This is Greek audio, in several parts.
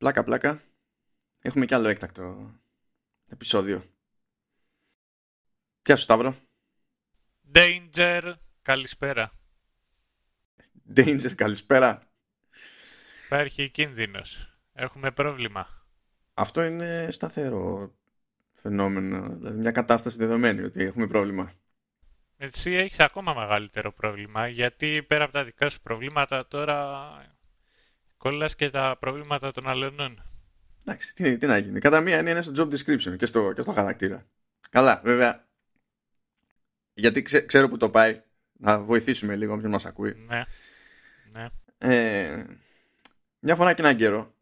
πλάκα πλάκα, έχουμε κι άλλο έκτακτο επεισόδιο. Γεια σου Σταύρο. Danger, καλησπέρα. Danger, καλησπέρα. Υπάρχει κίνδυνος. Έχουμε πρόβλημα. Αυτό είναι σταθερό φαινόμενο, δηλαδή μια κατάσταση δεδομένη ότι έχουμε πρόβλημα. Εσύ έχεις ακόμα μεγαλύτερο πρόβλημα, γιατί πέρα από τα δικά σου προβλήματα τώρα κόλλας και τα προβλήματα των αλλωνών. Εντάξει, τι, τι να γίνει. Κατά μία είναι στο job description και στο, και στο χαρακτήρα. Καλά, βέβαια. Γιατί ξέρω που το πάει. Να βοηθήσουμε λίγο όποιον μας ακούει. Ναι. ναι. Ε, μια φορά και έναν καιρό,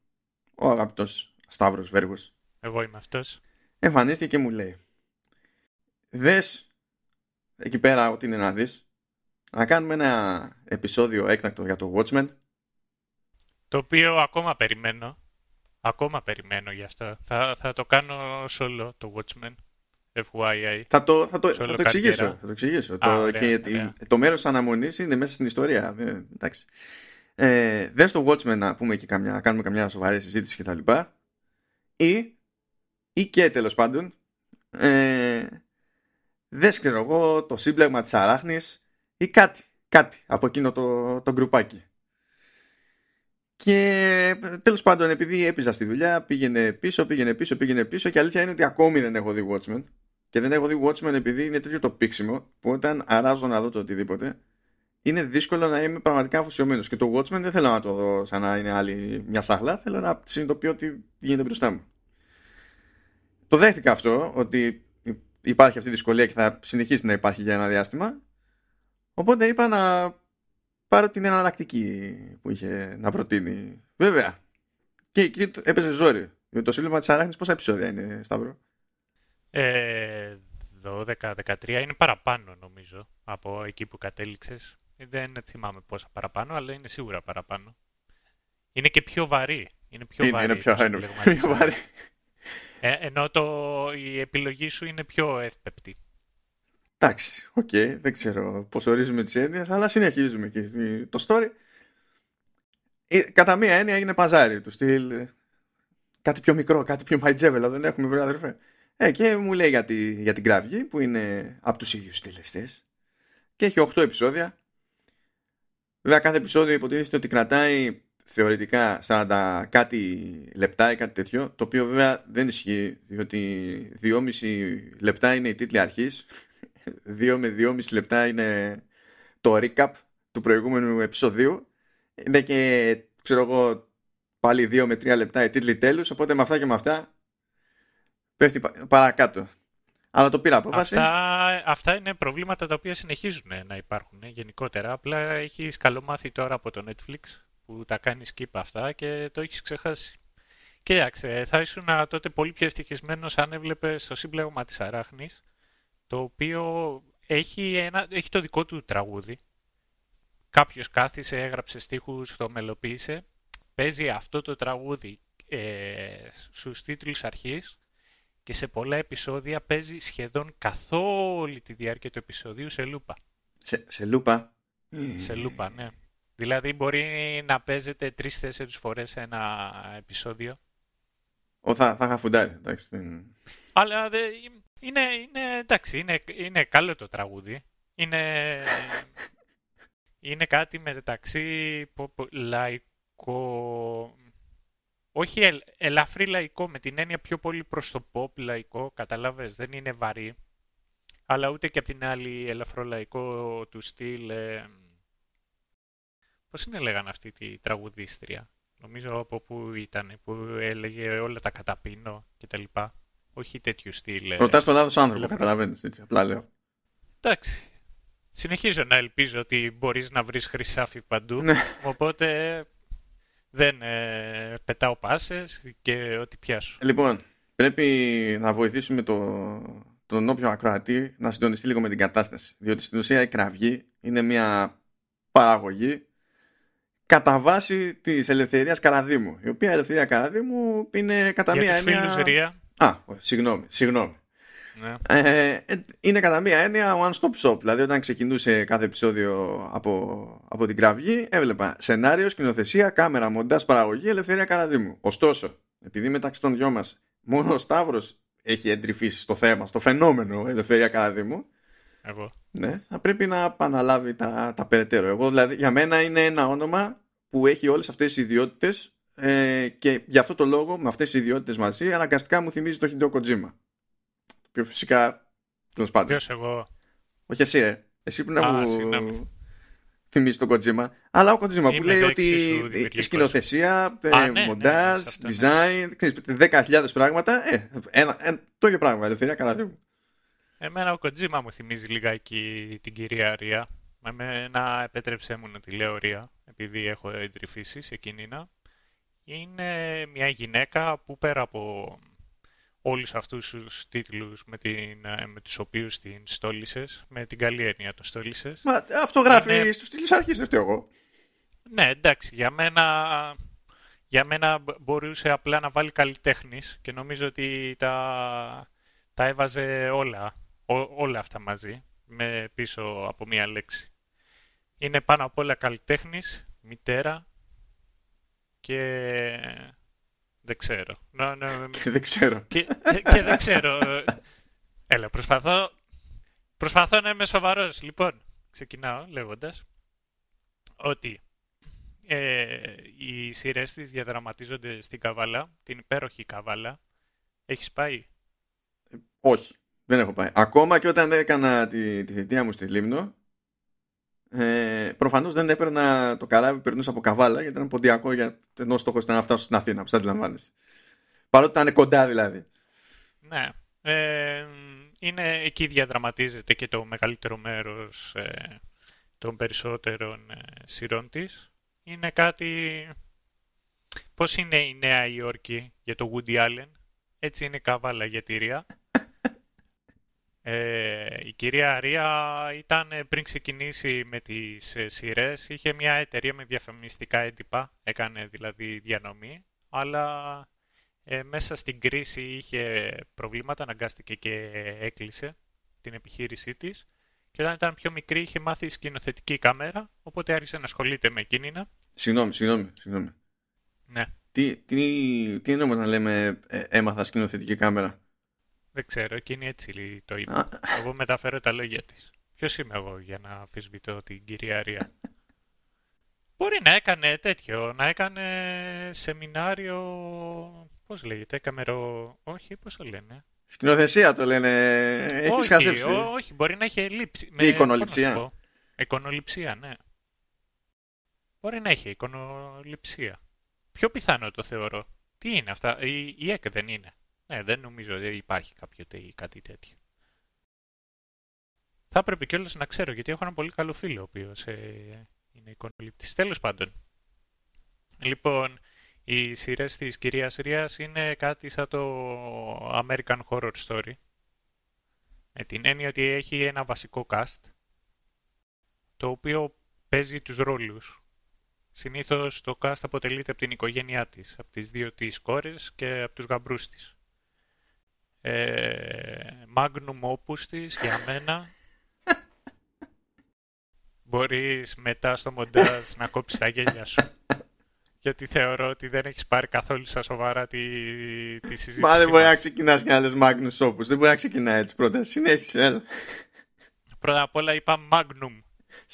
ο αγαπητός Σταύρος Βέργος. Εγώ είμαι αυτός. Εμφανίστηκε και μου λέει. Δες εκεί πέρα ό,τι είναι να δεις. Να κάνουμε ένα επεισόδιο έκτακτο για το Watchmen. Το οποίο ακόμα περιμένω. Ακόμα περιμένω γι' αυτό. Θα, θα το κάνω solo το Watchmen. FYI. Θα το, θα το, θα το εξηγήσω. Θα το, εξηγήσω. Α, το, ωραία, και ωραία. το μέρος της αναμονής είναι μέσα στην ιστορία. Ε, εντάξει. Ε, δες το Watchmen να πούμε και καμιά, να κάνουμε καμιά σοβαρή συζήτηση κτλ. Ή, ή και τέλος πάντων ε, δες ξέρω εγώ το σύμπλεγμα της αράχνης ή κάτι, κάτι από εκείνο το, το γκρουπάκι. Και τέλος πάντων επειδή έπιζα στη δουλειά πήγαινε πίσω, πήγαινε πίσω, πήγαινε πίσω και αλήθεια είναι ότι ακόμη δεν έχω δει Watchmen και δεν έχω δει Watchmen επειδή είναι τέτοιο το πίξιμο που όταν αράζω να δω το οτιδήποτε είναι δύσκολο να είμαι πραγματικά αφοσιωμένος. Και το Watchmen δεν θέλω να το δω σαν να είναι άλλη μια σάχλα. Θέλω να συνειδητοποιώ ότι γίνεται μπροστά μου. Το δέχτηκα αυτό, ότι υπάρχει αυτή η δυσκολία και θα συνεχίσει να υπάρχει για ένα διάστημα. Οπότε είπα να πάρω την εναλλακτική που είχε να προτείνει. Βέβαια. Και εκεί έπαιζε ζόρι. Γιατί το σύλλογμα της Αράχνης πόσα επεισόδια είναι, Σταύρο; Ε, 12-13 είναι παραπάνω νομίζω από εκεί που κατέληξες. Δεν θυμάμαι πόσα παραπάνω, αλλά είναι σίγουρα παραπάνω. Είναι και πιο βαρύ. Είναι πιο είναι, βαρύ. είναι πιο, το είναι σύμπλεγμα πιο της βαρύ. Ε, ενώ το, η επιλογή σου είναι πιο εύπεπτη. Εντάξει, οκ, δεν ξέρω πώς ορίζουμε τις έννοιες, αλλά συνεχίζουμε και το story. Ε, κατά μία έννοια είναι παζάρι του στυλ ε, κάτι πιο μικρό, κάτι πιο manageable, δεν έχουμε βρει αδερφέ. Ε, και μου λέει για, τη, για την κραυγή που είναι από τους ίδιους συντελεστές και έχει 8 επεισόδια. Βέβαια κάθε επεισόδιο υποτίθεται ότι κρατάει θεωρητικά 40 κάτι λεπτά ή κάτι τέτοιο, το οποίο βέβαια δεν ισχύει, διότι 2,5 λεπτά είναι η τίτλη αρχής, 2 με 2,5 λεπτά είναι το recap του προηγούμενου επεισοδίου, είναι και, ξέρω εγώ, πάλι 2 με 3 λεπτά η τίτλη τέλους, οπότε με αυτά και με αυτά πέφτει παρακάτω. Αλλά το πήρα απόφαση. Αυτά, αυτά είναι προβλήματα τα οποία συνεχίζουν να υπάρχουν γενικότερα. Απλά έχει καλομάθει τώρα από το Netflix που τα κάνει skip αυτά και το έχεις ξεχάσει. Κοίταξε, θα ήσουν τότε πολύ πιο ευτυχισμένος αν έβλεπες το σύμπλεγμα της Αράχνης το οποίο έχει, ένα, έχει το δικό του τραγούδι. Κάποιος κάθισε, έγραψε στίχους, το μελοποίησε. Παίζει αυτό το τραγούδι ε, στους τίτλους αρχής και σε πολλά επεισόδια παίζει σχεδόν καθ' όλη τη διάρκεια του επεισοδίου σε λούπα. Σε, σε λούπα. Σε λούπα, ναι. Δηλαδή μπορεί να παίζεται τρεις-τέσσερις φορές ένα επεισόδιο. Ο, θα, θα είχα φουντάρει, εντάξει. Δεν... Αλλά δε, είναι, είναι, εντάξει, είναι, είναι καλό το τραγούδι. Είναι, είναι κάτι μεταξύ πο, πο, λαϊκό, όχι ελ, ελαφρύ λαϊκό, με την έννοια πιο πολύ προς το pop λαϊκό, καταλάβες, δεν είναι βαρύ. Αλλά ούτε και από την άλλη ελαφρολαϊκό του στυλ... Ε, πώς είναι λέγανε αυτή τη τραγουδίστρια. Νομίζω από πού ήταν, που έλεγε όλα τα καταπίνω και τα λοιπά. Όχι τέτοιου στυλ. Ρωτάς τον λάθος άνθρωπο, καταλαβαίνεις, έτσι, απλά λέω. Εντάξει. Συνεχίζω να ελπίζω ότι μπορείς να βρεις χρυσάφι παντού. Ναι. Οπότε δεν ε, πετάω πάσες και ό,τι πιάσω. Λοιπόν, πρέπει να βοηθήσουμε το, τον όποιο ακροατή να συντονιστεί λίγο με την κατάσταση. Διότι στην ουσία η κραυγή είναι μια παραγωγή κατά βάση της ελευθερίας Καραδίμου. Η οποία ελευθερία Καραδίμου είναι κατά Για μία τους φίλους έννοια... Ρία. Α, συγγνώμη, συγγνώμη. Ναι. Ε, είναι κατά μία έννοια one stop shop. Δηλαδή, όταν ξεκινούσε κάθε επεισόδιο από, από την κραυγή, έβλεπα σενάριο, σκηνοθεσία, κάμερα, μοντάζ, παραγωγή, ελευθερία καραδίμου. Ωστόσο, επειδή μεταξύ των δυο μας μόνο ο Σταύρος έχει εντρυφήσει στο θέμα, στο φαινόμενο ελευθερία καραδίμου, Εγώ. ναι, θα πρέπει να επαναλάβει τα, τα περαιτέρω. Εγώ, δηλαδή, για μένα είναι ένα όνομα που έχει όλες αυτές τι ιδιότητες ε, και γι' αυτό το λόγο, με αυτές τις ιδιότητες μαζί, αναγκαστικά μου θυμίζει το Hideo Kojima. Το οποίο φυσικά. Τέλος πάντων. Ποιος εγώ; Όχι εσύ, ε. Εσύ που να Α, μου συγγνώμη. θυμίζει τον Kojima. Αλλά ο Kojima που Είμαι λέει ότι εξίσου η δημιουργικός. σκηνοθεσία, ε, Α, ναι, ναι, μοντάζ, σε αυτό, ναι. design, ξέρεις, 10.000 πράγματα. Ε, ένα, ένα, το ίδιο πράγμα. Ελευθερία καλά μου. Εμένα ο Κοτζίμα μου θυμίζει λιγάκι την κυρία Ρία. Εμένα επέτρεψέ μου να τη λέω Ρία, επειδή έχω εντρυφήσεις σε κίνηνα. Είναι μια γυναίκα που πέρα από όλους αυτούς τους τίτλους με, την, ε, με τους οποίους την στόλισες, με την καλή έννοια το στόλισες. Μα αυτό γράφει Είναι- στους στήλους αρχής, δεν φταίω εγώ. Ναι, εντάξει, για μένα, για μένα μπο- μπορούσε απλά να βάλει καλλιτέχνης και νομίζω ότι τα, τα έβαζε όλα, ό- όλα αυτά μαζί, με πίσω από μία λέξη. Είναι πάνω απ' όλα καλλιτέχνης, μητέρα και δεν ξέρω. Ναι, ναι, Και δεν ξέρω. και, και δεν ξέρω. Έλα, προσπαθώ, προσπαθώ να είμαι σοβαρός. Λοιπόν, ξεκινάω λέγοντας ότι ε, οι σειρές της διαδραματίζονται στην Καβάλα, την υπέροχη Καβάλα. Έχεις πάει; Όχι, δεν έχω πάει. Ακόμα και όταν έκανα τη, τη θητεία μου στη Λίμνο, ε, προφανώς δεν έπαιρνα το καράβι, περνούσα από καβάλα, γιατί ήταν ποντιακό, για ενώ στόχος ήταν να φτάσω στην Αθήνα, που αντιλαμβάνεσαι. Παρότι ήταν κοντά δηλαδή. Ναι. Ε, είναι, εκεί διαδραματίζεται και το μεγαλύτερο μέρος ε, των περισσότερων ε, σειρών της. Είναι κάτι... Πώς είναι η Νέα Υόρκη για το Woody Allen, έτσι είναι η Καβάλα για τη Ρία. Ε, η κυρία Ρία ήταν ε, πριν ξεκινήσει με τις ε, σειρές, είχε μια εταιρεία με διαφημιστικά έντυπα, έκανε δηλαδή διανομή, αλλά ε, μέσα στην κρίση είχε προβλήματα, αναγκάστηκε και έκλεισε την επιχείρησή της και όταν ήταν πιο μικρή είχε μάθει σκηνοθετική κάμερα, οπότε άρχισε να ασχολείται με εκείνη. Συγγνώμη, συγγνώμη, συγγνώμη. Ναι, Τι, τι, τι εννοούμε να λέμε ε, έμαθα σκηνοθετική κάμερα; Δεν ξέρω, εκείνη έτσι το είπε. Α, Εγώ μεταφέρω τα λόγια της. Ποιος είμαι εγώ για να αμφισβητώ την κυρία Ρία. Μπορεί να έκανε τέτοιο, να έκανε σεμινάριο, πώς λέγεται, καμερο... Όχι, πώς το λένε; σκηνοθεσία το λένε. Έχεις όχι, χαζέψει. ό- όχι, μπορεί να έχει λείψει. Τι, εικονοληψία; πώς να σου πω. Εικονοληψία, ναι. Μπορεί να έχει εικονοληψία. Πιο πιθανό το θεωρώ. Τι είναι αυτά, η, η ΕΚ δεν είναι. Ναι, δεν νομίζω ότι υπάρχει κάποιο τε- κάτι τέτοιο. Θα έπρεπε κιόλας να ξέρω, γιατί έχω ένα πολύ καλό φίλο ο οποίος ε, είναι εικονοληπτής. Τέλος πάντων. Λοιπόν, οι σειρές της κυρίας Ρίας είναι κάτι σαν το American Horror Story. Με την έννοια ότι έχει ένα βασικό cast, το οποίο παίζει τους ρόλους. Συνήθως το cast αποτελείται από την οικογένειά της, από τις δύο της κόρες και από τους γαμπρούς της. Ε, magnum opus της για μένα. Μπορείς μετά στο μοντάζ να κόψεις τα γέλια σου. Γιατί θεωρώ ότι δεν έχεις πάρει καθόλου στα σοβαρά τη, τη συζήτηση. Μα δεν μπορεί μας. να ξεκινάς και να λες Magnus Opus. Δεν μπορεί να ξεκινάει έτσι πρώτα. Συνέχισε. έλα. Πρώτα απ' όλα είπα Magnum.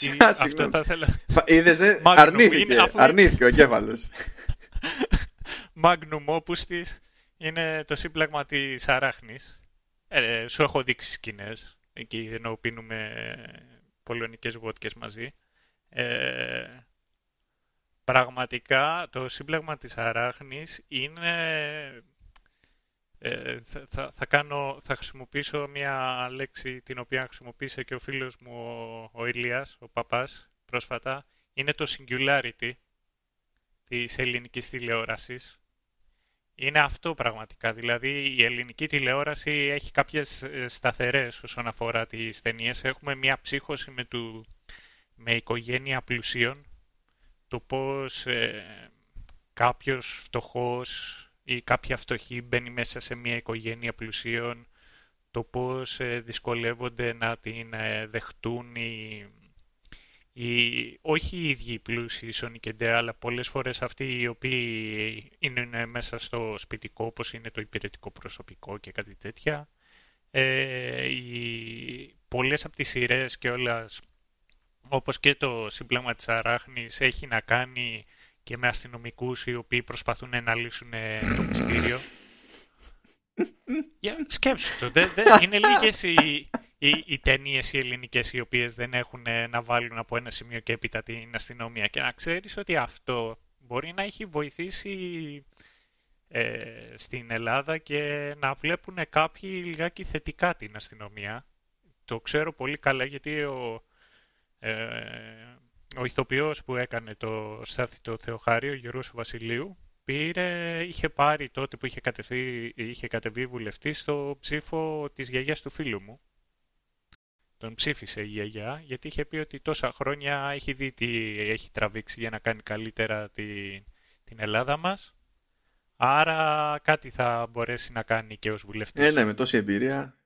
Ή- Σα, Αυτό συγγνώμη. θα ήθελα. Είδες, δεν. Magnum. Αρνήθηκε. Είναι αφού- Αρνήθηκε ο εγκέφαλο. Magnum opus της είναι το σύμπλαγμα της αράχνης. Ε, σου έχω δείξει σκηνές, εκεί ενώ πίνουμε πολωνικές βότκες μαζί. Ε, πραγματικά το σύμπλαγμα της αράχνης είναι... Ε, θα, θα, θα, κάνω, θα χρησιμοποιήσω μια λέξη την οποία χρησιμοποίησε και ο φίλος μου ο, ο Ηλίας, ο παπάς, πρόσφατα. Είναι το singularity της ελληνικής τηλεόρασης. Είναι αυτό πραγματικά. Δηλαδή η ελληνική τηλεόραση έχει κάποιες ε, σταθερές όσον αφορά τις ταινίες. Έχουμε μια ψύχωση με, του, με οικογένεια πλουσίων. Το πώς ε, κάποιος φτωχός ή κάποια φτωχή μπαίνει μέσα σε μια οικογένεια πλουσίων. το πώς ε, δυσκολεύονται να την ε, δεχτούν οι, οι, όχι οι ίδιοι πλούσιοι Sonic αλλά πολλές φορές αυτοί οι οποίοι είναι μέσα στο σπιτικό, όπως είναι το υπηρετικό προσωπικό και κάτι τέτοια. Ε, οι, πολλές από τις σειρές και όλας, όπως και το σύμπλαγμα της Αράχνης, έχει να κάνει και με αστυνομικούς οι οποίοι προσπαθούν να λύσουν το μυστήριο. Για σκέψου το. είναι λίγες οι, οι, οι ταινίες οι ελληνικές οι οποίες δεν έχουν να βάλουν από ένα σημείο και έπειτα την αστυνομία. Και να ξέρεις ότι αυτό μπορεί να έχει βοηθήσει ε, στην Ελλάδα και να βλέπουν κάποιοι λιγάκι θετικά την αστυνομία. Το ξέρω πολύ καλά γιατί ο, ε, ο ηθοποιός που έκανε το Στάθη το Θεοχάριο, ο Γιώργος Βασιλείου, πήρε, είχε πάρει τότε που είχε κατεβεί, είχε κατεβεί βουλευτής στο ψήφο της γιαγιάς του φίλου μου. Τον ψήφισε η γιαγιά γιατί είχε πει ότι τόσα χρόνια έχει δει τι έχει τραβήξει για να κάνει καλύτερα την, την Ελλάδα μας. Άρα κάτι θα μπορέσει να κάνει και ως βουλευτής. Ε, ναι, με τόση εμπειρία.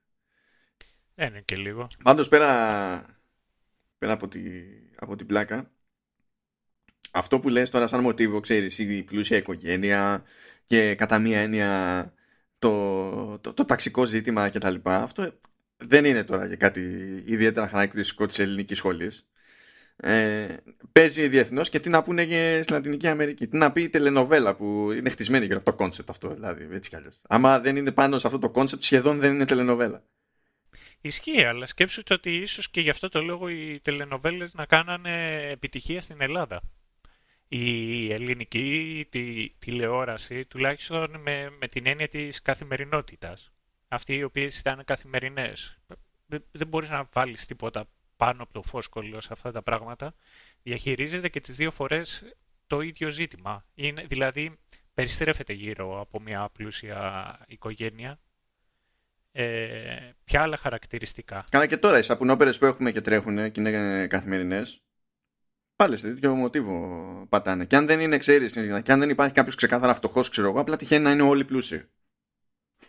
Ε, ναι, και λίγο. Πάντως πέρα, πέρα από, τη, από την πλάκα, αυτό που λες τώρα σαν μοτίβο, ξέρεις, η πλούσια οικογένεια και κατά μία έννοια το, το, το ταξικό ζήτημα κτλ. Αυτό δεν είναι τώρα και κάτι ιδιαίτερα χαρακτηριστικό της ελληνικής σχολής. Ε, παίζει διεθνώς και τι να πούνε και στη Λατινική Αμερική. Τι να πει η τελενοβέλα που είναι χτισμένη γύρω από το concept αυτό, δηλαδή έτσι κι αλλιώς. Άμα δεν είναι πάνω σε αυτό το concept, σχεδόν δεν είναι τελενοβέλα. Ισχύει, αλλά σκέψου ότι ίσως και γι' αυτό το λόγο οι τελενοβέλες να κάνανε επιτυχία στην Ελλάδα η ελληνική τη, τηλεόραση, τουλάχιστον με, με την έννοια της καθημερινότητας, αυτοί οι οποίες ήταν καθημερινές, δεν μπορείς να βάλεις τίποτα πάνω από το φόσκολο σε αυτά τα πράγματα, διαχειρίζεται και τις δύο φορές το ίδιο ζήτημα. Είναι, δηλαδή, περιστρέφεται γύρω από μια πλούσια οικογένεια. Ε, ποια άλλα χαρακτηριστικά; Καλά και τώρα οι σαπουνόπερες που έχουμε και τρέχουν και είναι καθημερινές, Πάλι σε τέτοιο μοτίβο πατάνε. Και αν δεν είναι, ξέρεις, και αν δεν υπάρχει κάποιος ξεκάθαρα φτωχός, ξέρω εγώ, απλά τυχαίνει να είναι όλοι πλούσιοι.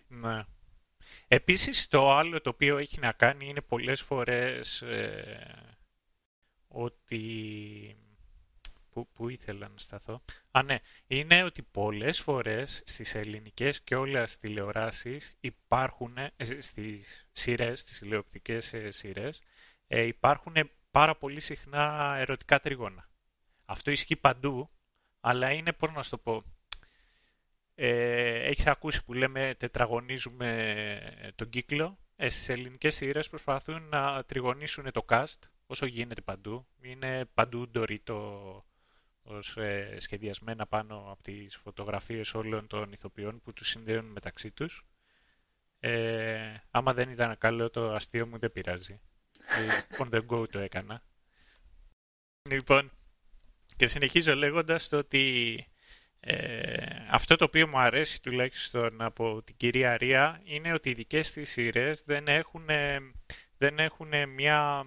Ναι. Επίσης το άλλο το οποίο έχει να κάνει είναι πολλές φορές ε, ότι... Πού, πού ήθελα να σταθώ. Α, ναι. Είναι ότι πολλές φορές στις ελληνικές και όλες τηλεοράσεις υπάρχουν, ε, στις σειρές, στις τηλεοπτικές ε, σειρές, ε, υπάρχουν πάρα πολύ συχνά ερωτικά τρίγωνα. Αυτό ισχύει παντού, αλλά είναι, πώς να σου το πω, ε, έχεις ακούσει που λέμε τετραγωνίζουμε τον κύκλο. Ε, στις ελληνικές σειρές προσπαθούν να τριγωνίσουν το cast όσο γίνεται παντού. Είναι παντού ντορίτο ως ε, σχεδιασμένα πάνω από τις φωτογραφίες όλων των ηθοποιών που τους συνδέουν μεταξύ τους. Ε, άμα δεν ήταν καλό το αστείο μου δεν πειράζει. On the go το έκανα. Λοιπόν, και συνεχίζω λέγοντας το ότι ε, αυτό το οποίο μου αρέσει τουλάχιστον από την κυρία Ρία είναι ότι οι δικές της σειρές δεν έχουν, δεν έχουν μια,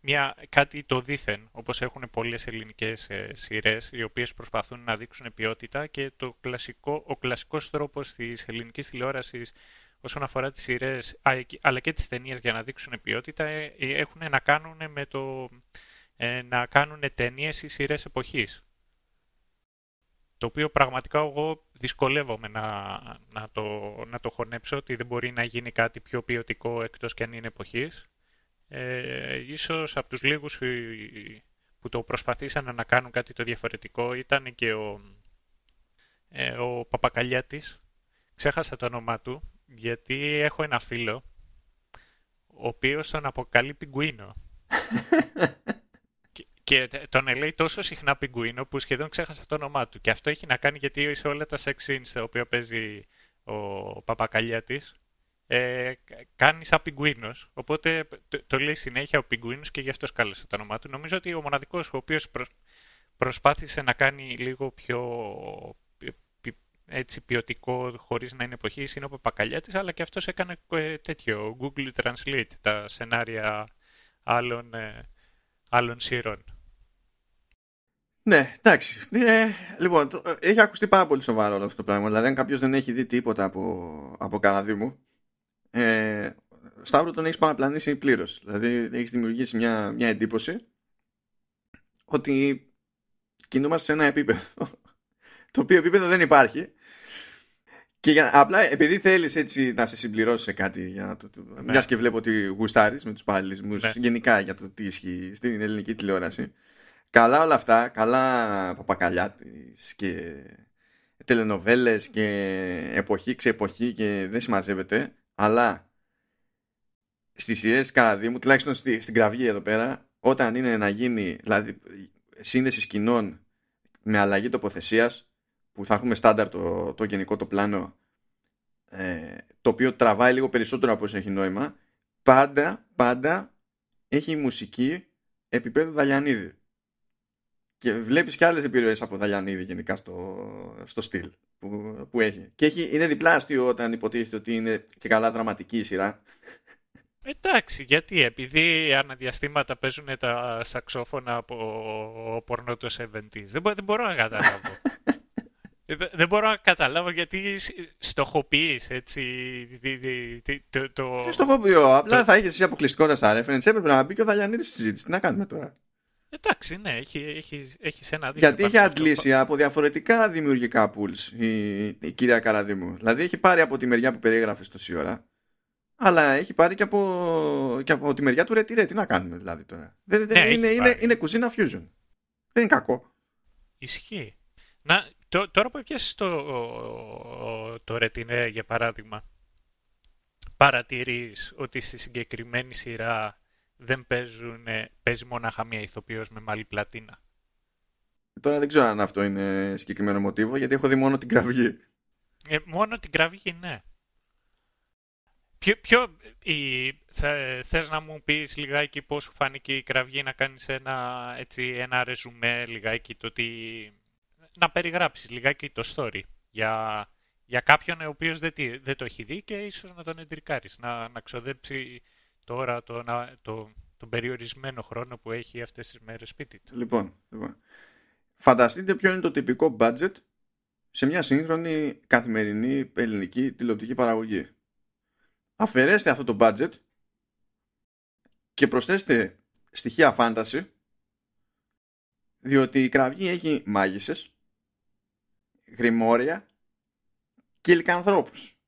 μια, κάτι το δίθεν, όπως έχουν πολλές ελληνικές ε, σειρές, οι οποίες προσπαθούν να δείξουν ποιότητα και το κλασικό, ο κλασικός τρόπος της ελληνικής τηλεόρασης όσον αφορά τις σειρές αλλά και τις ταινίες για να δείξουν ποιότητα ε, ε, έχουν να κάνουν με το ε, να κάνουν ταινίες ή σειρές εποχής. Το οποίο πραγματικά εγώ δυσκολεύομαι να, να, το, να το χωνέψω ότι δεν μπορεί να γίνει κάτι πιο ποιοτικό εκτός και αν είναι εποχής. Ε, ίσως από τους λίγους που το προσπαθήσαν να κάνουν κάτι το διαφορετικό ήταν και ο, ε, ο Παπακαλιάτης. Ξέχασα το όνομά του, γιατί έχω ένα φίλο ο οποίος τον αποκαλεί πιγκουίνο. και, τον λέει τόσο συχνά πιγκουίνο που σχεδόν ξέχασα το όνομά του. Και αυτό έχει να κάνει γιατί σε όλα τα sex scenes τα οποία παίζει ο παπακαλιά τη, ε, κάνει σαν πιγκουίνος. Οπότε το, το, λέει συνέχεια ο πιγκουίνος και γι' αυτό σκάλεσε το όνομά του. Νομίζω ότι ο μοναδικός ο οποίος προσπάθησε να κάνει λίγο πιο έτσι ποιοτικό χωρίς να είναι εποχής είναι ο Παπακαλιάτης αλλά και αυτός έκανε ε, τέτοιο Google Translate τα σενάρια άλλων, ε, άλλων σειρών. Ναι, εντάξει. Ε, λοιπόν, το, ε, έχει ακουστεί πάρα πολύ σοβαρό όλο αυτό το πράγμα. Δηλαδή, αν κάποιος δεν έχει δει τίποτα από, από μου, ε, Σταύρο τον έχεις παραπλανήσει πλήρως. Δηλαδή έχεις δημιουργήσει μια, μια εντύπωση ότι κινούμαστε σε ένα επίπεδο το οποίο επίπεδο δεν υπάρχει και για, απλά επειδή θέλεις έτσι να σε συμπληρώσεις σε κάτι για να το, ναι. μιας και βλέπω ότι γουστάρεις με τους παραλληλισμούς ναι. γενικά για το τι ισχύει στην ελληνική τηλεόραση καλά όλα αυτά, καλά παπακαλιάτης και τελενοβέλες και εποχή ξεποχή και δεν συμμαζεύεται αλλά στις σειρές Καραδίμου τουλάχιστον στη, στην κραυγή εδώ πέρα όταν είναι να γίνει δηλαδή, σύνδεση σκηνών με αλλαγή τοποθεσίας που θα έχουμε στάνταρ το, το γενικό το πλάνο ε, το οποίο τραβάει λίγο περισσότερο από όσο έχει νόημα πάντα, πάντα έχει μουσική επίπεδο Δαλιανίδη και βλέπεις και άλλες επιρροές από Δαλιανίδη γενικά στο, στο στυλ που, που έχει και έχει, είναι διπλά αστείο όταν υποτίθεται ότι είναι και καλά δραματική η σειρά Εντάξει, γιατί επειδή αναδιαστήματα παίζουν τα σαξόφωνα από πορνό το 70's. Δεν, δεν μπορώ να καταλάβω. Δεν μπορώ να καταλάβω γιατί στοχοποιείς έτσι το... το... Τι στοχοποιώ, απλά θα είχες εσύ αποκλειστικότητα στα reference, έπρεπε να μπει και ο Δαλιανίδης στη συζήτηση. Τι να κάνουμε τώρα; Εντάξει, ναι, έχει, έχει, έχει ένα δίκιο. Γιατί έχει αντλήσει από διαφορετικά δημιουργικά pools η, η κυρία Καραδίμου. Δηλαδή έχει πάρει από τη μεριά που περιέγραφες τόση ώρα, αλλά έχει πάρει και από, και από τη μεριά του ρετυρέ. Τι να κάνουμε δηλαδή τώρα. Δεν, ναι, είναι, είναι, είναι κουζίνα fusion. Δεν είναι κακό. Ισχύει. Να, τώρα που έπιασες το, το ρετινέ για παράδειγμα, παρατηρείς ότι στη συγκεκριμένη σειρά δεν παίζουν, παίζει μόνο μία ηθοποιός με μαλλί πλατίνα. Τώρα δεν ξέρω αν αυτό είναι συγκεκριμένο μοτίβο, γιατί έχω δει μόνο την κραυγή. Ε, μόνο την κραυγή, ναι. Ποιο, ποιο η, θες να μου πεις λιγάκι πώς σου φάνηκε η κραυγή να κάνεις ένα, έτσι, ένα ρεζουμέ λιγάκι το τι, να περιγράψεις λιγάκι το story για, για κάποιον ο οποίος δεν, δεν το έχει δει και ίσως να τον εντρικάρεις, να, να ξοδέψει τώρα το, να, το, τον περιορισμένο χρόνο που έχει αυτές τις μέρες σπίτι του. Λοιπόν, λοιπόν, φανταστείτε ποιο είναι το τυπικό budget σε μια σύγχρονη καθημερινή ελληνική τηλεοπτική παραγωγή. Αφαιρέστε αυτό το budget και προσθέστε στοιχεία fantasy διότι η κραυγή έχει μάγισσες γρημόρια και λικανθρώπους.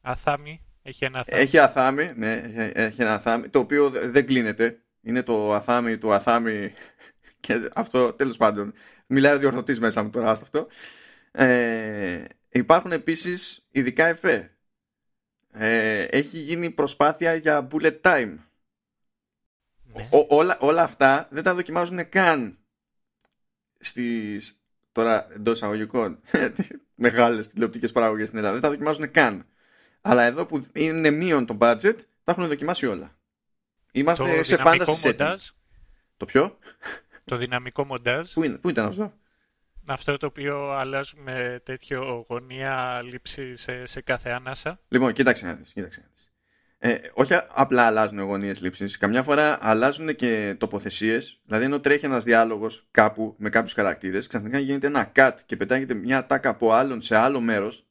Αθάμι. Έχει ένα αθάμι. Έχει αθάμι, ναι, έχει ένα αθάμι, το οποίο δεν κλείνεται. Είναι το αθάμι του αθάμι και αυτό τέλος πάντων. Μιλάει ο διορθωτής μέσα μου τώρα αυτό. Ε, υπάρχουν επίσης ειδικά εφέ. Ε, έχει γίνει προσπάθεια για bullet time. Ναι. όλα, όλα αυτά δεν τα δοκιμάζουν καν στις τώρα εντός εισαγωγικών μεγάλες τηλεοπτικές παραγωγές στην Ελλάδα. Δεν τα δοκιμάζουν καν. Αλλά εδώ που είναι μείον το budget, τα έχουν δοκιμάσει όλα. Είμαστε το σε φάνταση Το ποιο; Το δυναμικό μοντάζ. Πού, είναι, πού ήταν αυτό; Αυτό το οποίο αλλάζουμε τέτοιο γωνία λήψη σε, σε κάθε άνασα. Λοιπόν, κοίταξε να δεις, κοίταξε ε, όχι απλά αλλάζουν γωνίες λήψης. Καμιά φορά αλλάζουν και τοποθεσίες. Δηλαδή, ενώ τρέχει ένας διάλογος κάπου με κάποιους χαρακτήρες, ξαφνικά γίνεται ένα cut και πετάγεται μια τάκα από άλλον σε άλλο μέρος.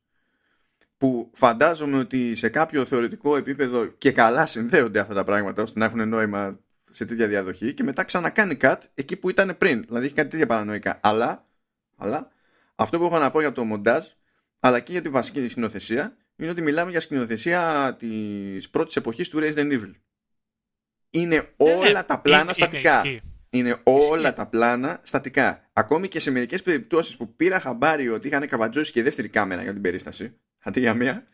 Που φαντάζομαι ότι σε κάποιο θεωρητικό επίπεδο και καλά συνδέονται αυτά τα πράγματα ώστε να έχουν νόημα σε τέτοια διαδοχή και μετά ξανακάνει cut εκεί που ήταν πριν. Δηλαδή, έχει κάτι τέτοια παρανοϊκά. Αλλά, αλλά αυτό που έχω να πω για το μοντάζ, αλλά και για τη βασική συνοθεσία, είναι ότι μιλάμε για σκηνοθεσία της πρώτης εποχής του Resident Evil. Είναι ναι, όλα ναι, τα πλάνα στατικά. Είναι, όλα τα πλάνα στατικά. Ακόμη και σε μερικές περιπτώσεις που πήρα χαμπάρι ότι είχαν καβατζώσεις και δεύτερη κάμερα για την περίσταση, αντί για μία,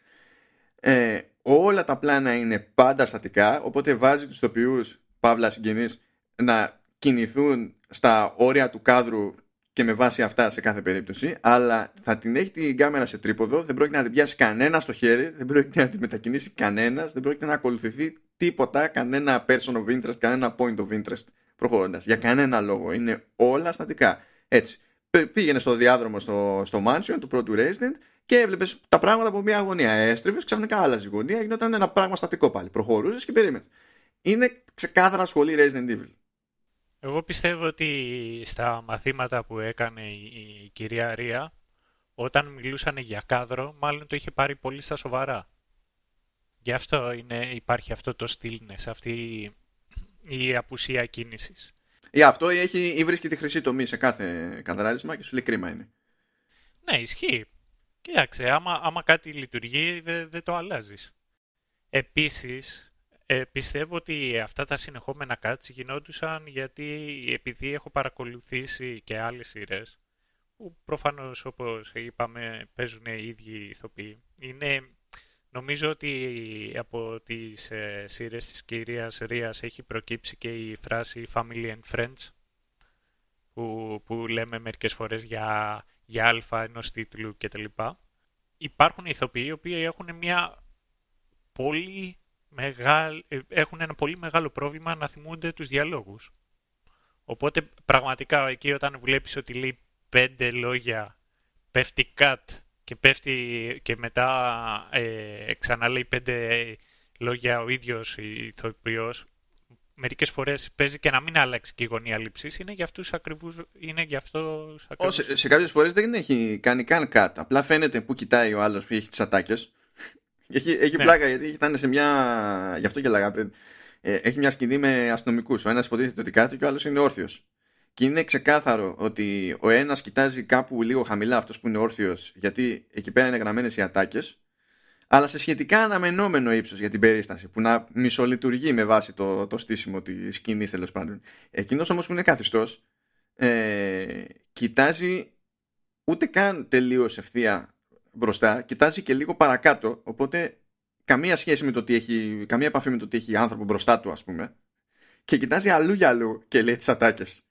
ε, όλα τα πλάνα είναι πάντα στατικά, οπότε βάζει τους τοπιούς, παύλα συγγενείς, να κινηθούν στα όρια του κάδρου και με βάση αυτά σε κάθε περίπτωση, αλλά θα την έχει την κάμερα σε τρίποδο, δεν πρόκειται να την πιάσει κανένα στο χέρι, δεν πρόκειται να την μετακινήσει κανένας, δεν πρόκειται να ακολουθηθεί τίποτα, κανένα person of interest, κανένα point of interest προχωρώντας. Για κανένα λόγο. Είναι όλα στατικά. Έτσι. Πήγαινε στο διάδρομο στο, στο mansion του πρώτου Resident και έβλεπες τα πράγματα από μια γωνία. Έστριβε, ξαφνικά άλλαζε γωνία, γινόταν ένα πράγμα στατικό πάλι. Προχωρούσες και περίμενες. Είναι ξεκάθαρα σχολή Resident Evil. Εγώ πιστεύω ότι στα μαθήματα που έκανε η, κυρία Ρία, όταν μιλούσαν για κάδρο, μάλλον το είχε πάρει πολύ στα σοβαρά. Γι' αυτό είναι, υπάρχει αυτό το stillness, αυτή η απουσία κίνησης. Ή αυτό ή, έχει, ή βρίσκει τη χρυσή τομή σε κάθε καθαράρισμα και σου λέει κρίμα είναι. Ναι, ισχύει. Κοίταξε, άμα, άμα κάτι λειτουργεί δεν δε το αλλάζεις. Επίσης, ε, πιστεύω ότι αυτά τα συνεχόμενα cuts γινόντουσαν γιατί επειδή έχω παρακολουθήσει και άλλες σειρές που προφανώς όπως είπαμε παίζουν οι ίδιοι ηθοποιοί. Είναι, νομίζω ότι από τις ε, σειρές της κυρίας Ρίας έχει προκύψει και η φράση family and friends που, που λέμε μερικές φορές για, για αλφα ενός τίτλου κτλ. Υπάρχουν ηθοποιοί οι οποίοι έχουν μια πολύ μεγάλη, ε, έχουν ένα πολύ μεγάλο πρόβλημα να θυμούνται τους διαλόγους. Οπότε πραγματικά εκεί όταν βλέπεις ότι λέει πέντε λόγια, πέφτει cut και πέφτει και μετά ε, ξαναλέει πέντε λόγια ο ίδιος ηθοποιός, μερικές φορές παίζει και να μην αλλάξει και η γωνία λήψης, είναι για αυτούς ακριβούς, είναι για αυτούς ακριβούς. σε, σε κάποιες φορές δεν έχει κάνει καν cut, απλά φαίνεται που κοιτάει ο άλλος που έχει τις ατάκες έχει, έχει ναι. πλάκα γιατί ήταν σε μια. Γι' αυτό και λέγα πριν. Ε, έχει μια σκηνή με αστυνομικούς. Ο ένας υποτίθεται ότι κάτι και ο άλλος είναι όρθιος. Και είναι ξεκάθαρο ότι ο ένας κοιτάζει κάπου λίγο χαμηλά αυτός που είναι όρθιος, γιατί εκεί πέρα είναι γραμμένες οι ατάκες, αλλά σε σχετικά αναμενόμενο ύψος για την περίσταση, που να μισολειτουργεί με βάση το, το στήσιμο της σκηνής τέλος πάντων. Εκείνος όμως που είναι καθιστός, ε, κοιτάζει ούτε καν τελείως ευθεία μπροστά, κοιτάζει και λίγο παρακάτω, οπότε καμία σχέση με το τι έχει, καμία επαφή με το τι έχει άνθρωπο μπροστά του, ας πούμε. Και κοιτάζει αλλού για αλλού και λέει τις ατάκες.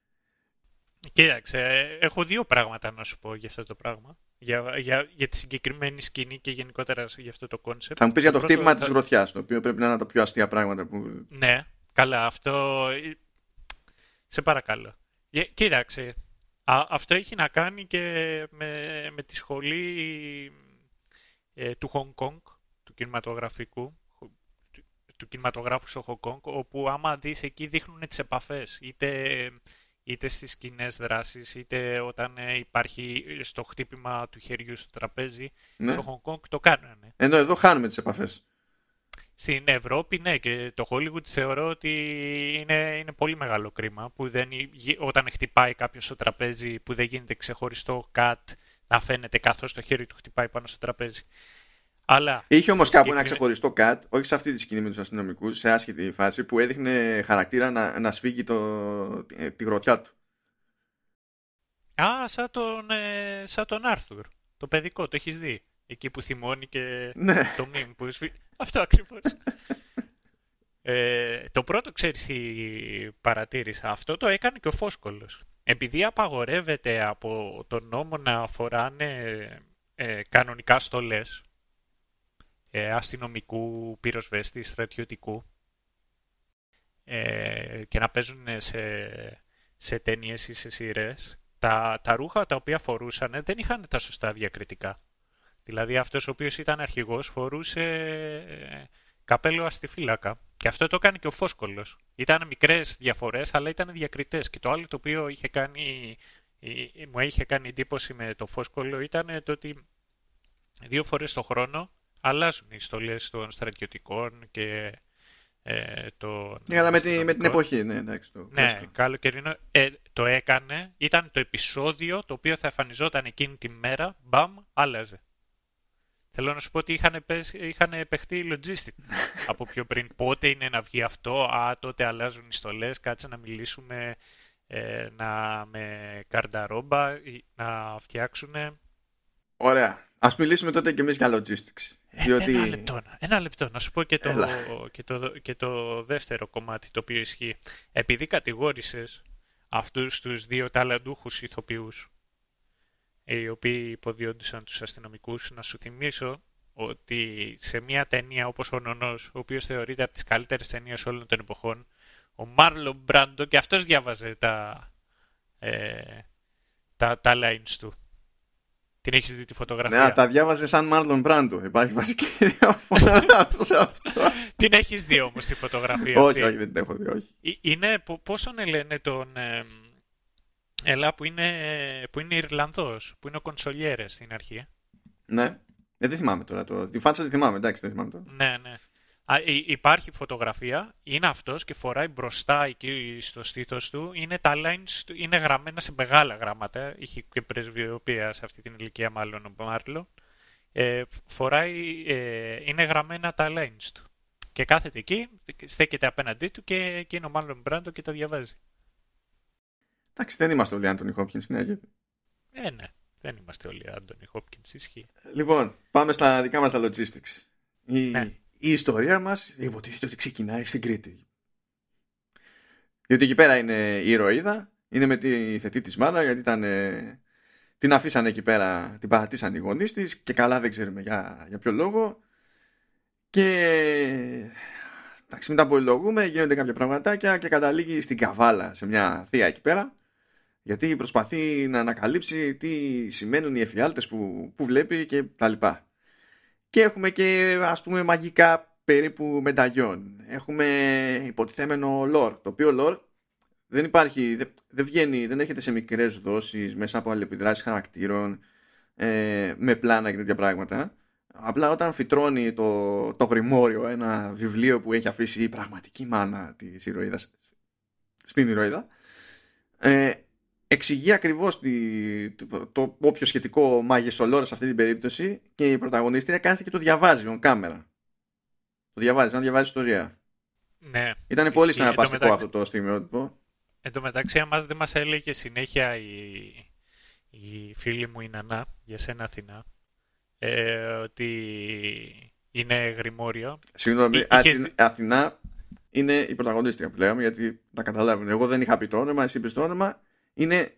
Κοίταξε, έχω δύο πράγματα να σου πω για αυτό το πράγμα. Για, για, για τη συγκεκριμένη σκηνή και γενικότερα για αυτό το concept. Θα μου πεις για το πρώτο, χτύπημα θα... της γροθιάς, το οποίο πρέπει να είναι τα πιο αστεία πράγματα που. Ναι, καλά, αυτό. Σε παρακαλώ. Κοίταξε, αυτό έχει να κάνει και με, με τη σχολή ε, του Hong Kong, του κινηματογραφικού, του, του κινηματογράφου στο Hong Kong, όπου άμα δεις εκεί δείχνουν τις επαφές, είτε, είτε στις κοινές δράσεις, είτε όταν ε, υπάρχει στο χτύπημα του χεριού στο τραπέζι, ναι. στο Hong Kong το κάνουν. Ενώ εδώ χάνουμε τις επαφές. Στην Ευρώπη, ναι, και το Hollywood θεωρώ ότι είναι, είναι πολύ μεγάλο κρίμα που δεν, όταν χτυπάει κάποιος στο τραπέζι που δεν γίνεται ξεχωριστό cut να φαίνεται καθώς το χέρι του χτυπάει πάνω στο τραπέζι. Αλλά Είχε όμως κάπου ένα ξεχωριστό cut, όχι σε αυτή τη σκηνή με τους αστυνομικούς, σε άσχετη φάση που έδειχνε χαρακτήρα να, να σφίγγει το, τη γροθιά του. Α, σαν τον, ε, σαν τον Άρθουρ. Το παιδικό, το έχεις δει. Εκεί που θυμώνει και ναι. το μήνυμα που σφίγγει. Αυτό ακριβώς. ε, το πρώτο, ξέρεις τι παρατήρησα. Αυτό το έκανε και ο Φόσκολος. Επειδή απαγορεύεται από τον νόμο να φοράνε ε, κανονικά στολές ε, αστυνομικού, πυροσβέστη, στρατιωτικού ε, και να παίζουν σε, σε ταινίες ή σε σειρές, τα, τα ρούχα τα οποία φορούσαν δεν είχαν τα σωστά διακριτικά. Δηλαδή αυτός ο οποίος ήταν αρχηγός φορούσε ε, καπέλο αστιφύλακα. Και αυτό το έκανε και ο Φόσκολος. Ήταν μικρές διαφορές, αλλά ήταν διακριτές. Και το άλλο το οποίο είχε κάνει, μου είχε κάνει εντύπωση με το Φόσκολο ήταν το ότι δύο φορές το χρόνο αλλάζουν οι στολές των στρατιωτικών και ε, το, ναι, με, τη, με την εποχή, ναι, εντάξει. Το ναι, καλοκαιρινό. Ε, το έκανε, ήταν το επεισόδιο το οποίο θα εμφανιζόταν εκείνη τη μέρα, μπαμ, άλλαζε. Θέλω να σου πω ότι είχαν, είχαν παιχτεί logistic από πιο πριν. Πότε είναι να βγει αυτό, α, τότε αλλάζουν οι στολές, κάτσε να μιλήσουμε ε, να, με καρνταρόμπα, να φτιάξουν. Ωραία. Ας μιλήσουμε τότε και εμείς για logistics. Ε, διότι... ένα, λεπτό, ένα λεπτό, να σου πω και το, και, το, και το δεύτερο κομμάτι το οποίο ισχύει. Επειδή κατηγόρησες αυτούς τους δύο ταλαντούχους ηθοποιούς οι οποίοι υποδιόντουσαν τους αστυνομικούς. Να σου θυμίσω ότι σε μια ταινία όπως ο Νονός, ο οποίος θεωρείται από τις καλύτερες ταινίες όλων των εποχών, ο Μάρλο Μπράντο και αυτός διάβαζε τα, ε, τα, τα lines του. Την έχεις δει τη φωτογραφία; Ναι, τα διάβαζε σαν Μάρλον Μπράντο. Υπάρχει βασική διαφορά σε αυτό. Την έχεις δει όμως τη φωτογραφία όχι, όχι, δεν την έχω δει, όχι. Ε, είναι, πώς τον λένε τον... Ελά που είναι, που είναι Ιρλανδός, που είναι ο Κονσολιέρε στην αρχή; Ναι. Ε, δεν θυμάμαι τώρα. Το... Τη φάτσα δεν θυμάμαι, εντάξει, δεν θυμάμαι τώρα. Ναι, ναι. Υπάρχει φωτογραφία, είναι αυτός και φοράει μπροστά εκεί στο στήθος του, είναι τα lines, είναι γραμμένα σε μεγάλα γράμματα, είχε και πρεσβειοποία σε αυτή την ηλικία μάλλον ο Μάρλο, ε, φοράει, ε, είναι γραμμένα τα lines του. Και κάθεται εκεί, στέκεται απέναντί του και εκείνο ο Μάλλον Μπράντο και τα διαβάζει. Εντάξει, δεν είμαστε όλοι Άντωνι Χόπκινς, ναι, γιατί. Ε, ναι, δεν είμαστε όλοι Άντωνι Χόπκινς, ισχύει. Λοιπόν, πάμε στα δικά μας τα logistics. Η, ναι. Η ιστορία μας υποτίθεται ότι ξεκινάει στην Κρήτη. Διότι εκεί πέρα είναι η ηρωίδα, είναι με τη θετή της μάνα, γιατί ήταν, ε, την αφήσανε εκεί πέρα, την παρατήσαν οι γονείς της και καλά δεν ξέρουμε για, για ποιο λόγο. Και εντάξει, τα πολυλογούμε, γίνονται κάποια πραγματάκια και καταλήγει στην καβάλα σε μια θεία εκεί πέρα. Γιατί προσπαθεί να ανακαλύψει τι σημαίνουν οι εφιάλτες που, που βλέπει και τα λοιπά. Και έχουμε και ας πούμε μαγικά περίπου μεταγιών. Έχουμε υποτιθέμενο lore, το οποίο lore δεν υπάρχει, δεν, βγαίνει, δεν έρχεται σε μικρές δόσεις μέσα από αλληλεπιδράσεις χαρακτήρων ε, με πλάνα και τέτοια πράγματα. Απλά όταν φυτρώνει το, το γρημόριο ένα βιβλίο που έχει αφήσει η πραγματική μάνα της ηρωίδας στην ηρωίδα ε, εξηγεί ακριβώς το, το, όποιο σχετικό μάγισσολόρα σε αυτή την περίπτωση και η πρωταγωνίστρια κάθεται και το διαβάζει on κάμερα. Το διαβάζει, να διαβάζει ιστορία. Ναι. Ήταν πολύ συναρπαστικό αυτό το στιγμιότυπο. Εν τω μεταξύ, εμάς δεν μας έλεγε συνέχεια η, η φίλη μου η Νανά, για σένα Αθηνά, ε, ότι είναι γρημόριο. Συγγνώμη, Αθηνά, Αθηνά είναι η πρωταγωνίστρια που λέγαμε, γιατί να καταλάβουν. Εγώ δεν είχα πει το όνομα, εσύ είπες το όνομα. Είναι,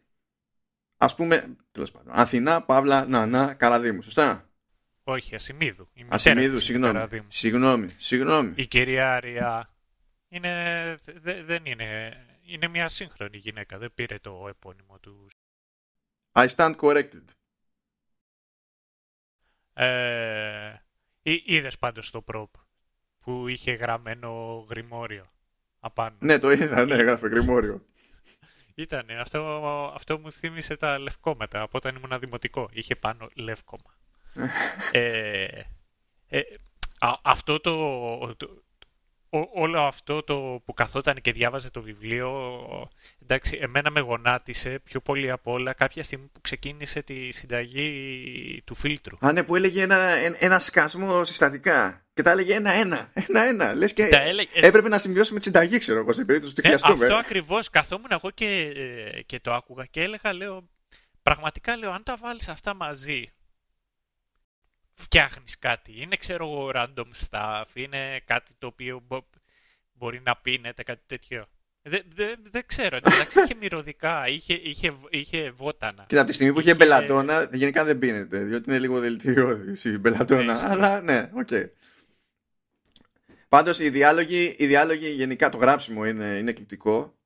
ας πούμε, τέλος πάντων, Αθηνά, Παύλα, Νανά, Καραδίμου, σωστά; Όχι, Ασημίδου. Ασημίδου, συγγνώμη. Συγγνώμη, συγγνώμη. Η κυρία Άρια είναι, δεν είναι, είναι μια σύγχρονη γυναίκα, δεν πήρε το επώνυμο του. I stand corrected. Ε, είδες πάντως το προπ που είχε γραμμένο γρημόριο απάνω; Ναι, το είδα, ναι, έγραφε γρημόριο. Ήτανε, αυτό, αυτό μου θύμισε τα λευκόματα από όταν ήμουν δημοτικό. Είχε πάνω λευκόμα. ε, ε, αυτό το, όλο αυτό το που καθόταν και διάβαζε το βιβλίο, εντάξει, εμένα με γονάτισε πιο πολύ από όλα κάποια στιγμή που ξεκίνησε τη συνταγή του φίλτρου. Α, ναι, που έλεγε ένα, ένα σκασμό συστατικά. Και τα έλεγε ένα-ένα. Ένα-ένα. Λες και έλεγε... έπρεπε να σημειώσουμε τη συνταγή, ξέρω εγώ, σε περίπτωση ότι ναι, χρειαστούμε. Αυτό ακριβώς. Καθόμουν εγώ και, και το άκουγα και έλεγα, λέω, πραγματικά λέω, αν τα βάλεις αυτά μαζί, φτιάχνεις κάτι. Είναι, ξέρω εγώ, random stuff, είναι κάτι το οποίο μπορεί να πίνεται, κάτι τέτοιο. Δεν δε, δε ξέρω, εντάξει είχε μυρωδικά, είχε, είχε, είχε βότανα. Και από τη στιγμή που είχε, μπελαντόνα, γενικά δεν πίνεται, διότι είναι λίγο δηλητηριώδης η μπελαντόνα, ναι, αλλά ναι, OK. Okay. Πάντως οι διάλογοι, οι διάλογοι γενικά το γράψιμο είναι, είναι εκλειπτικό.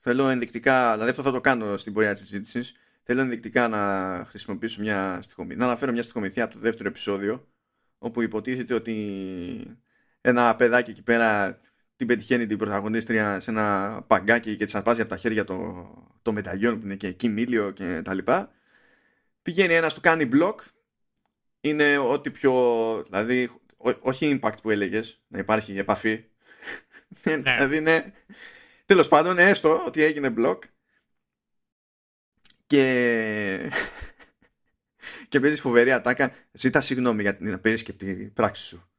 Θέλω ενδεικτικά, δηλαδή αυτό θα το κάνω στην πορεία της συζήτησης. Θέλω ενδεικτικά να χρησιμοποιήσω μια στοιχομηθεία, να αναφέρω μια στοιχομηθεία από το δεύτερο επεισόδιο, όπου υποτίθεται ότι ένα παιδάκι εκεί πέρα την πετυχαίνει την πρωταγωνίστρια σε ένα παγκάκι και τη αρπάζει από τα χέρια το, το μεταγιόν που είναι και εκεί μίλιο και τα λοιπά. Πηγαίνει ένας του κάνει block, είναι ό,τι πιο, δηλαδή όχι impact που έλεγες, να υπάρχει επαφή. Ναι. δηλαδή είναι, τέλος πάντων έστω ότι έγινε block και και παίζεις φοβερή ατάκα. Ζήτα συγγνώμη για την απερίσκεπτη πράξη σου.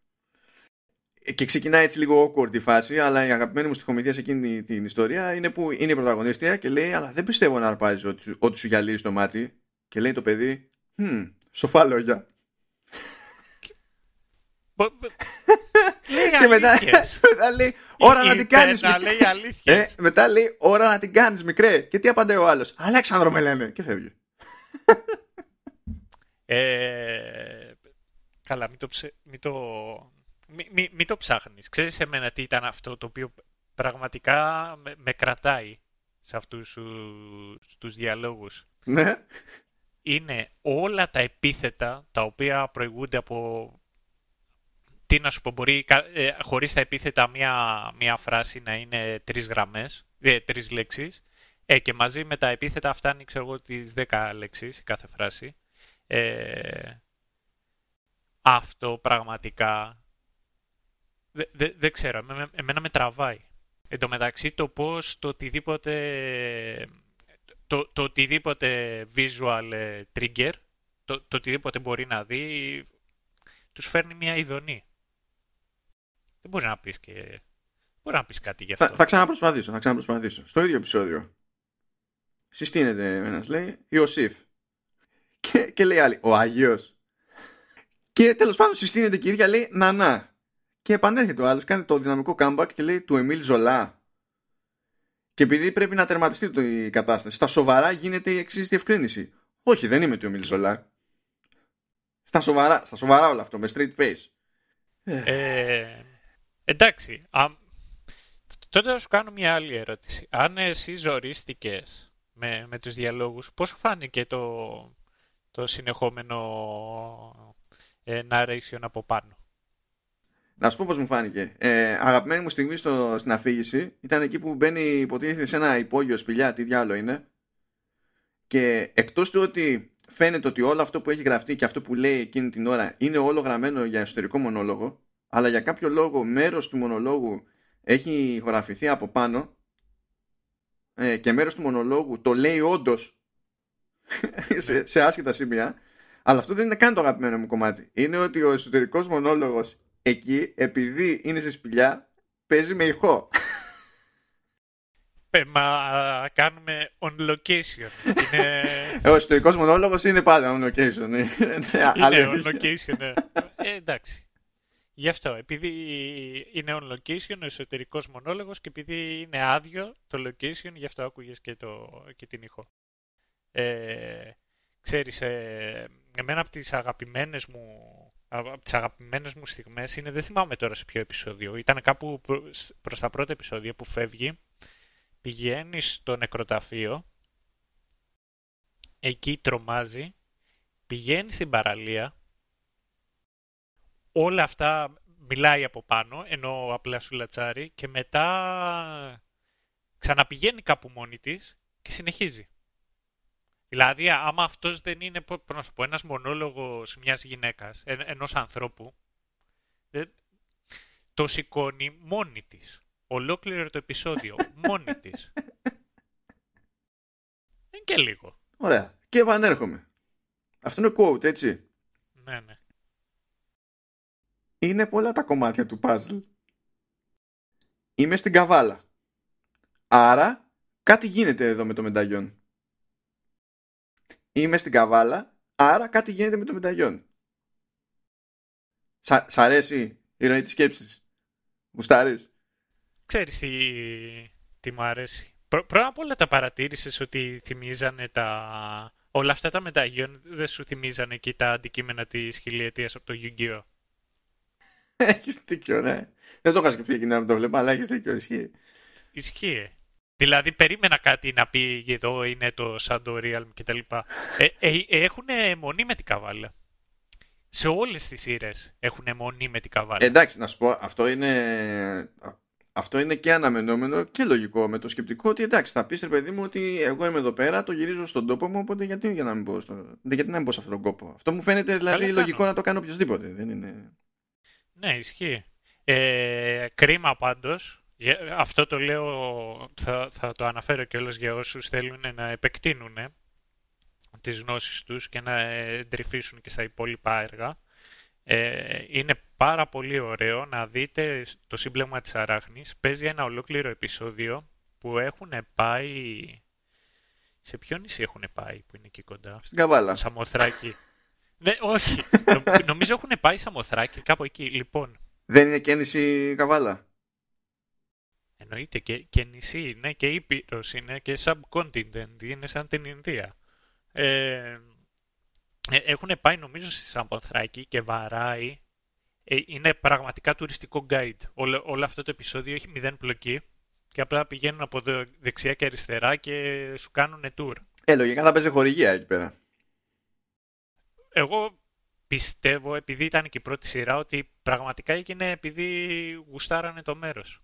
Και ξεκινάει έτσι λίγο awkward η φάση αλλά η αγαπημένη μου στοιχομηθεία σε εκείνη την ιστορία είναι που είναι η πρωταγωνίστρια και λέει αλλά δεν πιστεύω να αρπάζει ότι, ότι σου γυαλίζει το μάτι και λέει το παιδί hm, σοφά λόγια και μετά, μετά λέει ώρα να την κάνεις ε, μετά λέει ώρα να την κάνεις μικρέ. Και τι απαντάει ο άλλος. Αλέξανδρο με λένε. Και φεύγει. Ε, καλά μην το, μην το, μην, μην, το ψάχνεις. Ξέρεις εμένα τι ήταν αυτό το οποίο πραγματικά με, με κρατάει σε αυτούς τους διαλόγους; Ναι. Είναι όλα τα επίθετα τα οποία προηγούνται από τι να σου πω, μπορεί ε, χωρίς τα επίθετα μία, μία φράση να είναι τρεις γραμμές, ε, τρεις λέξεις ε, και μαζί με τα επίθετα φτάνει ξέρω εγώ τις δέκα λέξεις κάθε φράση. Ε, αυτό πραγματικά Δεν δε, ξέρω, εμένα με τραβάει. Εν τω μεταξύ το πώς το οτιδήποτε, το, το οτιδήποτε visual ε, trigger, το, το οτιδήποτε μπορεί να δει, τους φέρνει μια ειδονή. Δεν μπορεί να πεις και... Μπορεί να πεις κάτι γι' αυτό. Θα, θα ξαναπροσπαθήσω, θα ξαναπροσπαθήσω. Στο ίδιο επεισόδιο. Συστήνεται ένας λέει, Ιωσήφ. Και, και λέει άλλη, ο Άγιος. Και τέλος πάντων συστήνεται και η ίδια λέει, Νανά. Και επανέρχεται ο άλλος, κάνει το δυναμικό comeback και λέει του Εμίλ Ζολά. Και επειδή πρέπει να τερματιστεί η κατάσταση, στα σοβαρά γίνεται η εξής διευκρίνηση. Όχι, δεν είμαι του Εμίλ Ζολά. Στα σοβαρά, στα σοβαρά όλο αυτό, με straight face. Ε, εντάξει. Α, τότε θα σου κάνω μια άλλη ερώτηση. Αν εσύ ζορίστηκες με, με τους διαλόγους, πώς φάνηκε το, το συνεχόμενο ε, narration από πάνω; Να σου πω πώς μου φάνηκε. Ε, αγαπημένη μου στιγμή στο, στην αφήγηση ήταν εκεί που μπαίνει υποτίθεται σε ένα υπόγειο σπηλιά, τι διάλογο είναι. Και εκτός του ότι φαίνεται ότι όλο αυτό που έχει γραφτεί και αυτό που λέει εκείνη την ώρα είναι όλο γραμμένο για εσωτερικό μονόλογο, αλλά για κάποιο λόγο μέρος του μονολόγου έχει χωραφηθεί από πάνω ε, και μέρος του μονολόγου το λέει όντως σε, σε άσχετα σημεία. Αλλά αυτό δεν είναι καν το αγαπημένο μου κομμάτι. Είναι ότι ο εσωτερικός μονόλογος εκεί επειδή είναι σε σπηλιά παίζει με ηχό. Μα κάνουμε on location. Είναι... Ο ιστορικός μονόλογος είναι πάντα on location. Είναι on location, ναι. ε, εντάξει. Γι' αυτό, επειδή είναι on location ο εσωτερικός μονόλογος και επειδή είναι άδειο το location, γι' αυτό άκουγες και, το, και την ηχό. Ε, ξέρεις, ε, εμένα από τις αγαπημένες μου από τις αγαπημένες μου στιγμές είναι, δεν θυμάμαι τώρα σε ποιο επεισόδιο. Ήταν κάπου προς τα πρώτα επεισόδια που φεύγει, πηγαίνει στο νεκροταφείο, εκεί τρομάζει, πηγαίνει στην παραλία, όλα αυτά μιλάει από πάνω, ενώ απλάς σου λατσάρει και μετά ξαναπηγαίνει κάπου μόνη της και συνεχίζει. Δηλαδή, άμα αυτός δεν είναι ένας μονόλογος μιας γυναίκας, ενός ανθρώπου, το σηκώνει μόνη της. Ολόκληρο το επεισόδιο. μόνη της. Είναι και λίγο. Ωραία. Και επανέρχομαι. Αυτό είναι quote, έτσι. Ναι, ναι. Είναι πολλά τα κομμάτια του puzzle. Είμαι στην καβάλα. Άρα, κάτι γίνεται εδώ με το μενταγιόν είμαι στην καβάλα, άρα κάτι γίνεται με το μεταγιόν. Σ' αρέσει η ροή της σκέψης; Γουστάρεις; Ξέρεις τι, τι μου αρέσει. πρώτα απ' όλα τα παρατήρησες ότι θυμίζανε τα... Όλα αυτά τα μεταγιόν δεν σου θυμίζανε εκεί τα αντικείμενα της χιλιετίας από το Yu-Gi-Oh! Έχεις δίκιο, ναι. Δεν το είχα σκεφτεί εκείνη να το βλέπω, αλλά έχεις δίκιο, ισχύει. Ισχύει. Δηλαδή περίμενα κάτι να πει εδώ είναι το Shadow Realm κτλ. Ε, ε, έχουν μονή με την καβάλα. Σε όλες τις σειρές έχουν μονή με την καβάλα. εντάξει, να σου πω, αυτό είναι, αυτό είναι και αναμενόμενο και λογικό με το σκεπτικό ότι εντάξει, θα πεις ρε παιδί μου ότι εγώ είμαι εδώ πέρα, το γυρίζω στον τόπο μου, οπότε γιατί, για να μην μπω στο, γιατί να μην μπω σε αυτόν τον κόπο. Αυτό μου φαίνεται δηλαδή λογικό να το κάνω οποιοδήποτε. Δεν είναι... Ναι, ισχύει. Ε, κρίμα πάντως αυτό το λέω, θα, θα το αναφέρω και όλες για όσους θέλουν να επεκτείνουν τις γνώσεις τους και να εντρυφήσουν και στα υπόλοιπα έργα. Ε, είναι πάρα πολύ ωραίο να δείτε το σύμπλεγμα της Αράχνης. Παίζει ένα ολόκληρο επεισόδιο που έχουν πάει... Σε ποιο νησί έχουν πάει που είναι εκεί κοντά; Στην Καβάλα. Σαμοθράκη. Ναι, όχι. νομίζω έχουν πάει Σαμοθράκη κάπου εκεί. Λοιπόν. Δεν είναι και νησί Καβάλα; Εννοείται και, και νησί είναι και ήπειρος είναι και subcontinent, είναι σαν την Ινδία. Ε, ε έχουν πάει νομίζω στη Σαμπονθράκη και βαράει. Ε, είναι πραγματικά τουριστικό guide. Όλο, όλο αυτό το επεισόδιο έχει μηδέν πλοκή και απλά πηγαίνουν από δεξιά και αριστερά και σου κάνουν tour. Ε, λογικά θα παίζει χορηγία εκεί πέρα. Εγώ πιστεύω, επειδή ήταν και η πρώτη σειρά, ότι πραγματικά έγινε επειδή γουστάρανε το μέρος.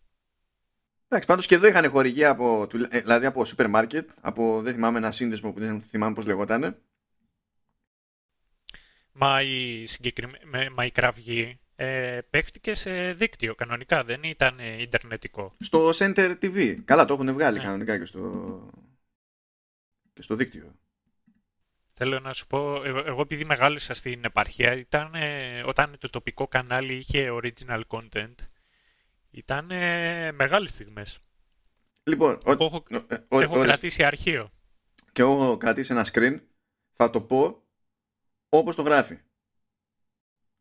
Εντάξει, πάντως και εδώ είχαν χορηγία από, ε, δηλαδή από σούπερ μάρκετ, από δεν θυμάμαι ένα σύνδεσμο που δεν θυμάμαι πώς λεγόταν. Μα η, συγκεκριμέ... μα η κραυγή ε, παίχτηκε σε δίκτυο κανονικά, δεν ήταν ε, ιντερνετικό. Στο Center TV. Καλά, το έχουν βγάλει ναι. κανονικά και στο, και στο δίκτυο. Θέλω να σου πω, εγώ επειδή μεγάλωσα στην επαρχία, ήταν, όταν το τοπικό κανάλι είχε original content, ήταν μεγάλες στιγμές. Λοιπόν, ο, έχω, ο, έχω κρατήσει αρχείο. Και εγώ έχω κρατήσει ένα screen, θα το πω όπως το γράφει.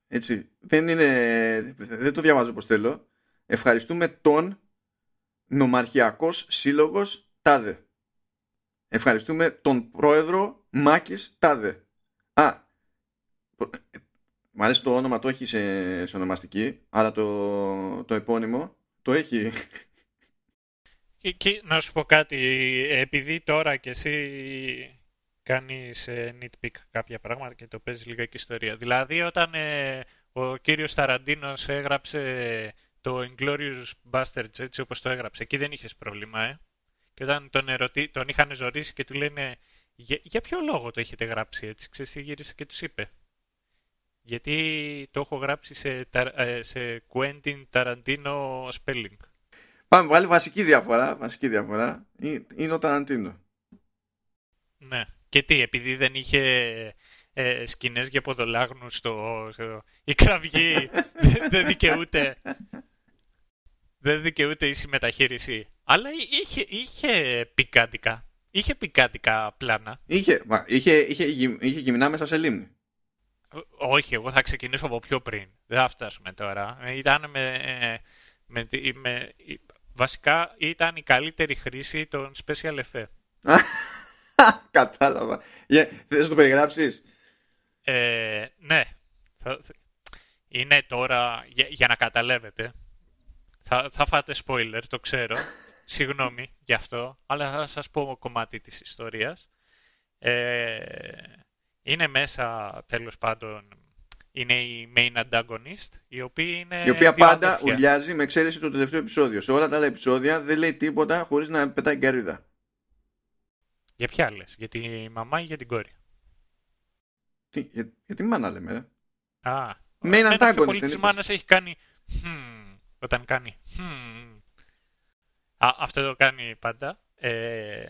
Έτσι, δεν, είναι, δεν το διαβάζω όπως θέλω. Ευχαριστούμε τον νομαρχιακός σύλλογος Τάδε. Ευχαριστούμε τον πρόεδρο Μάκης Τάδε. Α, Μ' αρέσει το όνομα, το έχει σε, σε ονομαστική, αλλά το, το επώνυμο το έχει. Και, και, να σου πω κάτι, επειδή τώρα κι εσύ κάνεις ε, nitpick κάποια πράγματα και το παίζεις λίγα και ιστορία. Δηλαδή όταν ε, ο κύριος Ταραντίνος έγραψε το Inglourious Basterds έτσι όπως το έγραψε, εκεί δεν είχες πρόβλημα, ε. Και όταν τον, ερωτή, τον είχαν ζωρίσει και του λένε για, για ποιο λόγο το έχετε γράψει έτσι, ξέρεις τι γύρισε και τους είπε; Γιατί το έχω γράψει σε, ε, σε Quentin Tarantino spelling. Πάμε πάλι βασική διαφορά, βασική διαφορά είναι ο Ταραντίνο. Ναι. Και τι, επειδή δεν είχε ε, σκηνές για ποδολάγνους στο, στο... η κραυγή δεν δικαιούται δεν δικαιούται ίση μεταχείριση. Αλλά είχε, είχε πικάντικα. Είχε πικάντικα πλάνα. Είχε, μα, είχε, είχε, είχε γυμνά μέσα σε λίμνη. Όχι, εγώ θα ξεκινήσω από πιο πριν. Δεν θα φτάσουμε τώρα. Ήταν με, με, με, βασικά ήταν η καλύτερη χρήση των special effects. Κατάλαβα. Yeah, θες να το περιγράψεις; Ε, ναι. Είναι τώρα, για, να καταλάβετε, θα, θα φάτε spoiler, το ξέρω. Συγγνώμη γι' αυτό, αλλά θα σας πω κομμάτι της ιστορίας. Ε, είναι μέσα, τέλος πάντων, είναι η main antagonist, η οποία είναι. Η οποία πάντα αδέρφια. ουρλιάζει με εξαίρεση το τελευταίο επεισόδιο. Σε όλα τα άλλα επεισόδια δεν λέει τίποτα χωρίς να πετάει καρύδα. Για ποια λες, για τη μαμά ή για την κόρη; Τι, για, για τη μάνα λέμε. Ρε. Α, main antagonist. Πολύ της μάνας έχει κάνει. Hmm, όταν κάνει. Hmm. Α, αυτό το κάνει πάντα. Ε,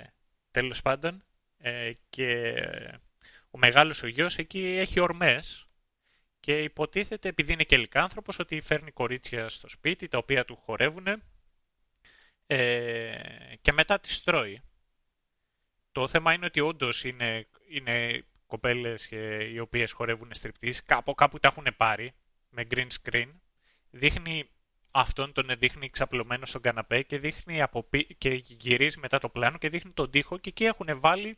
τέλος πάντων. Ε, και ο μεγάλος ο γιος εκεί έχει ορμές και υποτίθεται, επειδή είναι και λικάνθρωπος, ότι φέρνει κορίτσια στο σπίτι, τα οποία του χορεύουν ε, και μετά τις τρώει. Το θέμα είναι ότι όντως είναι, είναι κοπέλες οι οποίες χορεύουν στριπτής, κάπου κάπου τα έχουν πάρει με green screen. Δείχνει αυτόν τον δείχνει ξαπλωμένος στον καναπέ και, δείχνει από και γυρίζει μετά το πλάνο και δείχνει τον τοίχο και εκεί έχουν βάλει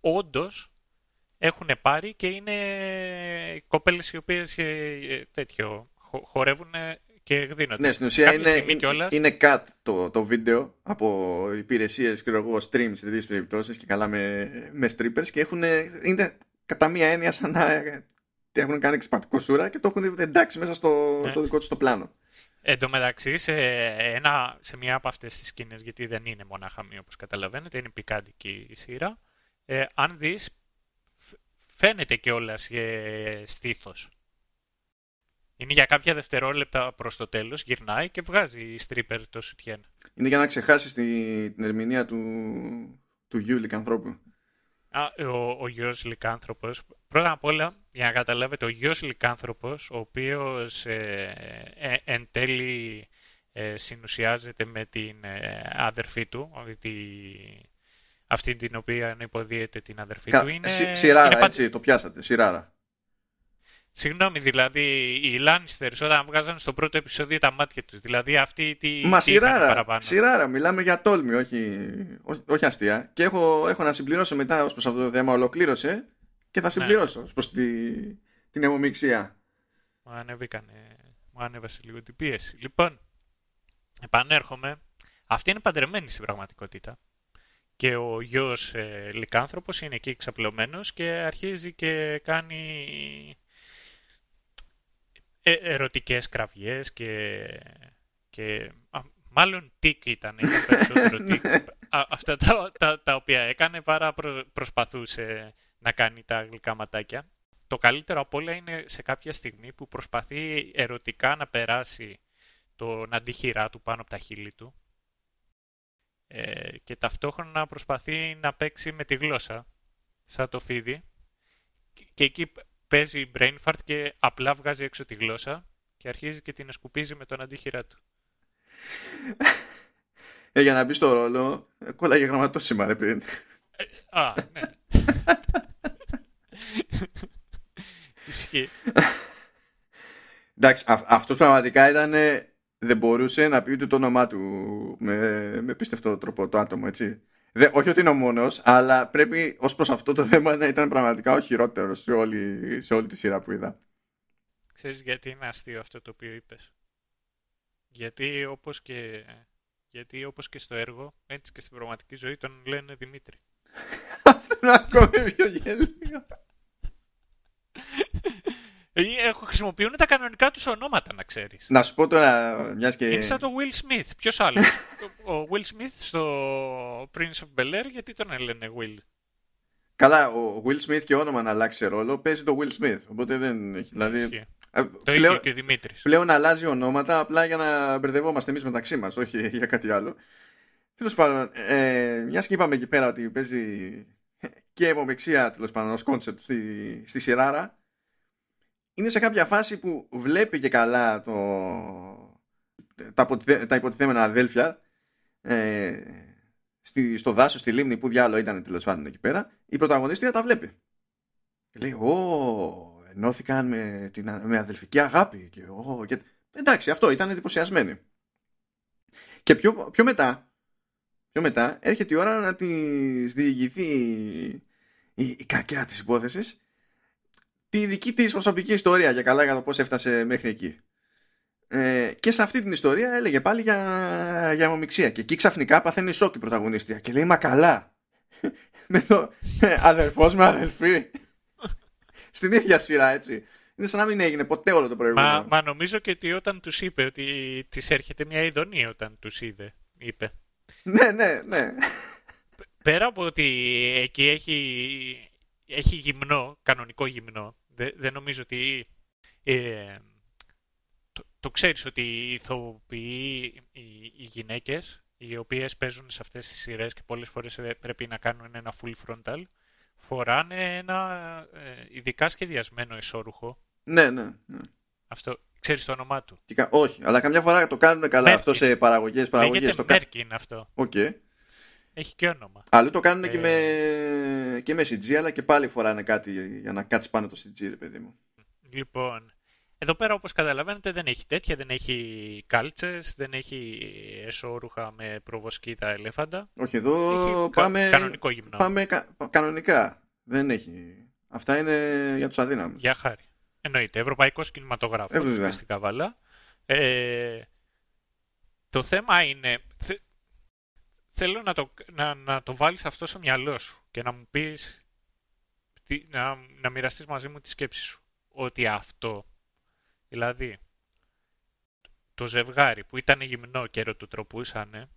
όντως έχουν πάρει και είναι κοπέλες οι οποίες ε, ε, τέτοιο, χορεύουν και εκδίνονται. Ναι, στην ουσία είναι, είναι cut το, το βίντεο από υπηρεσίες και εγώ stream σε τέτοιες περιπτώσεις και καλά με, με strippers και έχουν, είναι κατά μία έννοια σαν να έχουν κάνει εξυπατικό σούρα και το έχουν εντάξει μέσα στο, ναι. στο δικό τους το πλάνο. Εν τω μεταξύ, σε, ένα, σε μία από αυτές τις σκηνές, γιατί δεν είναι μονάχα μία όπως καταλαβαίνετε, είναι πικάντικη η σειρά, ε, αν δεις φαίνεται κιόλας ε, στήθος. Είναι για κάποια δευτερόλεπτα προς το τέλος, γυρνάει και βγάζει η stripper το σουτιέν. Είναι για να ξεχάσεις την ερμηνεία του, του γιου λικανθρώπου. Α, ο, ο γιος λικάνθρωπος. Πρώτα απ' όλα, για να καταλάβετε, ο γιος λικάνθρωπος, ο οποίος ε, ε, εν τέλει ε, συνουσιάζεται με την ε, αδερφή του, τη, αυτή την οποία υποδίεται την αδερφή του είναι... σειράρα, είναι έτσι, το πιάσατε, σειράρα. Συγγνώμη, δηλαδή οι Λάνιστερ όταν βγάζαν στο πρώτο επεισόδιο τα μάτια τους, δηλαδή αυτή τι. Μα τι σειράρα, σειράρα, μιλάμε για τόλμη, όχι, όχι αστεία. Και έχω, έχω να συμπληρώσω μετά ως προς αυτό το θέμα, ολοκλήρωσε και θα ναι. συμπληρώσω ναι. προς τη, την αιμομηξία. Μου ανέβηκανε, μου ανέβασε λίγο την πίεση. Λοιπόν, επανέρχομαι. Αυτή είναι παντρεμένη στην πραγματικότητα και ο γιος ε, λικάνθρωπος είναι εκεί ξαπλωμένος και αρχίζει και κάνει ε, ερωτικές κραυγές και, και μάλλον τίκ ήταν, ήταν περισσότερο τίκ. αυτά τα, τα, τα, οποία έκανε παρά προσπαθούσε να κάνει τα γλυκά ματάκια. το καλύτερο από όλα είναι σε κάποια στιγμή που προσπαθεί ερωτικά να περάσει τον αντίχειρά του πάνω από τα χείλη του ε, και ταυτόχρονα προσπαθεί να παίξει με τη γλώσσα σαν το φίδι και εκεί παίζει brain fart και απλά βγάζει έξω τη γλώσσα και αρχίζει και την σκουπίζει με τον αντίχειρά του. Ε, για να μπει στο ρόλο, κόλλαγε γραμματόσημα ρε πριν. Ε, α, ναι. Ισχύει. Εντάξει, αυτός πραγματικά ήταν δεν μπορούσε να πει ούτε το όνομά του με, με πίστευτο τρόπο το άτομο, έτσι. Δε, όχι ότι είναι ο μόνος, αλλά πρέπει ως προς αυτό το θέμα να ήταν πραγματικά ο χειρότερος σε όλη, σε όλη τη σειρά που είδα. Ξέρεις γιατί είναι αστείο αυτό το οποίο είπες; Γιατί όπως και, γιατί όπως και στο έργο, έτσι και στην πραγματική ζωή τον λένε Δημήτρη. αυτό είναι ακόμη πιο γελίο. Ε, χρησιμοποιούν τα κανονικά τους ονόματα, να ξέρεις. Να σου πω τώρα, μιας και. Είναι σαν το Will Smith. Ποιος άλλος; ο Will Smith στο Prince of Bel Air, γιατί τον λένε Will; Καλά, ο Will Smith και όνομα να αλλάξει ρόλο παίζει το Will Smith. Οπότε δεν έχει. Δηλαδή, ε, το πλέον, είχε και ο Δημήτρης. Πλέον αλλάζει ονόματα απλά για να μπερδευόμαστε εμείς μεταξύ μας, όχι για κάτι άλλο. Τέλος πάντων, ε, μιας και είπαμε εκεί πέρα ότι παίζει και αιμομεξία τέλος πάντων ως concept στη, στη σειρά είναι σε κάποια φάση που βλέπει και καλά το, τα, τα υποτιθέμενα αδέλφια ε, στη, στο δάσος, στη λίμνη που διάλογο ήταν τέλος πάντων εκεί πέρα, η πρωταγωνίστρια τα βλέπει. Και λέει, Ω, ενώθηκαν με, την, με αδελφική αγάπη. Και, ο, και... Εντάξει, αυτό ήταν εντυπωσιασμένη. Και πιο, πιο μετά, πιο μετά έρχεται η ώρα να της διηγηθεί η, η κακιά της υπόθεσης τη δική της προσωπική ιστορία για καλά για το πώς έφτασε μέχρι εκεί. Ε, και σε αυτή την ιστορία έλεγε πάλι για, για αιμομηξία. Και εκεί ξαφνικά παθαίνει σοκ η πρωταγωνίστρια και λέει Μα καλά. με το ε, αδερφός με αδελφή. Στην ίδια σειρά, έτσι. Είναι σαν να μην έγινε ποτέ όλο το προηγούμενο. Μα, μα νομίζω και ότι όταν τους είπε ότι της έρχεται μια ειδονή όταν τους είδε, είπε. ναι, ναι, ναι. Πέρα από ότι εκεί έχει, έχει γυμνό, κανονικό γυμνό, δεν νομίζω ότι... Ε, το, το ξέρεις ότι οι ηθοποιοί, οι, οι γυναίκες, οι οποίες παίζουν σε αυτές τις σειρές και πολλές φορές ε, πρέπει να κάνουν ένα full frontal, φοράνε ένα ε, ειδικά σχεδιασμένο ισόρουχο. Ναι, ναι, ναι. Αυτό, ξέρεις το όνομά του; όχι, αλλά καμιά φορά το κάνουν καλά αυτό σε παραγωγές. παραγωγές Λέγεται το Μέρκιν αυτό. Okay. Έχει και όνομα. Αλλού το κάνουν και, ε. με, και με CG, αλλά και πάλι φοράνε κάτι για να κάτσεις πάνω το CG, ρε παιδί μου. Λοιπόν, εδώ πέρα όπως καταλαβαίνετε δεν έχει τέτοια, δεν έχει κάλτσες, δεν έχει εσώρουχα με προβοσκήτα ελέφαντα. Όχι, εδώ πάμε, κανονικό γυμνό. πάμε κανονικά. Δεν έχει. Αυτά είναι για τους αδύναμους. Για χάρη. Εννοείται. Ευρωπαϊκός κινηματογράφος ε, στην Καβάλα. Ε, το θέμα είναι, θέλω να το, να, να το βάλεις αυτό στο μυαλό σου και να μου πεις, να, να μοιραστείς μαζί μου τη σκέψη σου. Ότι αυτό, δηλαδή, το ζευγάρι που ήταν γυμνό και ερωτοτροπούσανε,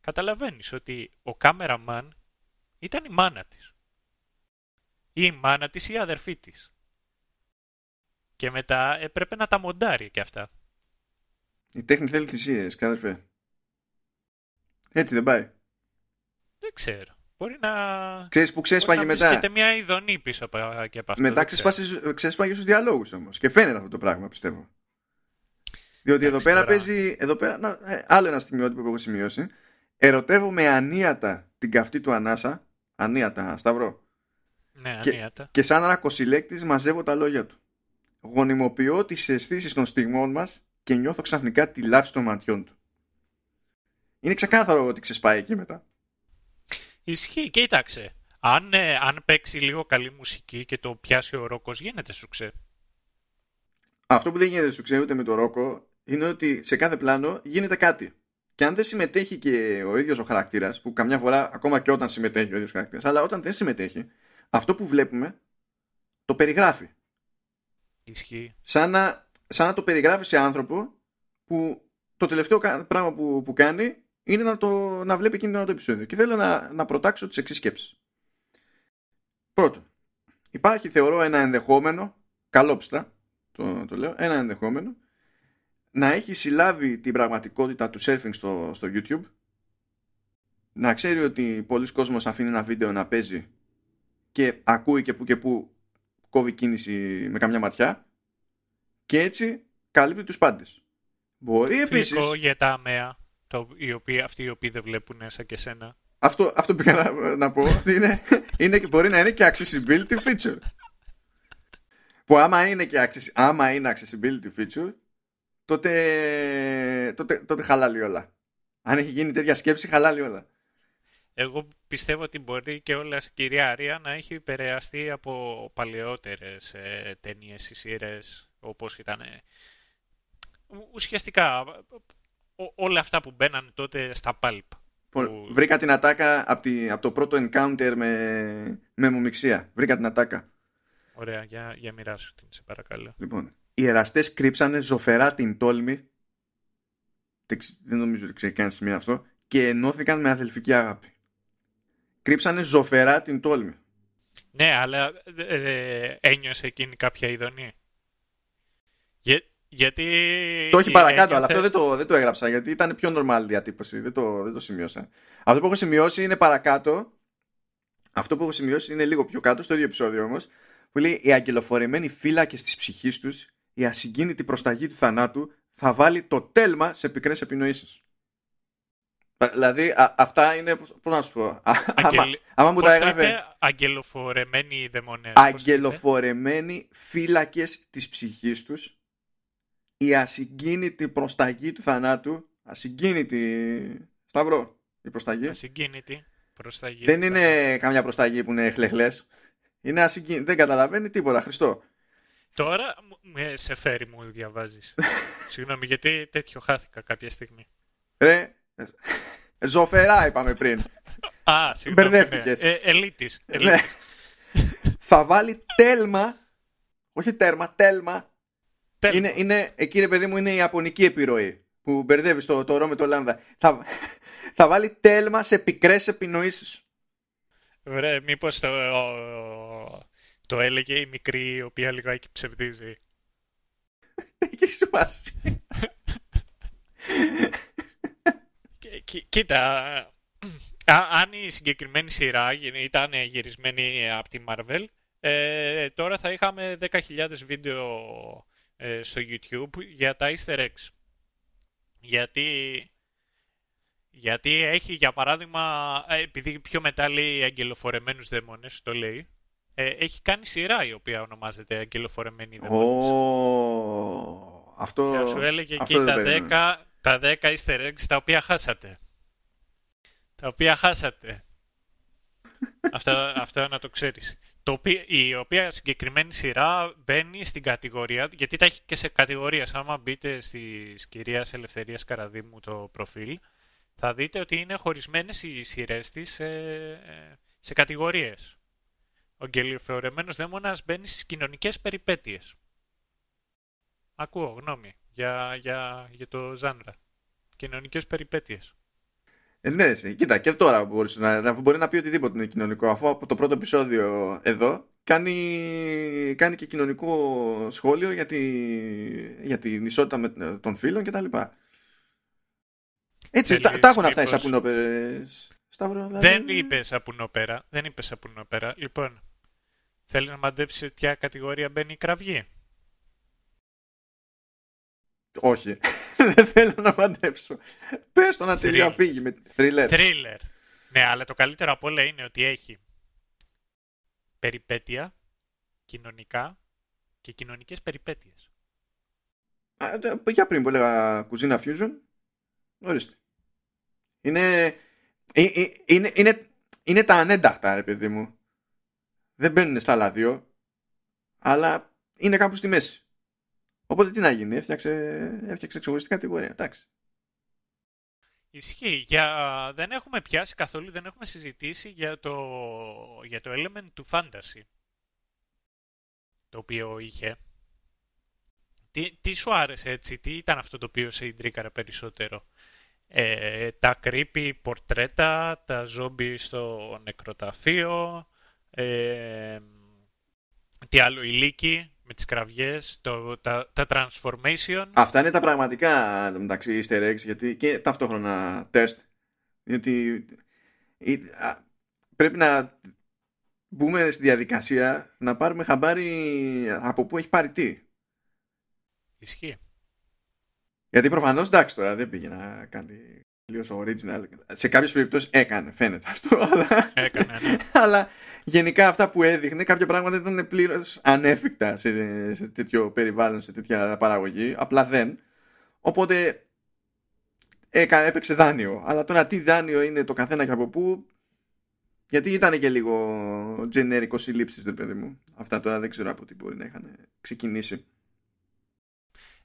καταλαβαίνεις ότι ο κάμεραμαν ήταν η μάνα της. Ή η μάνα της ή η αδερφή της. Και μετά έπρεπε να τα μοντάρει και αυτά. Η τέχνη θέλει θυσίες, κάδερφε. Έτσι δεν πάει. Δεν ξέρω. Μπορεί να. Ξέρεις που ξέσπαγε μετά; Έχετε μια ειδονή πίσω και από αυτό. Μετά ξέσπαγε στους διαλόγους όμως. Και φαίνεται αυτό το πράγμα, πιστεύω. Διότι εδώ πέρα παίζει. Εδώ πέρα, να, ε, άλλο ένα στιγμιότυπο που έχω σημειώσει. Ερωτεύομαι ανίατα την καυτή του ανάσα. Ανίατα, Σταυρό. Ναι, ανίατα. Και, και σαν ένα κοσιλέκτη μαζεύω τα λόγια του. Γονιμοποιώ τις αισθήσεις των στιγμών μας και νιώθω ξαφνικά τη λάψη των ματιών του. Είναι ξεκάθαρο ότι ξεσπάει εκεί μετά. Ισχύει. Κοίταξε. Αν, ε, αν παίξει λίγο καλή μουσική και το πιάσει ο Ρόκος, γίνεται σουξέ. Αυτό που δεν γίνεται σουξέ ούτε με το Ρόκο είναι ότι σε κάθε πλάνο γίνεται κάτι. Και αν δεν συμμετέχει και ο ίδιος ο χαρακτήρας, που καμιά φορά ακόμα και όταν συμμετέχει ο ίδιος χαρακτήρας, αλλά όταν δεν συμμετέχει, αυτό που βλέπουμε το περιγράφει. Ισχύει. Σαν να, σαν να το περιγράφει σε άνθρωπο που το τελευταίο πράγμα που, που κάνει είναι να, το, να βλέπει εκείνο το επεισόδιο. Και θέλω να, να προτάξω τις εξής σκέψεις. Πρώτον, υπάρχει θεωρώ ένα ενδεχόμενο καλόψτα, το, το λέω, ένα ενδεχόμενο, να έχει συλλάβει την πραγματικότητα του surfing στο, στο YouTube, να ξέρει ότι πολλοί κόσμος αφήνει ένα βίντεο να παίζει και ακούει και που και που κόβει κίνηση με καμιά ματιά και έτσι καλύπτει τους πάντες. Μπορεί επίσης... Φιλικό για τα αμαία, το, οι οποίοι, αυτοί οι οποίοι δεν βλέπουν σαν και σένα. Αυτό, αυτό πήγα να, να πω ότι είναι, είναι, μπορεί να είναι και accessibility feature. Που άμα είναι και access, άμα είναι accessibility feature, τότε, τότε, τότε χαλάει όλα. Αν έχει γίνει τέτοια σκέψη, χαλάει όλα. Εγώ πιστεύω ότι μπορεί και όλα η κυρία Αρία να έχει επηρεαστεί από παλαιότερες ε, ταινίες ή σειρές όπως ήταν ουσιαστικά όλα αυτά που μπαίναν τότε στα pulp. Που... Βρήκα την ατάκα από, από το πρώτο encounter με, με μομιξία. Βρήκα την ατάκα. Ωραία, για, για μοιράσου την, σε παρακαλώ. Λοιπόν, οι εραστές κρύψανε ζωφερά την τόλμη δεν νομίζω ότι ξέρει κανένα σημείο αυτό και ενώθηκαν με αδελφική αγάπη. Κρύψανε ζωφερά την τόλμη. Ναι, αλλά ε, ένιωσε εκείνη κάποια ειδονή. Για, γιατί... Το έχει παρακάτω, αλλά αυτό δεν το, δεν το έγραψα γιατί ήταν πιο normal διατύπωση. Δεν το, δεν το σημείωσα. Αυτό που έχω σημειώσει είναι παρακάτω. Αυτό που έχω σημειώσει είναι λίγο πιο κάτω, στο ίδιο επεισόδιο όμως. Που λέει Οι αγγελοφορεμένοι φύλακε της ψυχής τους, η ασυγκίνητη προσταγή του θανάτου, θα βάλει το τέλμα σε πικρές επινοήσεις. Δηλαδή αυτά είναι, πώς να σου πω, Αγγελ... άμα, μου τα έγραφε... Αγγελοφορεμένοι δαιμονές. Αγγελοφορεμένοι φύλακες της ψυχής τους η ασυγκίνητη προσταγή του θανάτου, ασυγκίνητη, Σταυρό, η προσταγή. Ασυγκίνητη προσταγή. Δεν είναι καμιά προσταγή που είναι χλεχλές. Είναι ασυγκίνητη, δεν καταλαβαίνει τίποτα, Χριστό. Τώρα σε φέρει μου διαβάζεις. Συγγνώμη, γιατί τέτοιο χάθηκα κάποια στιγμή. Ρε, ζωφερά είπαμε πριν. Α, συγγνώμη. Μπερδεύτηκες. Ναι. Ε, ελίτης. Ναι. Θα βάλει τέλμα, όχι τέρμα, τέλμα είναι, είναι, εκεί ρε παιδί μου είναι η ιαπωνική επιρροή που μπερδεύεις το, το ρο με το λάμδα. Θα, θα βάλει τέλμα σε πικρές επινοήσεις. Βρε, μήπως το, το έλεγε η μικρή η οποία λιγάκι ψευδίζει. Έχει σημασία. Κοίτα, αν η συγκεκριμένη σειρά ήταν γυρισμένη από τη Marvel, ε, τώρα θα είχαμε 10.000 βίντεο ε, στο YouTube για τα easter eggs. Γιατί, γιατί έχει για παράδειγμα, ε, επειδή πιο μετά λέει αγγελοφορεμένους δαίμονες, το λέει, ε, έχει κάνει σειρά η οποία ονομάζεται αγγελοφορεμένοι δαίμονες. Oh, αυτό, και σου έλεγε εκεί τα 10, τα 10 easter eggs τα οποία χάσατε. Τα οποία χάσατε. αυτό, αυτό να το ξέρεις το η οποία συγκεκριμένη σειρά μπαίνει στην κατηγορία, γιατί τα έχει και σε κατηγορίες. Άμα μπείτε στη κυρίας Ελευθερίας Καραδίμου το προφίλ, θα δείτε ότι είναι χωρισμένες οι σειρές της σε, σε κατηγορίες. Ο γκελιοφορεμένο δαίμονας μπαίνει στις κοινωνικές περιπέτειες. Ακούω γνώμη για, για, για το ζάνρα. Κοινωνικές περιπέτειες. Ε, ναι, κοίτα, και τώρα μπορείς να, μπορεί να πει οτιδήποτε είναι κοινωνικό, αφού από το πρώτο επεισόδιο εδώ κάνει, κάνει και κοινωνικό σχόλιο για, τη, για την ισότητα με, των φίλων κτλ. Έτσι, τα, τα έχουν αυτά οι σαπουνόπερες. Σταύρο, δηλαδή. Δεν είπες σαπουνόπερα. Δεν είπες σαπουνόπερα. Λοιπόν, θέλεις να μαντέψεις ποια κατηγορία μπαίνει η κραυγή; Όχι. Δεν θέλω να μαντέψω. Πες το να τελειώ φύγει με thriller. Thriller. Ναι, αλλά το καλύτερο από όλα είναι ότι έχει περιπέτεια, κοινωνικά και κοινωνικές περιπέτειες. για πριν που έλεγα κουζίνα fusion, ορίστε. Είναι, ε, ε, είναι, είναι, είναι τα ανένταχτα, ρε παιδί μου. Δεν μπαίνουν στα άλλα δύο, αλλά είναι κάπου στη μέση. Οπότε τι να γίνει, έφτιαξε, έφτιαξε ξεχωριστή κατηγορία. Εντάξει. Ισχύει. Για, δεν έχουμε πιάσει καθόλου, δεν έχουμε συζητήσει για το, για το element του fantasy. Το οποίο είχε. Τι, τι σου άρεσε έτσι, τι ήταν αυτό το οποίο σε ιντρίκαρε περισσότερο; Ε, τα creepy πορτρέτα, τα ζόμπι στο νεκροταφείο, ε, τι άλλο, η λύκη; Με τις κραυγές, το, τα, τα transformation. Αυτά είναι τα πραγματικά μεταξύ easter eggs γιατί και ταυτόχρονα τεστ. Γιατί πρέπει να μπούμε στη διαδικασία να πάρουμε χαμπάρι από πού έχει πάρει τι. Ισχύει. Γιατί προφανώς εντάξει τώρα δεν πήγε να κάνει τελείως original. Σε κάποιες περιπτώσεις έκανε, φαίνεται αυτό. Αλλά, έκανε, ναι. αλλά γενικά αυτά που έδειχνε, κάποια πράγματα ήταν πλήρως ανέφικτα σε, σε τέτοιο περιβάλλον, σε τέτοια παραγωγή. Απλά δεν. Οπότε έκανε, έπαιξε δάνειο. Αλλά τώρα τι δάνειο είναι το καθένα και από πού. Γιατί ήταν και λίγο generic συλλήψεις, δεν παιδί μου. Αυτά τώρα δεν ξέρω από τι μπορεί να είχαν ξεκινήσει.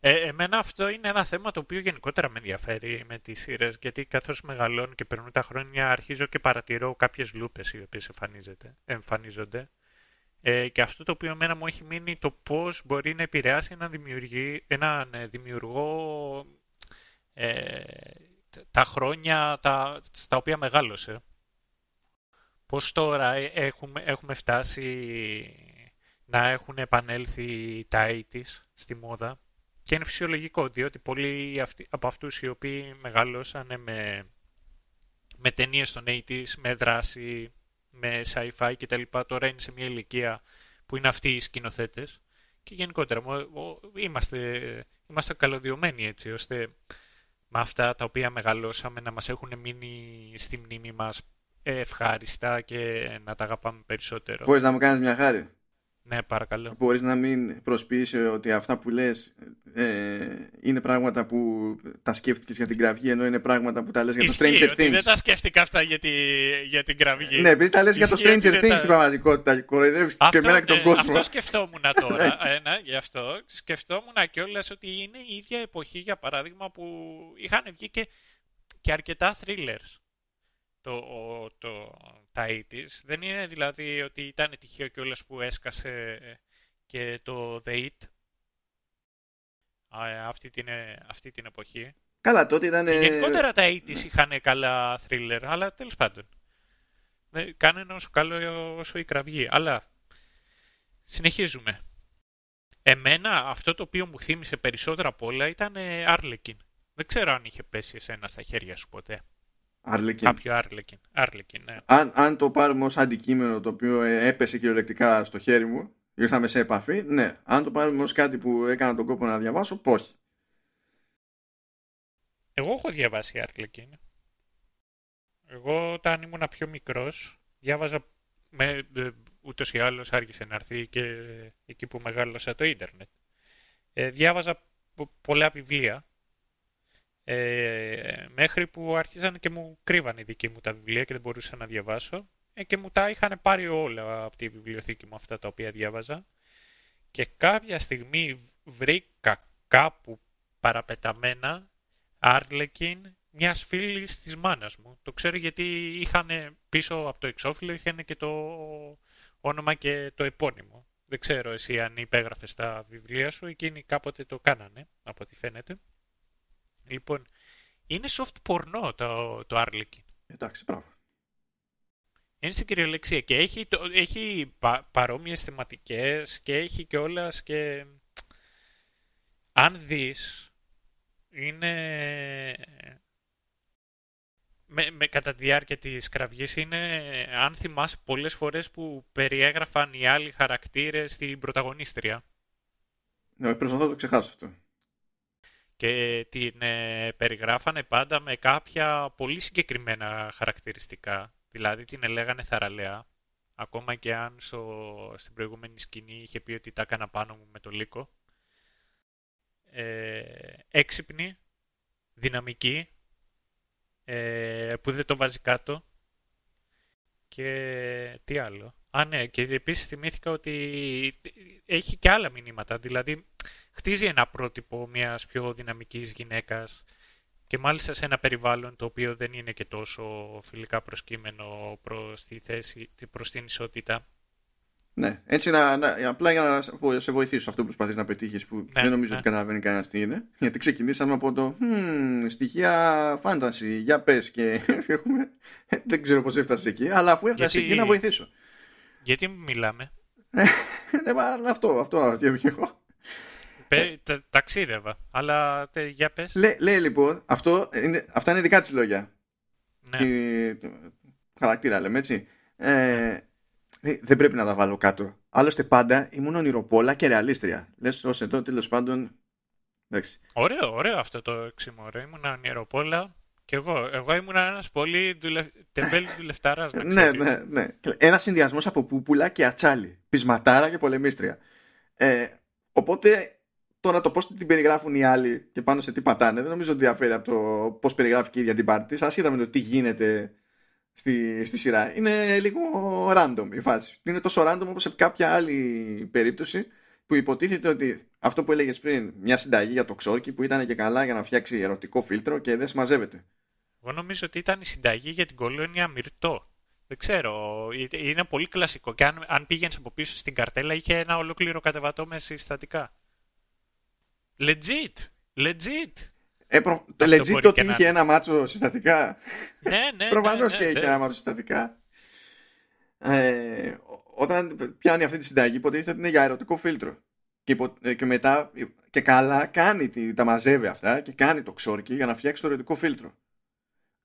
Ε, εμένα αυτό είναι ένα θέμα το οποίο γενικότερα με ενδιαφέρει με τις σειρές, γιατί καθώς μεγαλώνω και περνούν τα χρόνια αρχίζω και παρατηρώ κάποιες λούπες οι οποίες εμφανίζονται ε, και αυτό το οποίο εμένα μου έχει μείνει το πώς μπορεί να επηρεάσει έναν, έναν ε, δημιουργό ε, τα χρόνια τα, στα οποία μεγάλωσε. Πώς τώρα ε, έχουμε, έχουμε φτάσει να έχουν επανέλθει τα 80's στη μόδα και είναι φυσιολογικό, διότι πολλοί από αυτούς οι οποίοι μεγαλώσανε με, με ταινίες των 80's, με δράση, με sci-fi κτλ. Τώρα είναι σε μια ηλικία που είναι αυτοί οι σκηνοθέτες. Και γενικότερα είμαστε, είμαστε καλωδιωμένοι έτσι, ώστε με αυτά τα οποία μεγαλώσαμε να μας έχουν μείνει στη μνήμη μας ευχάριστα και να τα αγαπάμε περισσότερο. Μπορείς να μου κάνεις μια χάρη; Ναι, παρακαλώ. Μπορείς να μην προσποιήσει ότι αυτά που λες ε, είναι πράγματα που τα σκέφτηκες για την κραυγή ενώ είναι πράγματα που τα λες για το Stranger Things. δεν τα σκέφτηκα αυτά για, τη, για την κραυγή. Ναι, επειδή τα λες για το Stranger Things στην πραγματικότητα. Κοροϊδεύεις και εμένα και τον ναι, κόσμο. Αυτό σκεφτόμουν τώρα. ένα, γι' αυτό σκεφτόμουν κιόλα ότι είναι η ίδια εποχή για παράδειγμα που είχαν βγει και, και αρκετά thrillers το, το, τα 80's. Δεν είναι δηλαδή ότι ήταν τυχαίο κιόλας που έσκασε και το The It αυτή την, αυτή την εποχή. Καλά, τότε ήταν... γενικότερα τα 80's είχαν καλά thriller, αλλά τέλος πάντων. Κάνε όσο καλό όσο η κραυγή. Αλλά συνεχίζουμε. Εμένα αυτό το οποίο μου θύμισε περισσότερα απ' όλα ήταν Arlequin. Δεν ξέρω αν είχε πέσει εσένα στα χέρια σου ποτέ. Άρλεκιν. Κάποιο Άρλεκιν. Άρλεκιν ναι. αν, αν το πάρουμε ως αντικείμενο το οποίο ε, έπεσε κυριολεκτικά στο χέρι μου, ήρθαμε σε επαφή, ναι. Αν το πάρουμε ως κάτι που έκανα τον κόπο να διαβάσω, όχι. Εγώ έχω διαβάσει Άρλεκιν. Εγώ όταν ήμουν πιο μικρός, διάβαζα με, ε, ούτως ή άλλως άρχισε να έρθει και εκεί που μεγάλωσα το ίντερνετ. Ε, διάβαζα πολλά βιβλία ε, μέχρι που άρχισαν και μου κρύβαν οι δικοί μου τα βιβλία και δεν μπορούσα να διαβάσω ε, και μου τα είχαν πάρει όλα από τη βιβλιοθήκη μου αυτά τα οποία διάβαζα και κάποια στιγμή βρήκα κάπου παραπεταμένα Άρλεκιν μιας φίλης της μάνας μου. Το ξέρω γιατί είχαν πίσω από το εξώφυλλο είχαν και το όνομα και το επώνυμο. Δεν ξέρω εσύ αν υπέγραφες τα βιβλία σου, εκείνοι κάποτε το κάνανε, από ό,τι φαίνεται. Λοιπόν, είναι soft πορνό το, το Arlequin. Εντάξει, μπράβο. Είναι στην κυριολεξία και έχει, το, έχει πα, παρόμοιες θεματικές και έχει κιόλας και αν δεις είναι με, με, κατά τη διάρκεια της κραυγής είναι αν θυμάσαι πολλές φορές που περιέγραφαν οι άλλοι χαρακτήρες στην πρωταγωνίστρια. Ναι, προσπαθώ να το ξεχάσω αυτό και την ε, περιγράφανε πάντα με κάποια πολύ συγκεκριμένα χαρακτηριστικά. Δηλαδή την έλεγανε θαραλέα, ακόμα και αν στο, στην προηγούμενη σκηνή είχε πει ότι τα έκανα πάνω μου με το λύκο. Ε, έξυπνη, δυναμική, ε, που δεν το βάζει κάτω και τι άλλο. Α, ναι, και επίσης θυμήθηκα ότι έχει και άλλα μηνύματα. Δηλαδή, χτίζει ένα πρότυπο μιας πιο δυναμικής γυναίκας και μάλιστα σε ένα περιβάλλον το οποίο δεν είναι και τόσο φιλικά προσκύμενο προς, τη θέση, προς την ισότητα. Ναι, έτσι να, να, απλά για να σε βοηθήσω αυτό που προσπαθείς να πετύχεις που ναι, δεν νομίζω ναι. ότι καταλαβαίνει κανένας τι είναι γιατί ξεκινήσαμε από το hm, στοιχεία φάνταση, για πες και έχουμε, δεν ξέρω πώς έφτασε εκεί αλλά αφού έφτασε εκεί να βοηθήσω γιατί μιλάμε; Αυτό, αυτό αναρωτιέμαι και εγώ. Ταξίδευα, αλλά για πες. Λέει λοιπόν, αυτό είναι, αυτά είναι δικά της λόγια. Ναι. Και, χαρακτήρα λέμε έτσι. Ε, δεν πρέπει να τα βάλω κάτω. Άλλωστε πάντα ήμουν ονειροπόλα και ρεαλίστρια. Λες ως εδώ τέλος πάντων. Εντάξει. Ωραίο, ωραίο αυτό το εξημόρο. Ήμουν ονειροπόλα και εγώ. Εγώ ήμουν ένας πολύ δουλε... τεμπέλης δουλευτάρας. ναι, ναι, ναι. Ένας συνδυασμός από πούπουλα και ατσάλι. Πισματάρα και πολεμίστρια. Ε, οπότε τώρα το πώς την περιγράφουν οι άλλοι και πάνω σε τι πατάνε δεν νομίζω ότι διαφέρει από το πώς περιγράφει και η ίδια την πάρτη. Α είδαμε το τι γίνεται στη, στη σειρά. Είναι λίγο random η φάση. Είναι τόσο random όπως σε κάποια άλλη περίπτωση που υποτίθεται ότι αυτό που έλεγες πριν, μια συνταγή για το ξόρκι που ήταν και καλά για να φτιάξει ερωτικό φίλτρο και δεν συμμαζεύεται. Εγώ νομίζω ότι ήταν η συνταγή για την κολόνια Μυρτό. Δεν ξέρω. Είναι πολύ κλασικό. Και αν, αν πήγαινες από πίσω στην καρτέλα, είχε ένα ολόκληρο κατεβατό μες συστατικά. Legit. Legit. Ε, προ... Το legit το ότι είχε ένα μάτσο συστατικά. Ναι, ναι. Προφανώς ναι, και είχε ναι. ένα μάτσο συστατικά. Ε, όταν πιάνει αυτή τη συνταγή, υποτίθεται ότι είναι για ερωτικό φίλτρο. Και, ε, και μετά και καλά κάνει, τα μαζεύει αυτά και κάνει το ξόρκι για να φτιάξει το ερωτικό φίλτρο.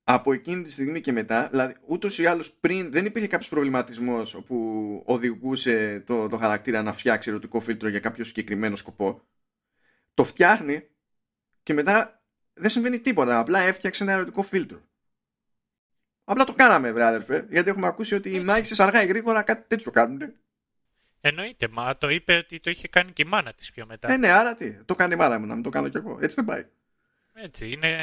Από εκείνη τη στιγμή και μετά, δηλαδή ούτως ή άλλως πριν δεν υπήρχε κάποιος προβληματισμός όπου οδηγούσε το, το χαρακτήρα να φτιάξει ερωτικό φίλτρο για κάποιο συγκεκριμένο σκοπό. Το φτιάχνει και μετά δεν συμβαίνει τίποτα. Απλά έφτιαξε ένα ερωτικό φίλτρο. Απλά το κάναμε, βρε αδερφέ, γιατί έχουμε ακούσει ότι οι μάγισσε αργά ή γρήγορα κάτι τέτοιο κάνουν. Εννοείται, μα το είπε ότι το είχε κάνει και η μάνα της πιο μετά. Ε, ναι, άρα τι. Το κάνει η μάνα μου, να μην το κάνω κι εγώ. Έτσι δεν πάει. Έτσι, είναι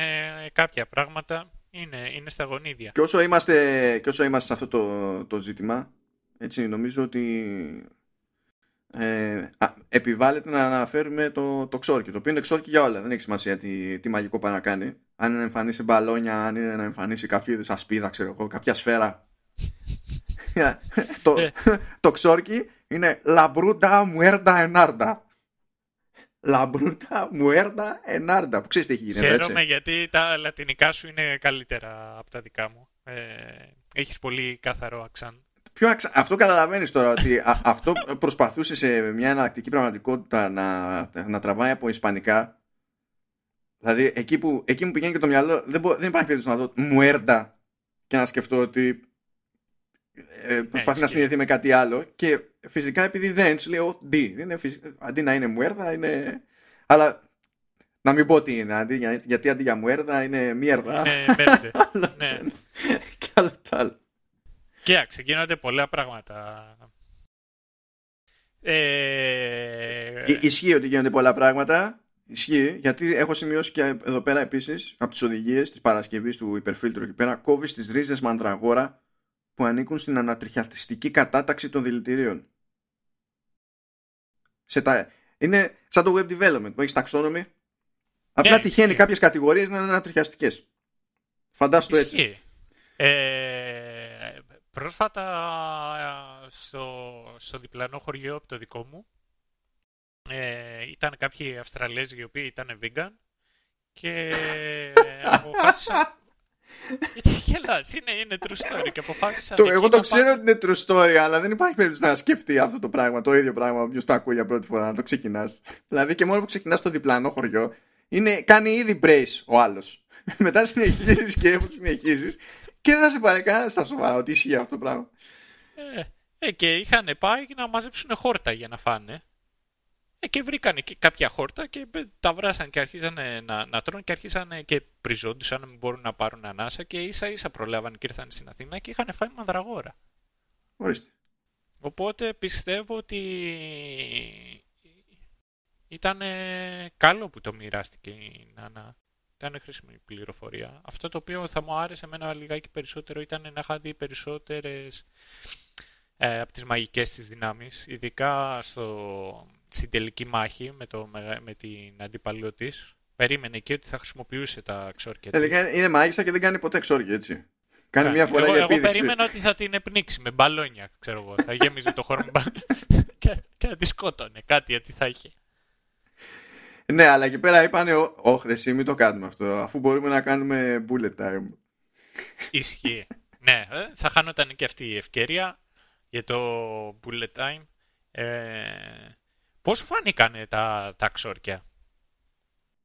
κάποια πράγματα είναι, είναι στα γονίδια. Και όσο είμαστε, και όσο είμαστε σε αυτό το, το ζήτημα, έτσι, νομίζω ότι ε, α, επιβάλλεται να αναφέρουμε το, το ξόρκι, το οποίο είναι ξόρκι για όλα. Δεν έχει σημασία τι, τι μαγικό πάει να κάνει. Αν είναι να εμφανίσει μπαλόνια, αν είναι να εμφανίσει κάποιο είδους ασπίδα, ξέρω εγώ, κάποια σφαίρα. το, ε. το ξόρκι είναι λαμπρούτα μουέρντα ενάρντα. Λαμπρούτα μουέρντα ενάρντα. Που ξέρεις τι έχει γίνει. Χαίρομαι γιατί τα λατινικά σου είναι καλύτερα από τα δικά μου. Ε, έχεις πολύ καθαρό αξάν. Πιο Αυτό καταλαβαίνεις τώρα ότι αυτό προσπαθούσε σε μια εναλλακτική πραγματικότητα να, να τραβάει από Ισπανικά. Δηλαδή εκεί που, εκεί που πηγαίνει και το μυαλό δεν, μπο, δεν υπάρχει περίπτωση να δω μουέρντα και να σκεφτώ ότι ε, προσπαθεί να συνδεθεί με κάτι άλλο. Και φυσικά επειδή δεν σου λέω D. Είναι αντί να είναι μουέρδα είναι. Αλλά να μην πω τι είναι. Αντί, γιατί αντί για μουέρδα είναι μιέρδα. Είναι ναι. Και άλλο το άλλο. Κοίταξε, γίνονται πολλά πράγματα. Ε... Ισχύει ότι γίνονται πολλά πράγματα. Ισχύει, γιατί έχω σημειώσει και εδώ πέρα επίσης από τις οδηγίες της Παρασκευής του υπερφίλτρου εκεί πέρα κόβεις τις ρίζες μαντραγόρα που ανήκουν στην ανατριχιαστική κατάταξη των δηλητηρίων. Σε τα... Είναι σαν το web development που έχεις ταξόνομη. Απλά ναι, τυχαίνει κάποιες κατηγορίες να είναι ανατριχιαστικές. Φαντάσου έτσι. Ε, Πρόσφατα στο, στο διπλανό χωριό από το δικό μου ε, ήταν κάποιοι Αυστραλέζοι οι οποίοι ήταν vegan και αποφάσισαν γιατί γελάς, είναι, είναι true story και αποφάσισαν... Το, εγώ το ξέρω ότι είναι true story, αλλά δεν υπάρχει περίπτωση να σκεφτεί αυτό το πράγμα, το ίδιο πράγμα, ποιο το ακούει για πρώτη φορά, να το ξεκινάς. δηλαδή και μόνο που ξεκινάς στο διπλανό χωριό, είναι, κάνει ήδη brace ο άλλος. Μετά συνεχίζεις και συνεχίζεις και δεν θα σε πάρει κανένα στα σοβαρά ότι ισχύει αυτό το πράγμα. Ε, ε, και είχαν πάει να μαζέψουν χόρτα για να φάνε. Ε, και βρήκαν και κάποια χόρτα και τα βράσαν και αρχίζανε να, να τρώνε και αρχίσαν και πριζόντουσαν να μην μπορούν να πάρουν ανάσα και ίσα ίσα προλάβαν και ήρθαν στην Αθήνα και είχαν φάει μανδραγόρα. Ορίστε. Οπότε πιστεύω ότι ήταν καλό που το μοιράστηκε η Νάνα ήταν χρήσιμη πληροφορία. Αυτό το οποίο θα μου άρεσε εμένα λιγάκι περισσότερο ήταν να είχα δει περισσότερες ε, από τις μαγικές της δυνάμεις, ειδικά στο, στην τελική μάχη με, το, με, την αντίπαλό της. Περίμενε και ότι θα χρησιμοποιούσε τα ξόρκια Τελικά είναι μάγισσα και δεν κάνει ποτέ ξόρκια, έτσι. Κάνει μια φορά εγώ, για επίδειξη. Εγώ περίμενα ότι θα την επνίξει με μπαλόνια, ξέρω εγώ. θα γέμιζε το χώρο με και, και θα τη σκότωνε κάτι, γιατί θα είχε. Ναι, αλλά εκεί πέρα είπανε, όχι, μην το κάνουμε αυτό, αφού μπορούμε να κάνουμε bullet time. Ισχύει. ναι, ε, θα χάνονταν και αυτή η ευκαιρία για το bullet time. Ε, πώς σου φανήκανε τα, τα ξόρκια;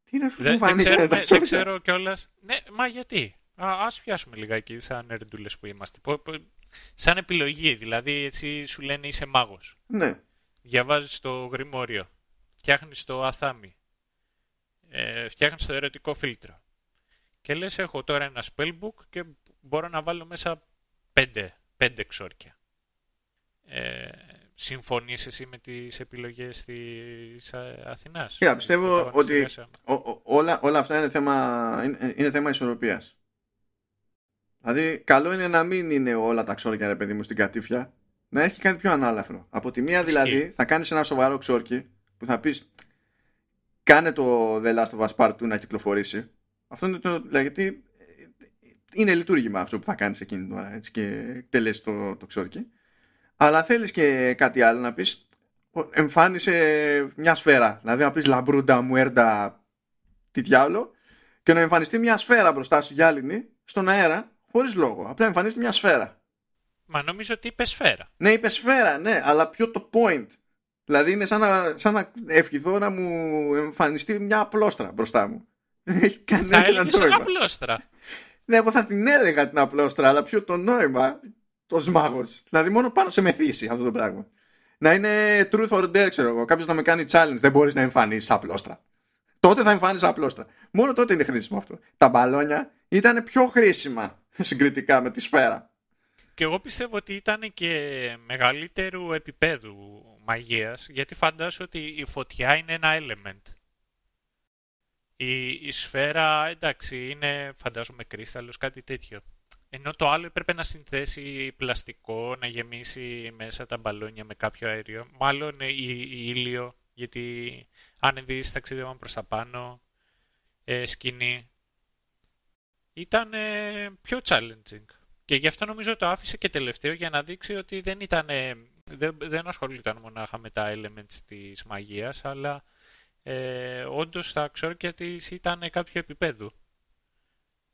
Τι είναι αυτό Δεν, που δεν, φάνηκε ξέρουμε, τα δεν ξόρκια; ξέρω κιόλας. Ναι, μα γιατί; Α ας πιάσουμε λιγάκι σαν νερντούλες που είμαστε. Πο- πο- σαν επιλογή, δηλαδή έτσι σου λένε είσαι μάγος. Ναι. Διαβάζεις το γρημόριο. Φτιάχνεις το αθάμι. Ε, φτιάχνεις το ερωτικό φίλτρο. Και λες έχω τώρα ένα spellbook και μπορώ να βάλω μέσα πέντε, πέντε ξόρκια. Ε, συμφωνείς εσύ με τις επιλογές της Α- Αθηνάς; Κοίτα, πιστεύω Το ότι Πανεπιστήμιο. ο- ο- όλα, όλα αυτά είναι θέμα, είναι, είναι θέμα ισορροπίας. Δηλαδή, καλό είναι να μην είναι όλα τα ξόρκια, ρε παιδί μου, στην κατήφια. Να έχει κάτι πιο ανάλαφρο. Από τη μία, Ισχύει. δηλαδή, θα κάνεις ένα σοβαρό ξόρκι που θα πεις κάνε το The Last of Us Part 2 να κυκλοφορήσει. Αυτό είναι το. δηλαδή, γιατί είναι λειτουργήμα αυτό που θα κάνεις εκείνη την ώρα έτσι, και τελέσει το, το ξόρκι. Αλλά θέλεις και κάτι άλλο να πεις εμφάνισε μια σφαίρα. Δηλαδή να πεις λαμπρούντα, μουέρντα, τι διάολο και να εμφανιστεί μια σφαίρα μπροστά σου γυάλινη στον αέρα χωρίς λόγο. Απλά εμφανίζεται μια σφαίρα. Μα νομίζω ότι είπε σφαίρα. Ναι, είπε σφαίρα, ναι, αλλά ποιο το point; Δηλαδή είναι σαν να, σαν να ευχηθώ να μου εμφανιστεί μια απλόστρα μπροστά μου. Δεν έχει Θα κανένα έλεγες νόημα. απλόστρα. Ναι, εγώ θα την έλεγα την απλόστρα, αλλά ποιο το νόημα. Το μάγο. Δηλαδή μόνο πάνω σε μεθύσει αυτό το πράγμα. Να είναι truth or dare, ξέρω εγώ. Κάποιος να με κάνει challenge. Δεν μπορείς να εμφανίσεις απλόστρα. Τότε θα εμφανίσεις απλόστρα. Μόνο τότε είναι χρήσιμο αυτό. Τα μπαλόνια ήταν πιο χρήσιμα συγκριτικά με τη σφαίρα. Και εγώ πιστεύω ότι ήταν και μεγαλύτερου επίπεδου μαγείας, γιατί φαντάζομαι ότι η φωτιά είναι ένα element. Η, η σφαίρα, εντάξει, είναι φαντάζομαι κρίσταλος, κάτι τέτοιο. Ενώ το άλλο έπρεπε να συνθέσει πλαστικό, να γεμίσει μέσα τα μπαλόνια με κάποιο αέριο. Μάλλον η, η ήλιο, γιατί αν δεις ταξίδευαν προς τα πάνω, ε, σκηνή. Ήταν ε, πιο challenging. Και γι' αυτό νομίζω το άφησε και τελευταίο για να δείξει ότι δεν ήταν. Δεν, δεν ασχολούνταν μονάχα με τα elements της μαγείας, αλλά ε, όντως τα ξόρκια της ήταν κάποιο επίπεδο.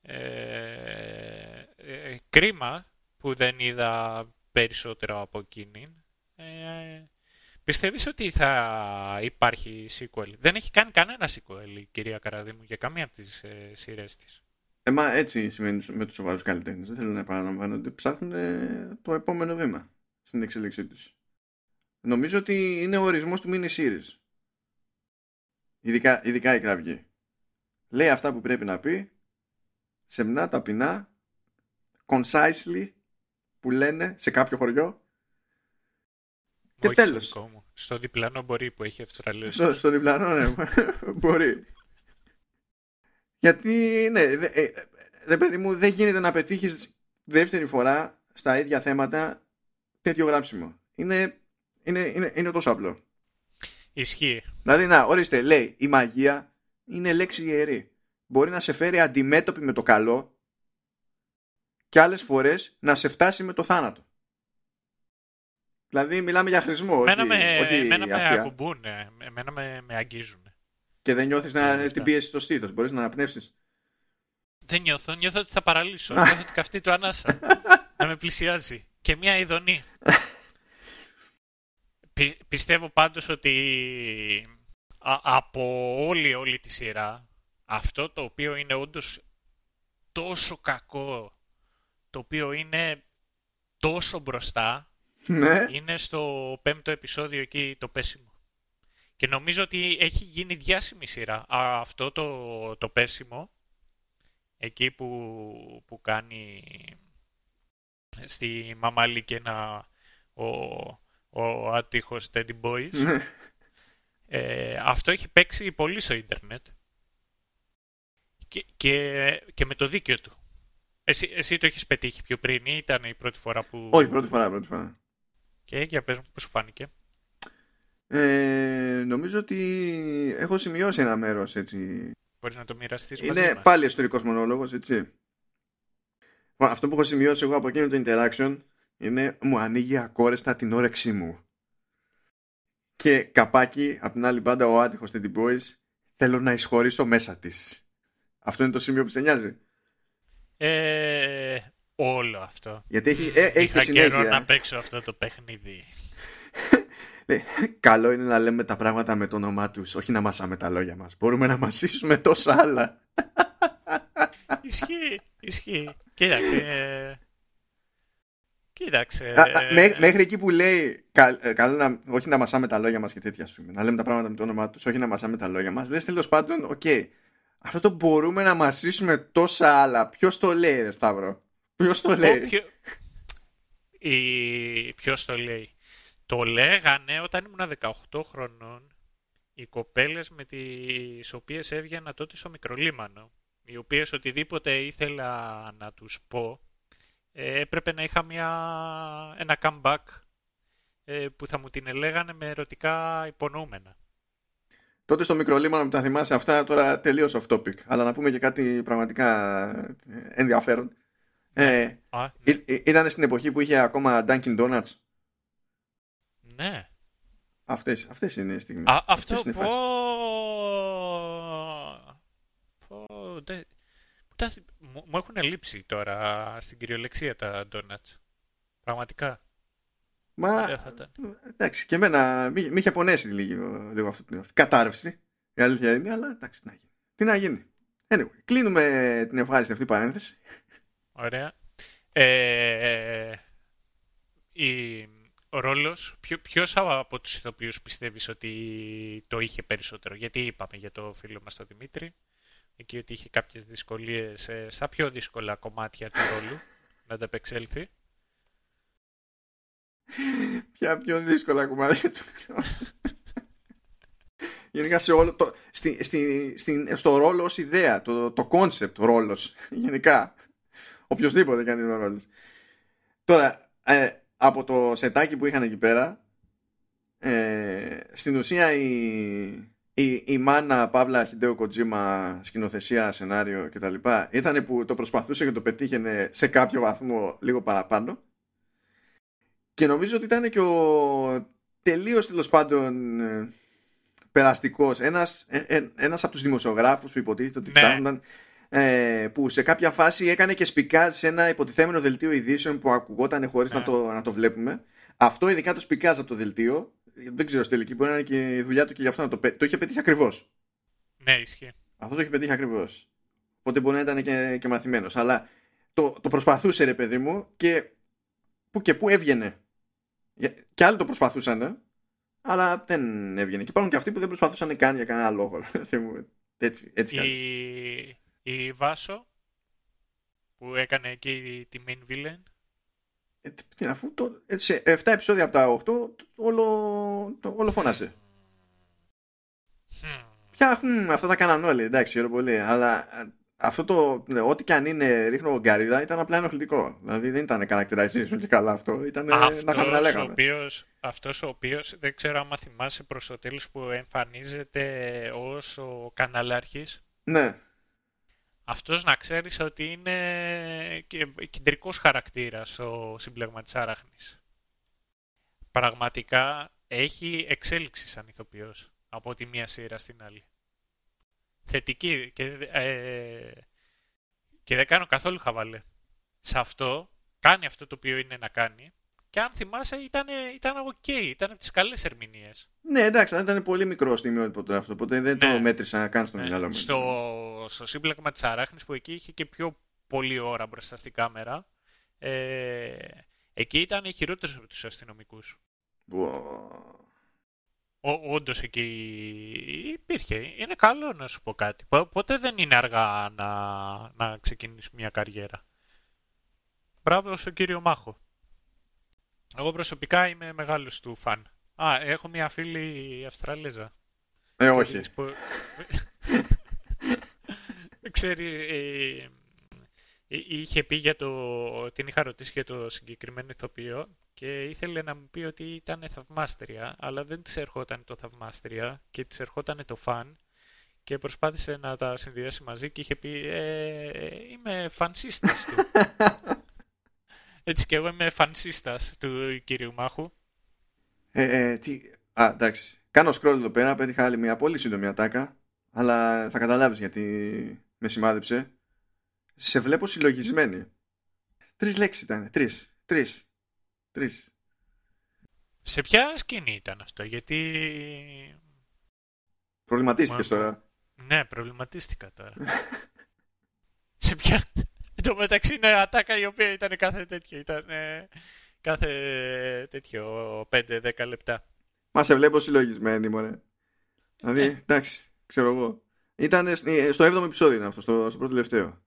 Ε, ε, κρίμα που δεν είδα περισσότερο από εκείνη. Ε, πιστεύεις ότι θα υπάρχει sequel; Δεν έχει κάνει κανένα sequel η κυρία Καραδίμου για καμία από τις ε, σειρές της. Ε, μα έτσι σημαίνει με τους σοβαρούς καλλιτέχνες. Δεν θέλω να επαναλαμβάνω ότι ψάχνουν ε, το επόμενο βήμα στην εξέλιξή τους. Νομίζω ότι είναι ο ορισμός του mini series. Ειδικά, ειδικά η κραυγή. Λέει αυτά που πρέπει να πει, σεμνά, ταπεινά, concisely, που λένε σε κάποιο χωριό. Και Όχι στο τέλος. δικό μου. Στο διπλανό μπορεί που έχει Αυστραλία. Στο, στο διπλανό, ναι, μπορεί. Γιατί, ναι, δε, ε, δε, παιδί μου, δεν γίνεται να πετύχεις δεύτερη φορά στα ίδια θέματα τέτοιο γράψιμο. Είναι, είναι, είναι, είναι τόσο απλό. Ισχύει. Δηλαδή, να, ορίστε, λέει, η μαγεία είναι λέξη ιερή. Μπορεί να σε φέρει αντιμέτωπη με το καλό και άλλες φορές να σε φτάσει με το θάνατο. Δηλαδή, μιλάμε για χρησμό, όχι, Εμένα με, όχι εμένα με αστεία. ακουμπούν, εμένα με, με αγγίζουν. Και δεν νιώθεις Ναι, να, αυτά. την πίεση στο στήθος. Μπορείς να αναπνεύσεις. Δεν νιώθω, νιώθω ότι θα παραλύσω. νιώθω ότι καυτή του ανάσα. να με πλησιάζει. Και μια ειδονή. Πι- πιστεύω πάντως ότι α- από όλη όλη τη σειρά αυτό το οποίο είναι όντως τόσο κακό το οποίο είναι τόσο μπροστά Ναι. είναι στο πέμπτο επεισόδιο εκεί το πέσιμο. Και νομίζω ότι έχει γίνει διάσημη σειρά. Α, αυτό το, το πέσιμο, εκεί που, που κάνει στη Μαμάλη και ένα ο, ο άτυχος Teddy Boys, Ναι. ε, αυτό έχει παίξει πολύ στο ίντερνετ και, και, και με το δίκιο του. Εσύ, εσύ το έχεις πετύχει πιο πριν ή ήταν η πρώτη φορά που... Όχι, πρώτη φορά, πρώτη φορά. Και για πες μου πώς σου φάνηκε; Ε, νομίζω ότι έχω σημειώσει ένα μέρος έτσι. Μπορείς να το μοιραστείς μαζί Είναι μας. πάλι ιστορικός μονόλογος, έτσι. Λοιπόν, Αυτό που έχω σημειώσει εγώ από εκείνο το interaction είναι μου ανοίγει ακόρεστα την όρεξή μου. Και καπάκι, από την άλλη μπάντα, ο άτυχος Teddy Boys, θέλω να εισχωρήσω μέσα της. Αυτό είναι το σημείο που σε νοιάζει; Ε, όλο αυτό. Γιατί έχει, ε, έχει Είχα συνέχεια. καιρό να παίξω αυτό το παιχνίδι. Ε, καλό είναι να λέμε τα πράγματα με το όνομά τους, όχι να μασάμε τα λόγια μας. Μπορούμε να μασίσουμε τόσα άλλα. Ισχύει, ισχύει. Κοίταξε. ε, Κοίταξε. Α, α, μέ- μέχρι εκεί που λέει κα- ε, καλό να, όχι να μασάμε τα λόγια μας και τέτοια σου να λέμε τα πράγματα με το όνομά τους όχι να μασάμε τα λόγια μας λες τέλος πάντων οκ αυτό το μπορούμε να μασήσουμε τόσα άλλα ποιος το λέει ρε Σταύρο; Ποιος το λέει; Όποιο... Η... Ποιος το λέει; Το λέγανε όταν ήμουν 18 χρονών οι κοπέλες με τις οποίες έβγαινα τότε στο μικρολίμανο. Οι οποίες οτιδήποτε ήθελα να τους πω ε, έπρεπε να είχα μια... ένα comeback ε, που θα μου την ελέγανε με ερωτικά υπονοούμενα. τότε στο μικρολίμανο που τα θυμάσαι αυτά τώρα τελείως off topic αλλά να πούμε και κάτι πραγματικά ε, ενδιαφέρον ε, Α, ναι. ή- ή- ήταν στην εποχή που είχε ακόμα Dunkin Donuts; Ναι. αυτές, αυτές είναι οι στιγμές Α, Αυτές αυτό είναι οι πω... φάσεις. πω... δε- τα- Μου, μου έχουν λείψει τώρα στην κυριολεξία τα donuts. Πραγματικά. Μα Δεν θα ήταν. εντάξει, και εμένα μη, μη είχε πονέσει λίγο, λίγο αυτό, αυτή η κατάρρευση. Η αλήθεια είναι, αλλά εντάξει, τι να γίνει. Τι να γίνει. Anyway, κλείνουμε την ευχάριστη αυτή παρένθεση. Ωραία. Ε, η, ο ρόλος, ποιο, ποιος από τους ηθοποιούς πιστεύεις ότι το είχε περισσότερο; Γιατί είπαμε για το φίλο μας τον Δημήτρη, εκεί ότι είχε κάποιες δυσκολίες ε, στα πιο δύσκολα κομμάτια του ρόλου να ανταπεξέλθει. Ποια πιο δύσκολα κομμάτια του. Γενικά σε όλο το, στη, στη, στην- στο ρόλο ως ιδέα, το, το concept ρόλος, γενικά. Οποιοςδήποτε κάνει ο ρόλος. Τώρα, ε, από το σετάκι που είχαν εκεί πέρα, ε, στην ουσία η, η, η μάνα Παύλα Χιντέο Κοτζίμα σκηνοθεσία, σενάριο κτλ. ήταν που το προσπαθούσε και το πετύχαινε σε κάποιο βαθμό λίγο παραπάνω. Και νομίζω ότι ήταν και ο τελείως τέλος πάντων ε, περαστικός. Ένας, ε, ε, ένας από τους δημοσιογράφους που υποτίθεται ότι Ναι. ψάχνονταν ε, που σε κάποια φάση έκανε και σπικάζ σε ένα υποτιθέμενο δελτίο ειδήσεων που ακουγόταν χωρίς Ναι. να, το, να το βλέπουμε. Αυτό ειδικά το σπικάζ από το δελτίο, δεν ξέρω στη τελική μπορεί να είναι και η δουλειά του και γι' αυτό να το, πε- το είχε πετύχει ακριβώς. Ναι, ισχύει. Αυτό το είχε πετύχει ακριβώς. Οπότε μπορεί να ήταν και, και μαθημένος. Αλλά το, το προσπαθούσε, ρε παιδί μου, και που και που έβγαινε. Για- Και άλλοι το προσπαθούσαν, αλλά δεν έβγαινε. Και υπάρχουν και αυτοί που δεν προσπαθούσαν καν για κανένα λόγο. Θεέ μου, έτσι, έτσι κάνεις. Η, η Βάσο που έκανε εκεί τη main villain. Ε, τι- τι, αφού το, ε, σε 7 επεισόδια από τα 8 το- όλο, το, όλο φώνασε. Χμ. Πια μ, αυτά τα κάναν όλοι, εντάξει, χαίρομαι πολύ. Αλλά ε, αυτό το, ναι, ό,τι και αν είναι ρίχνω γκαρίδα ήταν απλά ενοχλητικό. Δηλαδή δεν ήταν characterization και καλά αυτό. Ήταν ε, να είχαμε να Αυτός ο, λέγαμε. οποίος, αυτός ο οποίος, δεν ξέρω άμα θυμάσαι προς το τέλος που εμφανίζεται ως ο καναλάρχης, Ναι, αυτός να ξέρεις ότι είναι και κεντρικός χαρακτήρας στο σύμπλεγμα της Άραχνης. Πραγματικά έχει εξέλιξη σαν ηθοποιός από τη μία σειρά στην άλλη. Θετική και, ε, και δεν κάνω καθόλου χαβαλέ. Σε αυτό κάνει αυτό το οποίο είναι να κάνει και αν θυμάσαι ήταν, ήταν ok, ήταν από τις καλές ερμηνείες. ναι, εντάξει, αλλά ήταν πολύ μικρό στιγμιότυπο τώρα αυτό. Οπότε δεν Ναι. το μέτρησα καν στο Ναι, μυαλό μου. στο, στο σύμπλεγμα της Αράχνης που εκεί είχε και πιο πολλή ώρα μπροστά στην κάμερα ε, εκεί ήταν οι χειρότερος από τους αστυνομικούς. Πω. Ό, όντως εκεί υπήρχε. Είναι καλό να σου πω κάτι. Πο- Ποτέ δεν είναι αργά να, να ξεκινήσεις μια καριέρα; Μπράβο στον κύριο Μάχο. Εγώ προσωπικά είμαι μεγάλος του φαν. Α, έχω μια φίλη Αυστραλέζα. Ε, όχι. Ξέρεις που- Ξέρει, ε, ε, είχε πει για το, την είχα ρωτήσει για το συγκεκριμένο ηθοποιό και ήθελε να μου πει ότι ήταν θαυμάστρια, αλλά δεν της ερχόταν το θαυμάστρια και της ερχόταν το φαν και προσπάθησε να τα συνδυάσει μαζί και είχε πει ε, είμαι φανσίστας του. Έτσι και εγώ είμαι φανσίστας του κυρίου Μάχου. Ε, ε, τι... Α, εντάξει. Κάνω scroll εδώ πέρα, πέτυχα άλλη μια πολύ σύντομη ατάκα. Αλλά θα καταλάβεις γιατί με σημάδεψε. Σε βλέπω συλλογισμένη. Τρεις λέξεις ήταν. Τρεις. Τρεις. Τρεις. Σε ποια σκηνή ήταν αυτό, γιατί... Προβληματίστηκες τώρα. Ναι, προβληματίστηκα τώρα. σε ποια... Εν τω μεταξύ είναι ατάκα η οποία ήταν κάθε τέτοιο. Ήταν ε, κάθε τέτοιο 5-10 λεπτά. Μα σε βλέπω συλλογισμένη, μωρέ. Δηλαδή, Ε. εντάξει, ξέρω εγώ. Ήταν στο 7ο επεισόδιο είναι αυτό, στο, στο πρώτο τελευταίο.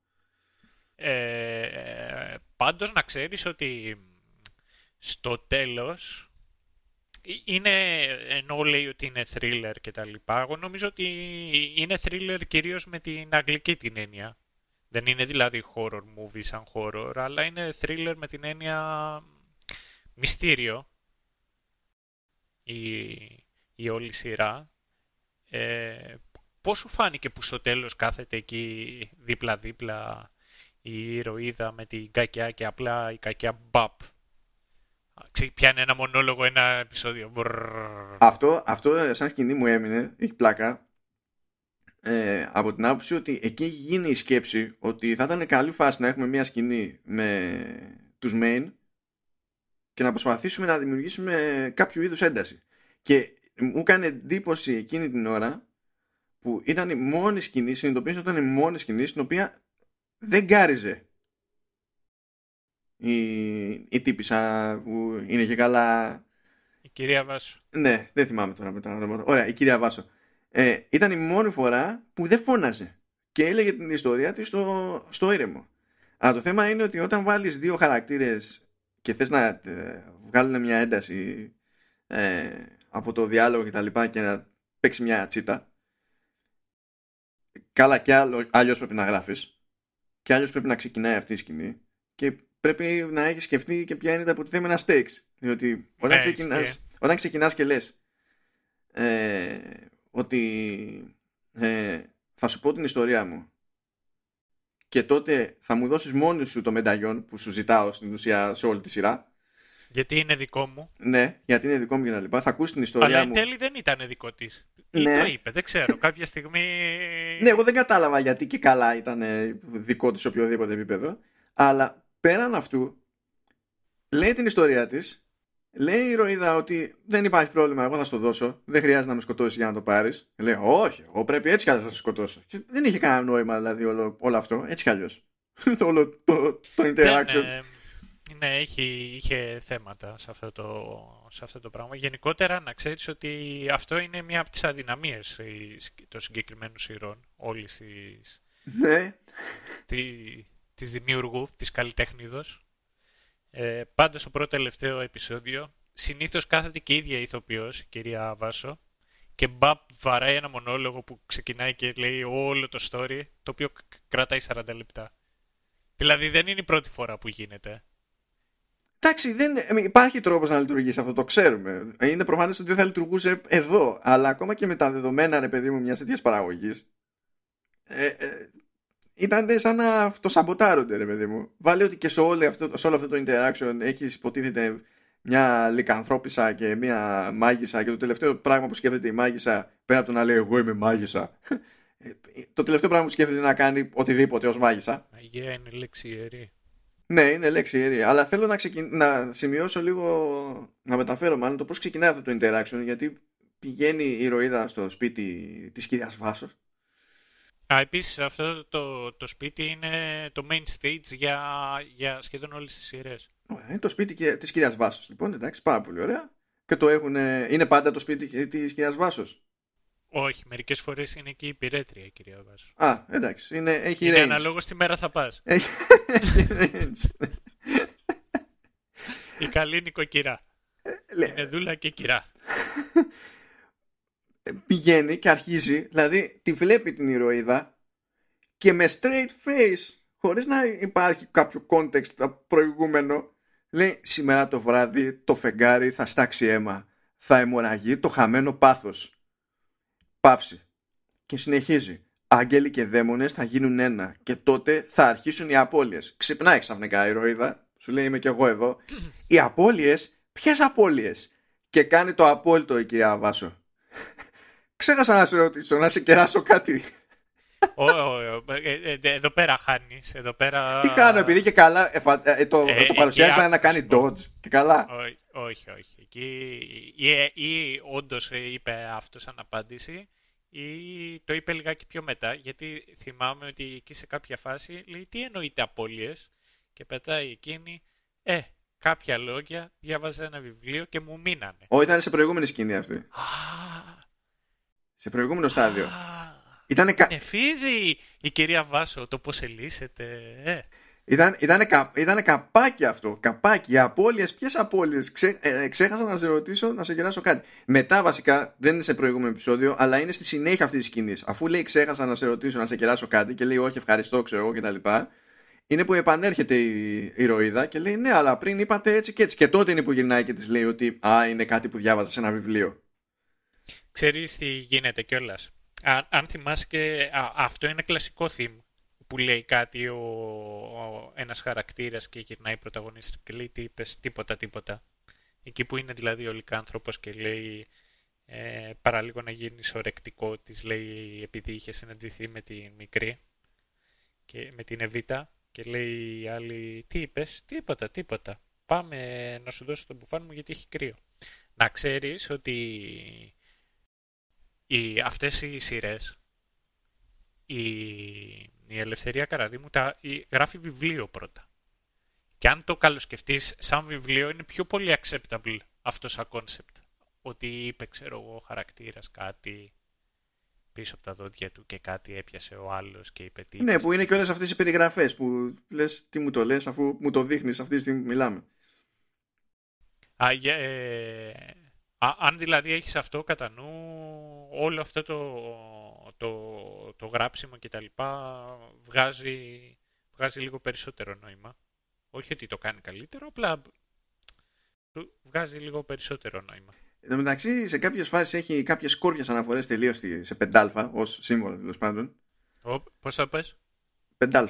Ε, πάντως να ξέρεις ότι στο τέλος ε, είναι, ενώ λέει ότι είναι thriller και τα λοιπά, εγώ νομίζω ότι είναι thriller κυρίως με την αγγλική την έννοια. Δεν είναι δηλαδή horror movie σαν horror, αλλά είναι thriller με την έννοια μυστήριο η, η όλη σειρά. Ε, πώς σου φάνηκε που στο τέλος κάθεται εκεί δίπλα-δίπλα η ηρωίδα με την κακιά και απλά η κακιά μπαπ; Ξε- Πιάνει ένα μονόλογο, ένα επεισόδιο. Μπρρρρ. Αυτό, αυτό σαν σκηνή μου έμεινε, έχει πλάκα, ε, από την άποψη ότι εκεί έχει γίνει η σκέψη ότι θα ήταν καλή φάση να έχουμε μια σκηνή με τους main και να προσπαθήσουμε να δημιουργήσουμε κάποιο είδους ένταση. Και μου έκανε εντύπωση εκείνη την ώρα που ήταν η μόνη σκηνή, συνειδητοποίησα ότι ήταν η μόνη σκηνή στην οποία δεν γκάριζε η, η τύπησα που είναι και καλά Η κυρία Βάσου. ναι, δεν θυμάμαι τώρα μετά. ονόματα. Ωραία, η κυρία Βάσο. Ε, ήταν η μόνη φορά που δεν φώναζε και έλεγε την ιστορία της στο, στο ήρεμο. Αλλά το θέμα είναι ότι όταν βάλεις δύο χαρακτήρες και θες να ε, βγάλουν μια ένταση ε, από το διάλογο και τα λοιπά και να παίξει μια τσίτα καλά και άλλο, αλλιώς πρέπει να γράφεις και αλλιώς πρέπει να ξεκινάει αυτή η σκηνή και πρέπει να έχεις σκεφτεί και ποια είναι τα αποτιθέμενα stakes διότι όταν, Ναι, ξεκινάς, ισχύει. όταν ξεκινάς και λες ε, ότι ε, θα σου πω την ιστορία μου και τότε θα μου δώσεις μόνη σου το μενταγιόν που σου ζητάω στην ουσία σε όλη τη σειρά Γιατί είναι δικό μου. ναι, γιατί είναι δικό μου και τα λοιπά θα ακούσει την ιστορία Αλλά εν μου τέλει δεν ήταν δικό της. Ή Ναι. το είπε, δεν ξέρω. Κάποια στιγμή. Ναι, εγώ δεν κατάλαβα γιατί και καλά ήταν ε, δικό της σε οποιοδήποτε επίπεδο. Αλλά πέραν αυτού, λέει την ιστορία της, λέει η ηρωίδα ότι δεν υπάρχει πρόβλημα, εγώ θα στο δώσω, δεν χρειάζεται να με σκοτώσεις για να το πάρεις. Λέει, όχι, εγώ πρέπει έτσι κι αλλιώς να σε σκοτώσω. Και δεν είχε κανένα νόημα δηλαδή όλο, όλο αυτό, έτσι κι αλλιώς. το, όλο το, το Δεν, interaction. ε, ναι, έχει, είχε θέματα σε αυτό, το, σε αυτό το πράγμα. Γενικότερα να ξέρεις ότι αυτό είναι μία από τις αδυναμίες ε, των συγκεκριμένων σειρών όλης της, ναι, τη, της δημιουργού, της καλλιτέχνηδος. Ε, πάντα στο πρώτο τελευταίο επεισόδιο συνήθως κάθεται και η ίδια ηθοποιός, η κυρία Βάσο, και μπαπ βαράει ένα μονόλογο που ξεκινάει και λέει όλο το story, το οποίο κ- κρατάει 40 λεπτά. Δηλαδή δεν είναι η πρώτη φορά που γίνεται. Εντάξει, δεν, ε, υπάρχει τρόπος να λειτουργήσει αυτό, το ξέρουμε. Είναι προφανές ότι δεν θα λειτουργούσε εδώ. Αλλά ακόμα και με τα δεδομένα, ρε παιδί μου, μιας τέτοιας παραγωγής. Ε, ε, ήταν σαν να αυτοσαμποτάρονται, ρε παιδί μου. Βάλε ότι και σε όλο αυτό, σε όλο αυτό το interaction έχεις υποτίθεται μια λικανθρώπισσα και μια μάγισσα και το τελευταίο πράγμα που σκέφτεται η μάγισσα πέρα από το να λέει εγώ είμαι μάγισσα ε, το τελευταίο πράγμα που σκέφτεται είναι να κάνει οτιδήποτε ως μάγισσα Αγία είναι λέξη ιερή. ναι, είναι λέξη ιερή. Αλλά θέλω να, ξεκιν... να σημειώσω λίγο, να μεταφέρω μάλλον το πώς ξεκινάει αυτό το interaction, γιατί πηγαίνει η ηρωίδα στο σπίτι της κυρίας Βάσος. Α, επίσης αυτό το, το σπίτι είναι το main stage για, για σχεδόν όλες τις σειρές. Ωραία, είναι το σπίτι και- της κυρίας Βάσος. Λοιπόν, εντάξει, πάρα πολύ ωραία. Και το έχουν... Είναι πάντα το σπίτι και- της κυρίας Βάσος; Όχι, μερικές φορές είναι και η υπηρέτρια η κυρία Βάσου. Α, εντάξει, είναι... έχει Είναι range. αναλόγως τη μέρα θα πας. Έχει έχει range. Η καλή νοικοκυρά. Λέ- Είναι δούλα και κυρά. πηγαίνει και αρχίζει, δηλαδή τη βλέπει την ηρωίδα και με straight face, χωρίς να υπάρχει κάποιο context προηγούμενο, λέει σήμερα το βράδυ το φεγγάρι θα στάξει αίμα, θα αιμορραγεί το χαμένο πάθος. Παύση. Και συνεχίζει. Άγγελοι και δαίμονες θα γίνουν ένα και τότε θα αρχίσουν οι απώλειες. Ξυπνάει ξαφνικά η ηρωίδα, σου λέει είμαι κι εγώ εδώ. Οι απώλειες, ποιες απώλειες; Και κάνει το απόλυτο η κυρία Βάσο. Ξέχασα να σε ρωτήσω, να σε κεράσω κάτι. εδώ πέρα χάνει. Εδώ πέρα... Τι χάνω, επειδή και καλά ε, το, το παρουσιάζει να κάνει dodge. Και καλά. όχι, όχι. Εκεί, ή, ή όντω είπε αυτό σαν απάντηση, ή το είπε λιγάκι πιο μετά. Γιατί θυμάμαι ότι εκεί σε κάποια φάση λέει τι εννοείται απώλειε. Και πετάει εκείνη, ε, κάποια λόγια, διάβαζα ένα βιβλίο και μου μείνανε. Όχι, ήταν σε προηγούμενη σκηνή αυτή. Σε προηγούμενο στάδιο. Ήτανε κα... Εφίδη η κυρία Βάσο, το πώς ελύσετε. Ε. Ήταν, ήτανε, κα, ήτανε καπάκι αυτό. Καπάκι. Οι απώλειες, ποιες απώλειες. Ξέ, ε, ξέχασα να σε ρωτήσω, να σε κεράσω κάτι. Μετά, βασικά, δεν είναι σε προηγούμενο επεισόδιο, αλλά είναι στη συνέχεια αυτής της σκηνής. Αφού λέει ξέχασα να σε ρωτήσω, να σε κεράσω κάτι και λέει όχι, ευχαριστώ, ξέρω εγώ κτλ. Είναι που επανέρχεται η ηρωίδα και λέει ναι, αλλά πριν είπατε έτσι και έτσι. Και τότε είναι που γυρνάει και της λέει ότι Α, είναι κάτι που διάβαζα σε ένα βιβλίο. Ξέρεις τι γίνεται κιόλας. Αν, αν θυμάσαι και αυτό είναι κλασικό theme που λέει κάτι ο, ο ένας χαρακτήρας και γυρνάει πρωταγωνίστρια και λέει τι είπες, τίποτα, τίποτα. Εκεί που είναι δηλαδή ο λικάνθρωπος και λέει ε, παραλίγο να γίνεις ορεκτικό της λέει επειδή είχες συναντηθεί με τη μικρή και με την Εβίτα και λέει η άλλη τι είπες, τίποτα, τίποτα. Πάμε να σου δώσω το μπουφάν μου γιατί έχει κρύο. Να ξέρεις ότι οι, αυτές οι σειρές, η, η Ελευθερία Καραδίμου τα, η, γράφει βιβλίο πρώτα. Και αν το καλοσκεφτείς σαν βιβλίο είναι πιο πολύ acceptable αυτό σαν concept. Ότι είπε ξέρω εγώ χαρακτήρας κάτι πίσω από τα δόντια του και κάτι έπιασε ο άλλος και είπε τι Ναι που είναι και όλες αυτές οι περιγραφές που λες τι μου το λες αφού μου το δείχνεις αυτή τη στιγμή μιλάμε. Α, ε, αν δηλαδή έχεις αυτό κατά νου, όλο αυτό το, το, το γράψιμο και τα λοιπά βγάζει, βγάζει λίγο περισσότερο νόημα. Όχι ότι το κάνει καλύτερο, απλά βγάζει λίγο περισσότερο νόημα. Εν τω μεταξύ, σε κάποιες φάσεις έχει κάποιες κόρπιε αναφορές τελείως σε 5α ως σύμβολο τέλος πάντων. Πώς θα πες, 5α.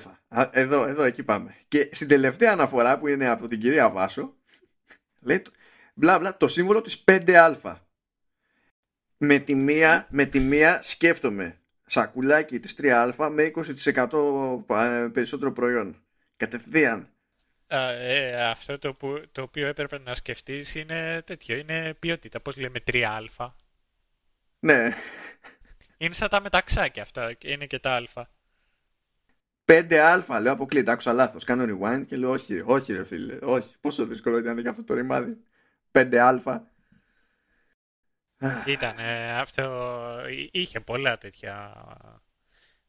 Εδώ, εδώ, εκεί πάμε. Και στην τελευταία αναφορά που είναι από την κυρία Βάσο, λέει μπλα μπλα το σύμβολο της 5α. Με τη μία, με τη μία σκέφτομαι σακουλάκι της 3α με 20% περισσότερο προϊόν. Κατευθείαν. Ε, αυτό το, που, το οποίο έπρεπε να σκεφτείς είναι τέτοιο, είναι ποιότητα. Πώς λέμε 3α. Ναι. Είναι σαν τα μεταξάκια αυτά, είναι και τα α. 5α, λέω αποκλείται, άκουσα λάθος. Κάνω rewind και λέω όχι, όχι ρε φίλε, όχι. Πόσο δύσκολο ήταν για αυτό το ρημάδι. 5α. Ήταν αυτό, είχε πολλά τέτοια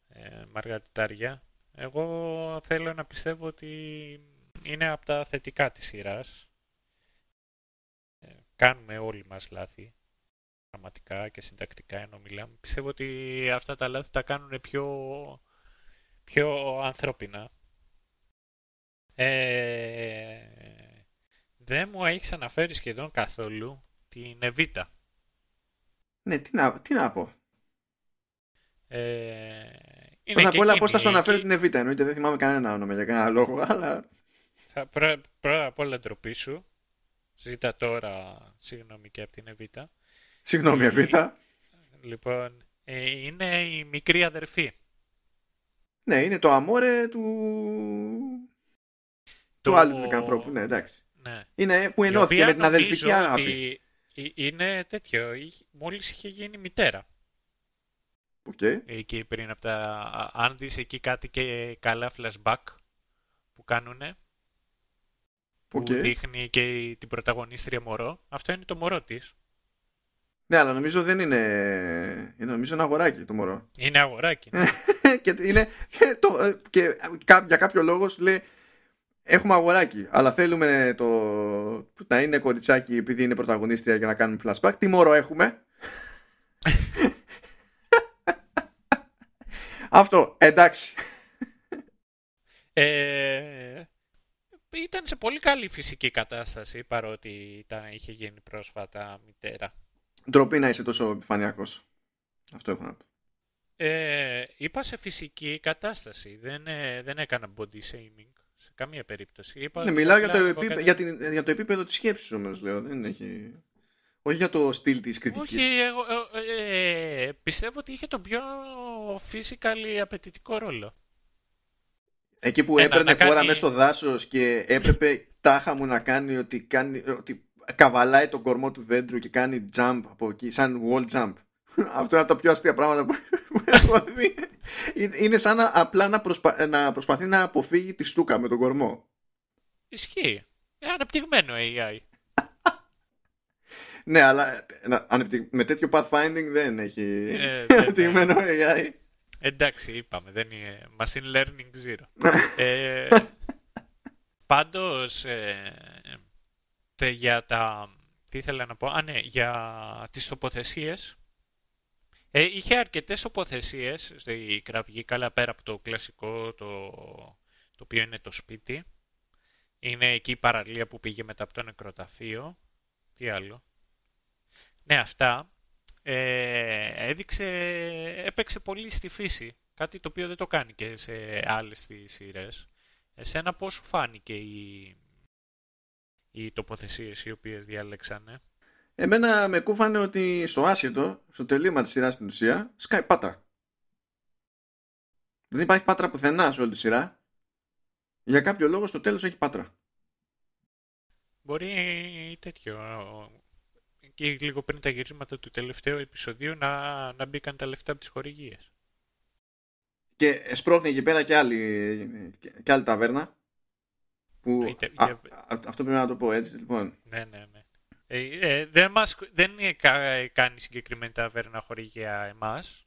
ε, μαργαριτάρια. Εγώ θέλω να πιστεύω ότι είναι από τα θετικά της σειράς. Ε, κάνουμε όλοι μας λάθη, πραγματικά και συντακτικά ενώ μιλάμε. Πιστεύω ότι αυτά τα λάθη τα κάνουν πιο, πιο ανθρώπινα. Ε, δεν μου έχει αναφέρει σχεδόν καθόλου την Εβίτα. Ναι, τι να, τι να πω. Ε, Πρώτα απ' όλα, πώς θα σου αναφέρω την Εβίτα. Εννοείται δεν θυμάμαι κανένα όνομα για κανένα λόγο, αλλά. Θα, πρω, πρώτα απ' όλα ντροπή σου. Ζήτα τώρα συγγνώμη και από την Εβίτα. Συγγνώμη, Εβίτα. Λοιπόν, ε, είναι η μικρή αδερφή. Ναι, είναι το αμόρε του. Το... του άλλου ανθρώπου, ναι, εντάξει. Ναι. Είναι που ενώθηκε με την αδελφική αγάπη. Είναι τέτοιο. Μόλις είχε γίνει μητέρα. Okay. Εκεί πριν από τα... Αν δεις εκεί κάτι και καλά flashback που κάνουνε που δείχνει και την πρωταγωνίστρια μωρό αυτό είναι το μωρό της ναι αλλά νομίζω δεν είναι είναι νομίζω ένα αγοράκι το μωρό είναι αγοράκι και, είναι, και, το, και για κάποιο λόγο σου λέει Έχουμε αγοράκι, αλλά θέλουμε το να είναι κοριτσάκι επειδή είναι πρωταγωνίστρια για να κάνουμε flashback. Τι μόρο έχουμε; Αυτό, εντάξει. Ε, ήταν σε πολύ καλή φυσική κατάσταση παρότι ήταν, είχε γίνει πρόσφατα μητέρα. Ντροπή να είσαι τόσο επιφανειακός. Αυτό έχω να πω. Ε, είπα σε φυσική κατάσταση. Δεν, ε, δεν έκανα body shaming σε καμία περίπτωση. ναι, μιλάω για το, επίπε... για, την... για το επίπεδο της σκέψης όμως λέω. Δεν έχει... όχι για το στυλ της κριτικής. Όχι, εγώ ε, ε, πιστεύω ότι είχε τον πιο physically απαιτητικό ρόλο. Εκεί που Ε, έπαιρνε να- να φόρα κάνει- μέσα στο δάσος και έπρεπε τάχα μου να κάνει ότι, κάνει, ότι καβαλάει τον κορμό του δέντρου και κάνει jump από εκεί, σαν wall jump. Αυτό είναι από τα πιο αστεία πράγματα που που έχω δει. Είναι- Είναι σαν να, απλά να, προσπα- να προσπαθεί να αποφύγει τη στούκα με τον κορμό. Ισχύει. Ε, αναπτυγμένο AI. Ναι, αλλά ε, να- ανεπτυ- με τέτοιο pathfinding δεν έχει Ε, δεν- ανεπτυγμένο AI. Εντάξει, είπαμε, δεν είναι machine learning zero. ε, πάντως, ε, τε, για τα... Τι ήθελα να πω, α ναι, για τις τοποθεσίες. Ε, είχε αρκετές τοποθεσίες στη κραυγή, καλά πέρα από το κλασικό, το, το οποίο είναι το σπίτι. Είναι εκεί η παραλία που πήγε μετά από το νεκροταφείο. Τι άλλο. Ναι, αυτά. Ε, έδειξε, έπαιξε πολύ στη φύση. Κάτι το οποίο δεν το κάνει και σε άλλες τις σειρές. Εσένα πώς σου φάνηκε οι, οι τοποθεσίες οι οποίες διάλεξανε; Εμένα με κούφανε ότι στο άσχετο, στο τελείωμα της σειράς στην ουσία, σκάει πάτρα. Δεν υπάρχει πάτρα πουθενά σε όλη τη σειρά. Για κάποιο λόγο στο τέλος έχει πάτρα. Μπορεί τέτοιο, και λίγο πριν τα γυρίσματα του τελευταίου επεισοδίου να, να μπήκαν τα λεφτά από τις χορηγίες. Και σπρώχνει εκεί πέρα και άλλη, και άλλη ταβέρνα. Που, Είτε- α, για- α, αυτό πρέπει να το πω έτσι. Λοιπόν, Ναι, ναι, ναι. Ε, ε, δεν, μας, δεν είναι κα- κάνει συγκεκριμένη ταβέρνα χορηγία εμάς.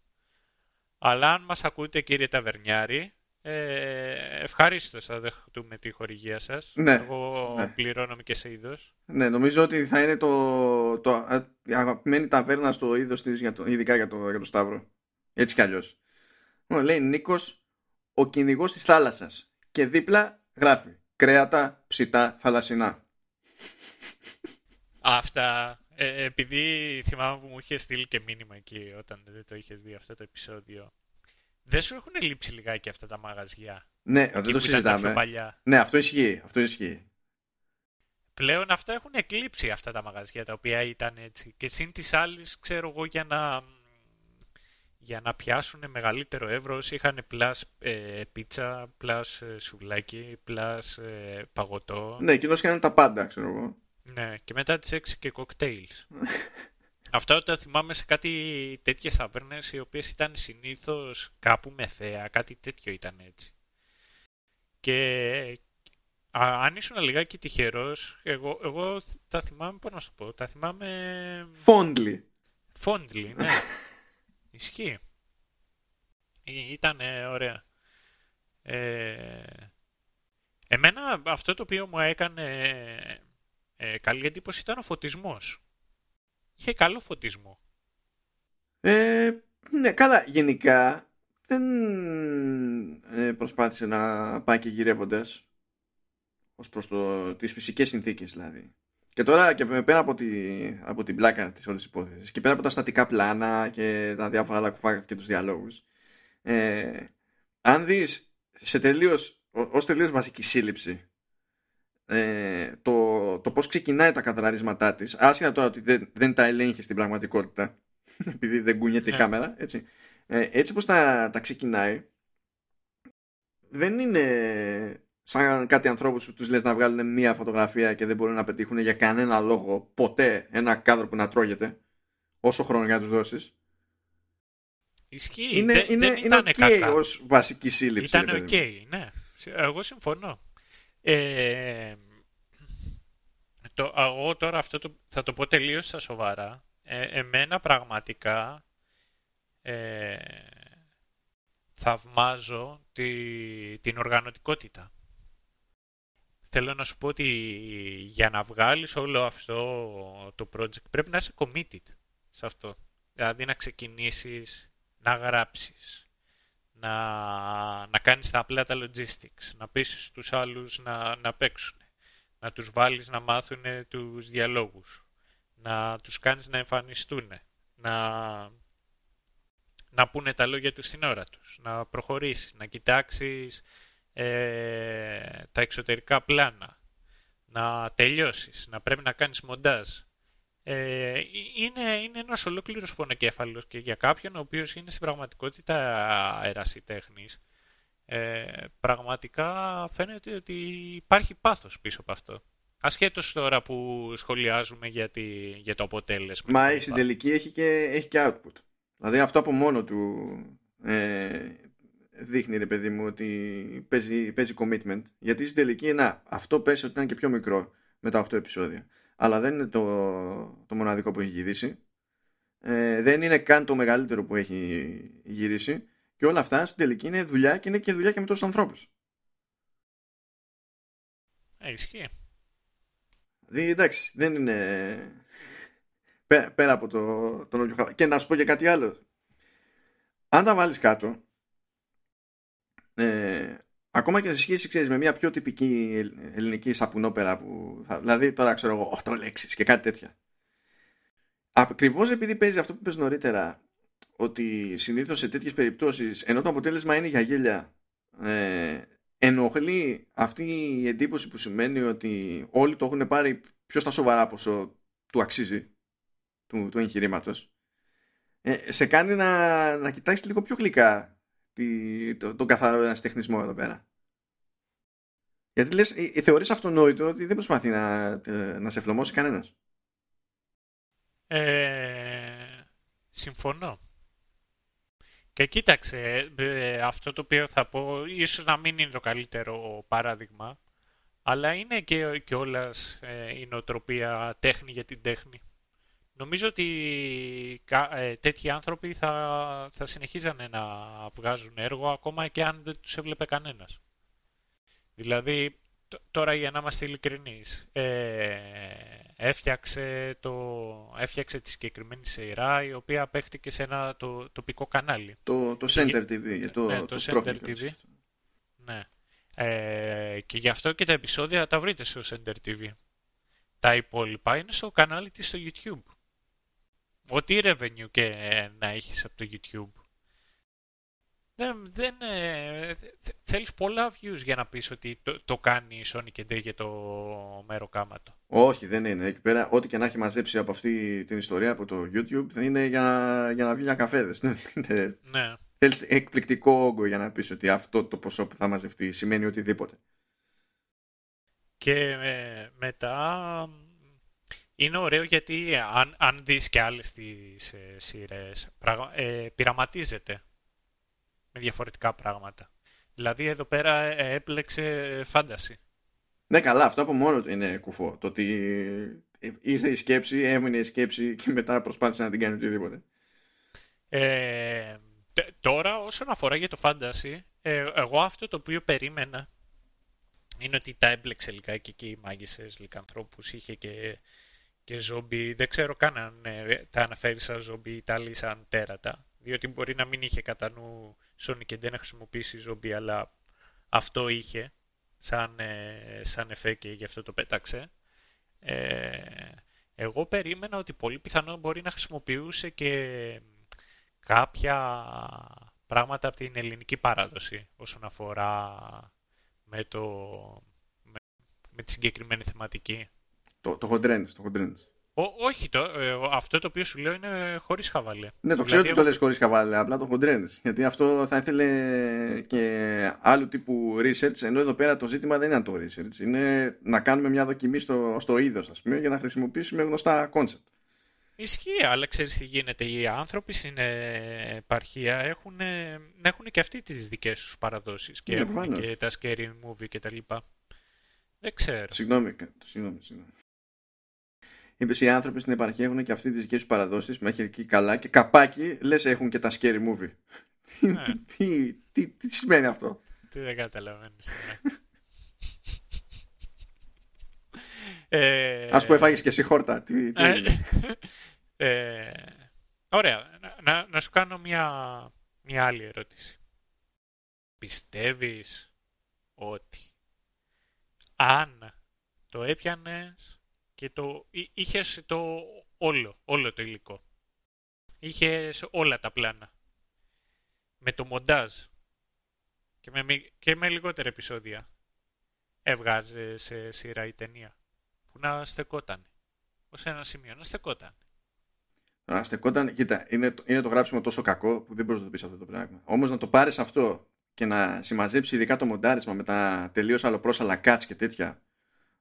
Αλλά αν μας ακούτε κύριε Ταβερνιάρη, ε, ευχαρίστως θα δεχτούμε τη χορηγία σας. Ναι, Εγώ ναι. πληρώνομαι και σε είδος. ναι, νομίζω ότι θα είναι το, το α, η αγαπημένη ταβέρνα στο είδος της, για το, ειδικά για το, για το Σταύρο. Έτσι κι αλλιώς. Λοιπόν, λέει Νίκος, ο κυνηγός της θάλασσας. Και δίπλα γράφει κρέατα, ψητά, θαλασσινά. Αυτά, ε, επειδή θυμάμαι που μου είχε στείλει και μήνυμα εκεί όταν δεν το είχες δει αυτό το επεισόδιο. Δεν σου έχουν λείψει λιγάκι αυτά τα μαγαζιά; Ναι, εκεί δεν το που ήταν τα πιο συζητάμε. παλιά. Ναι, αυτό ισχύει. Αυτό ισχύει. Πλέον αυτά έχουν εκλείψει αυτά τα μαγαζιά τα οποία ήταν έτσι. Και συν της άλλης, ξέρω εγώ, για να, για να πιάσουν μεγαλύτερο εύρος είχαν plus ε, πίτσα, plus ε, σουβλάκι, plus ε, παγωτό. Ναι, εκείνος κάνει τα πάντα, ξέρω εγώ. Ναι, και μετά τις έξι και cocktails. Αυτά τα θυμάμαι σε κάτι τέτοιες ταβέρνες οι οποίες ήταν συνήθως κάπου με θέα, κάτι τέτοιο ήταν έτσι. Και α, αν ήσουν λιγάκι τυχερός, εγώ, εγώ τα θυμάμαι, πώς να σου το πω, τα θυμάμαι fondly. fondly, ναι. Ισχύει. Ήταν ωραία. Ε, εμένα αυτό το οποίο μου έκανε ε, καλή εντύπωση ήταν ο φωτισμός. Είχε καλό φωτισμό. Ε, ναι, καλά, γενικά δεν ε, προσπάθησε να πάει και γυρεύοντας ως προς το, τις φυσικές συνθήκες δηλαδή. Και τώρα και πέρα από, τη, από την πλάκα της όλης υπόθεσης και πέρα από τα στατικά πλάνα και τα διάφορα άλλα κουφάκια και τους διαλόγους ε, αν δεις σε τελείως, ω- ως τελείως βασική σύλληψη ε, το, το πώς ξεκινάει τα καθαρίσματά της άσχετα τώρα ότι δεν, δεν τα ελέγχεις στην πραγματικότητα επειδή δεν κουνιέται η Ναι. κάμερα έτσι, ε, έτσι όπως τα, τα ξεκινάει δεν είναι σαν κάτι ανθρώπους που τους λες να βγάλουν μία φωτογραφία και δεν μπορούν να πετύχουν για κανένα λόγο ποτέ ένα κάδρο που να τρώγεται όσο χρόνο για να τους δώσεις Ισχύει. είναι, δεν, είναι, δεν είναι ήτανε OK κακά. ως βασική σύλληψη Ήταν ρε οκ, παιδί μου. ναι. Εγώ συμφωνώ. Ε, το, εγώ τώρα αυτό το, θα το πω τελείως στα σοβαρά. Ε, εμένα πραγματικά ε, θαυμάζω τη, την οργανωτικότητα. Θέλω να σου πω ότι για να βγάλεις όλο αυτό το project πρέπει να είσαι committed σε αυτό. Δηλαδή να ξεκινήσεις να γράψεις, να, να κάνεις τα απλά τα logistics, να πείσεις τους άλλους να, να παίξουν, να τους βάλεις να μάθουν τους διαλόγους, να τους κάνεις να εμφανιστούν, να, να πούνε τα λόγια τους στην ώρα τους, να προχωρήσεις, να κοιτάξεις ε, τα εξωτερικά πλάνα, να τελειώσεις, να πρέπει να κάνεις μοντάζ. Ε, είναι, είναι ένας ολόκληρος πονοκέφαλος και για κάποιον ο οποίος είναι στην πραγματικότητα αερασιτέχνης ε, πραγματικά φαίνεται ότι υπάρχει πάθος πίσω από αυτό. Ασχέτως τώρα που σχολιάζουμε για, για το αποτέλεσμα. Μα στην τελική έχει και, έχει και output. Δηλαδή αυτό από μόνο του ε, δείχνει ρε παιδί μου ότι παίζει, παίζει commitment. Γιατί στην τελική, να, αυτό πέσει ότι ήταν και πιο μικρό με τα 8 επεισόδια. Αλλά δεν είναι το, το μοναδικό που έχει γυρίσει. Ε, δεν είναι καν το μεγαλύτερο που έχει γυρίσει. Και όλα αυτά στην τελική είναι δουλειά και είναι και δουλειά και με τόσους ανθρώπους. Ε, ισχύει. Δηλαδή, εντάξει, δεν είναι. Πέρα, από το, τον όποιο Και να σου πω και κάτι άλλο. Αν τα βάλεις κάτω, ε, ακόμα και σε σχέση ξέρεις, με μια πιο τυπική ελληνική σαπουνόπερα που θα, δηλαδή τώρα ξέρω εγώ 8 λέξεις και κάτι τέτοια ακριβώς επειδή παίζει αυτό που πες νωρίτερα ότι συνήθως σε τέτοιες περιπτώσεις ενώ το αποτέλεσμα είναι για γέλια ε, ενοχλεί αυτή η εντύπωση που σημαίνει ότι όλοι το έχουν πάρει πιο στα σοβαρά πόσο του αξίζει του, του εγχειρήματος. Ε, σε κάνει να, να κοιτάξεις λίγο πιο γλυκά το, τον καθαρό ένα τεχνισμό εδώ πέρα. Γιατί λες, ε, ε, θεωρείς αυτονόητο ότι δεν προσπαθεί να, να σε φλωμώσει κανένας; Ε, συμφωνώ. Και κοίταξε, ε, αυτό το οποίο θα πω, ίσως να μην είναι το καλύτερο παράδειγμα, αλλά είναι και, και όλας η νοοτροπία τέχνη για την τέχνη. Νομίζω ότι ε, τέτοιοι άνθρωποι θα, θα συνεχίζανε να βγάζουν έργο ακόμα και αν δεν τους έβλεπε κανένας. Δηλαδή, τώρα για να είμαστε ειλικρινείς, ε, έφτιαξε, το, έφτιαξε τη συγκεκριμένη σειρά η οποία παίχτηκε σε ένα το, τοπικό κανάλι. Το, το Center TV. Το, ναι, το, Center TV. Ναι. Ε, και γι' αυτό και τα επεισόδια τα βρείτε στο Center TV. Τα υπόλοιπα είναι στο κανάλι της στο YouTube. Ό,τι revenue και να έχεις από το YouTube. Δεν, δεν, ε, θέλεις πολλά views για να πεις ότι το, το κάνει η Sony και για το μέρο κάματο. Όχι, δεν είναι. Εκεί πέρα, ό,τι και να έχει μαζέψει από αυτή την ιστορία από το YouTube, δεν είναι για, για να βγει για καφέδες. ναι. Θέλεις εκπληκτικό όγκο για να πεις ότι αυτό το ποσό που θα μαζευτεί σημαίνει οτιδήποτε. Και ε, μετά είναι ωραίο γιατί αν, αν δεις και άλλες τις ε, σειρές, ε, πειραματίζεται με διαφορετικά πράγματα. Δηλαδή εδώ πέρα ε, έπλεξε φάνταση. Ναι καλά, αυτό από μόνο του είναι κουφό. Το ότι ήρθε η σκέψη, έμεινε η σκέψη και μετά προσπάθησε να την κάνει οτιδήποτε. Ε, τώρα όσον αφορά για το φάνταση, ε, εγώ αυτό το οποίο περίμενα είναι ότι τα έμπλεξε λιγάκι και οι μάγισσες λικανθρώπους, είχε και και ζόμπι, δεν ξέρω καν αν ε, τα αναφέρει σαν ζόμπι ή τα λέει σαν τέρατα. Διότι μπορεί να μην είχε κατά νου Sony και δεν να χρησιμοποιήσει ζόμπι, αλλά αυτό είχε σαν, ε, σαν εφέ και γι' αυτό το πέταξε. Ε, εγώ περίμενα ότι πολύ πιθανό μπορεί να χρησιμοποιούσε και κάποια πράγματα από την ελληνική παράδοση όσον αφορά με, το, με, με τη συγκεκριμένη θεματική. Το, το χοντρένες, το Ό, όχι, το, ε, αυτό το οποίο σου λέω είναι χωρίς χαβαλέ. Ναι, το ξέρω δηλαδή, ότι το λες χωρίς χαβαλέ, απλά το χοντρένε. Γιατί αυτό θα ήθελε και άλλου τύπου research, ενώ εδώ πέρα το ζήτημα δεν είναι το research. Είναι να κάνουμε μια δοκιμή στο, στο είδος, ας πούμε, για να χρησιμοποιήσουμε γνωστά concept. Ισχύει, αλλά ξέρεις τι γίνεται. Οι άνθρωποι στην επαρχία έχουν, έχουν και αυτοί τις δικές τους παραδόσεις και ναι, έχουν και τα scary movie κτλ. Δεν ξέρω. Συγγνώμη, συγγνώμη, συγγνώμη. Είπε οι άνθρωποι στην επαρχία έχουν και αυτοί τις δικές τους παραδόσεις μέχρι εκεί καλά και καπάκι λες έχουν και τα scary movie. Ναι. τι, τι, τι, σημαίνει αυτό; Τι δεν καταλαβαίνεις. Ναι. ε, Α πούμε, έφαγες και εσύ χόρτα. Τι, τι... ε, ωραία. Να, να, σου κάνω μια, μια άλλη ερώτηση. Πιστεύεις ότι αν το έπιανες και το, είχες το όλο, όλο το υλικό. Είχες όλα τα πλάνα. Με το μοντάζ και με, και με λιγότερα επεισόδια έβγαζες σε σειρά η ταινία που να στεκόταν. ως ένα σημείο να στεκόταν. Να στεκόταν, κοίτα, είναι, είναι το γράψιμο τόσο κακό που δεν μπορείς να το πεις αυτό το πράγμα. Όμως να το πάρεις αυτό και να συμμαζέψεις ειδικά το μοντάρισμα με τα τελείως αλλοπρόσαλα cuts και τέτοια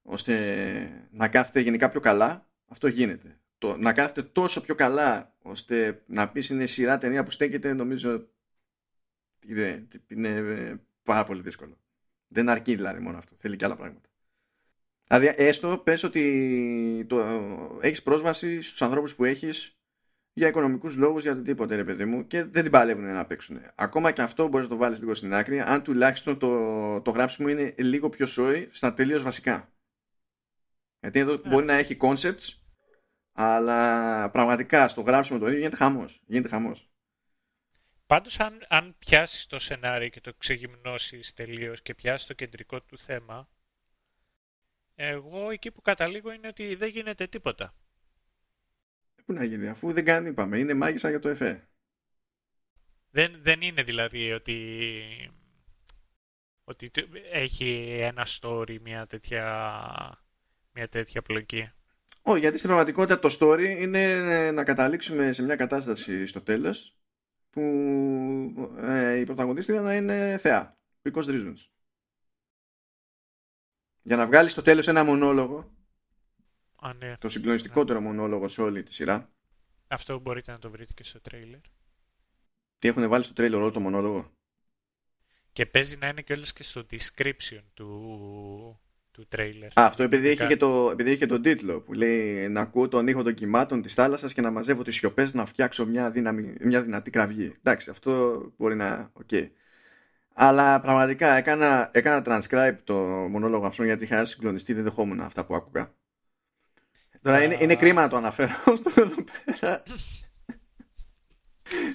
ώστε να κάθεται γενικά πιο καλά, αυτό γίνεται. Το, να κάθεται τόσο πιο καλά ώστε να πεις είναι σειρά ταινία που στέκεται νομίζω είναι, είναι πάρα πολύ δύσκολο. Δεν αρκεί δηλαδή μόνο αυτό. Θέλει και άλλα πράγματα. Δηλαδή έστω πες ότι το, έχεις πρόσβαση στους ανθρώπους που έχεις για οικονομικούς λόγους, για το τίποτε ρε παιδί μου και δεν την παλεύουν να παίξουν. Ακόμα και αυτό μπορείς να το βάλεις λίγο στην άκρη αν τουλάχιστον το, το γράψιμο είναι λίγο πιο σόι στα τελείως βασικά. Γιατί εδώ yeah. Ναι. μπορεί να έχει concepts αλλά πραγματικά στο γράψιμο το ίδιο γίνεται χαμός. Γίνεται χαμός. Πάντως αν, αν πιάσεις το σενάριο και το ξεγυμνώσεις τελείως και πιάσεις το κεντρικό του θέμα εγώ εκεί που καταλήγω είναι ότι δεν γίνεται τίποτα. Πού να γίνει, αφού δεν κάνει, είπαμε, είναι μάγισσα για το ΕΦΕ. Δεν, δεν είναι δηλαδή ότι, ότι έχει ένα story, μια τέτοια, μια τέτοια πλοκή. Όχι, γιατί στην πραγματικότητα το story είναι να καταλήξουμε σε μια κατάσταση στο τέλος που ε, η πρωταγωνίστρια να είναι θεά. Because reasons. Για να βγάλεις στο τέλος ένα μονόλογο Α, ναι. Το συγκλονιστικότερο ναι. μονόλογο σε όλη τη σειρά. Αυτό μπορείτε να το βρείτε και στο τρέιλερ. Τι έχουν βάλει στο τρέιλερ όλο το μονόλογο; Και παίζει να είναι κιόλας και στο description του, του τρέιλερ. Α, αυτό επειδή έχει, και το, επειδή έχει και τον τίτλο που λέει να ακούω τον ήχο των κυμάτων της θάλασσας και να μαζεύω τις σιωπές να φτιάξω μια, δύναμη, μια δυνατή κραυγή. Εντάξει, αυτό μπορεί να... Okay. Αλλά πραγματικά έκανα, έκανα transcribe το μονόλογο αυτό γιατί είχα συγκλονιστεί, δεν δεχόμουν αυτά που άκουγα. Τώρα είναι, είναι κρίμα να το αναφέρω αυτό εδώ πέρα.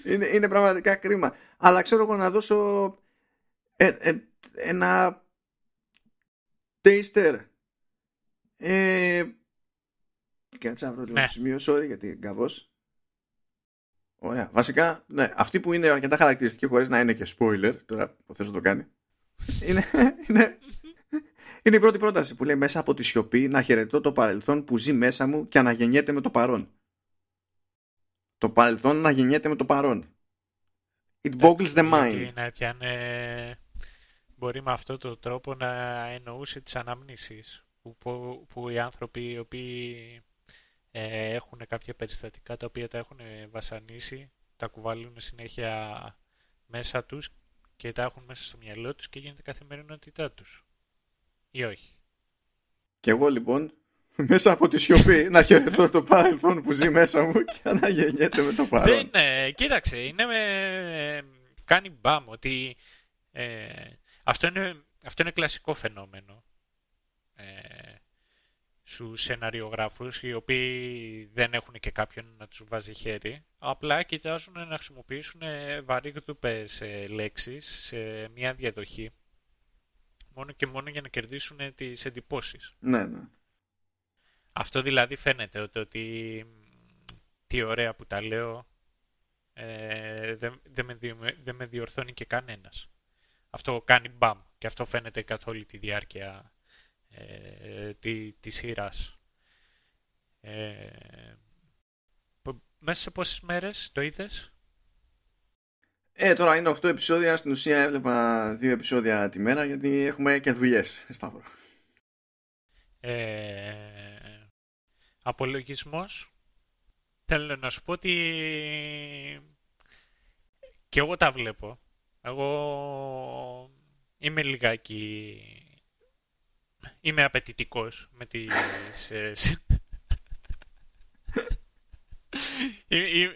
είναι, είναι πραγματικά κρίμα. Αλλά ξέρω εγώ να δώσω ε, ε, ένα taster. Ε, Κάτσε να βρω λίγο ναι. σημείο, sorry γιατί γκαβός. Ωραία. Βασικά, ναι, αυτή που είναι αρκετά χαρακτηριστική χωρίς να είναι και spoiler, τώρα το θες να το κάνει, είναι, είναι είναι η πρώτη πρόταση που λέει μέσα από τη σιωπή να χαιρετώ το παρελθόν που ζει μέσα μου και αναγεννιέται με το παρόν. Το παρελθόν αναγεννιέται με το παρόν. It boggles the mind. Να πιάνε... Μπορεί με αυτό το τρόπο να εννοούσε τις αναμνήσεις που, που, που οι άνθρωποι οι οποίοι ε, έχουν κάποια περιστατικά τα οποία τα έχουν βασανίσει τα κουβαλούν συνέχεια μέσα τους και τα έχουν μέσα στο μυαλό τους και γίνεται καθημερινότητά τους ή όχι; Και εγώ λοιπόν μέσα από τη σιωπή να χαιρετώ το παρελθόν που ζει μέσα μου και αναγεννιέται με το παρόν. Δεν, ναι, κοίταξε, είναι με, κάνει μπαμ ότι ε, αυτό, είναι, αυτό είναι κλασικό φαινόμενο ε, στους σεναριογράφους οι οποίοι δεν έχουν και κάποιον να τους βάζει χέρι απλά κοιτάζουν να χρησιμοποιήσουν βαρύγδουπες ε, λέξεις σε μια διαδοχή μόνο και μόνο για να κερδίσουν τις εντυπώσεις. Ναι, ναι. Αυτό δηλαδή φαίνεται ότι, ότι τι ωραία που τα λέω ε, δεν, δεν, με, δεν με διορθώνει και κανένας. Αυτό κάνει μπαμ και αυτό φαίνεται καθ' όλη τη διάρκεια ε, τη, της σειράς. Ε, μέσα σε πόσες μέρες το είδες; Ε, τώρα είναι 8 επεισόδια. Στην ουσία έβλεπα 2 επεισόδια τη μέρα γιατί έχουμε και δουλειές, Σταύρο. Ε, απολογισμός. Θέλω να σου πω ότι και εγώ τα βλέπω. Εγώ είμαι λιγάκι... Είμαι απαιτητικός με τις ε,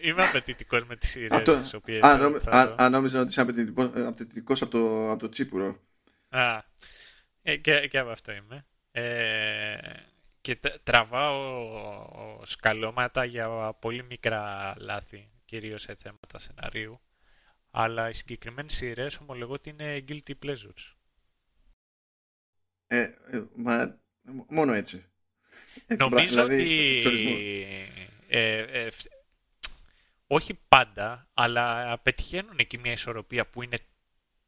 Είμαι απαιτητικός με τις σειρές τις οποίες. Αν νόμιζα ότι είσαι απαιτητικό από το, από το τσίπουρο. Α, ε, και, και από αυτό είμαι. Ε, και τραβάω σκαλώματα για πολύ μικρά λάθη, κυρίως σε θέματα σεναρίου. Αλλά οι συγκεκριμένες σειρές ομολογώ ότι είναι guilty pleasures. Ε, ε μα, μόνο έτσι. Νομίζω δηλαδή, ότι ε, ε, όχι πάντα, αλλά πετυχαίνουν εκεί μια ισορροπία που είναι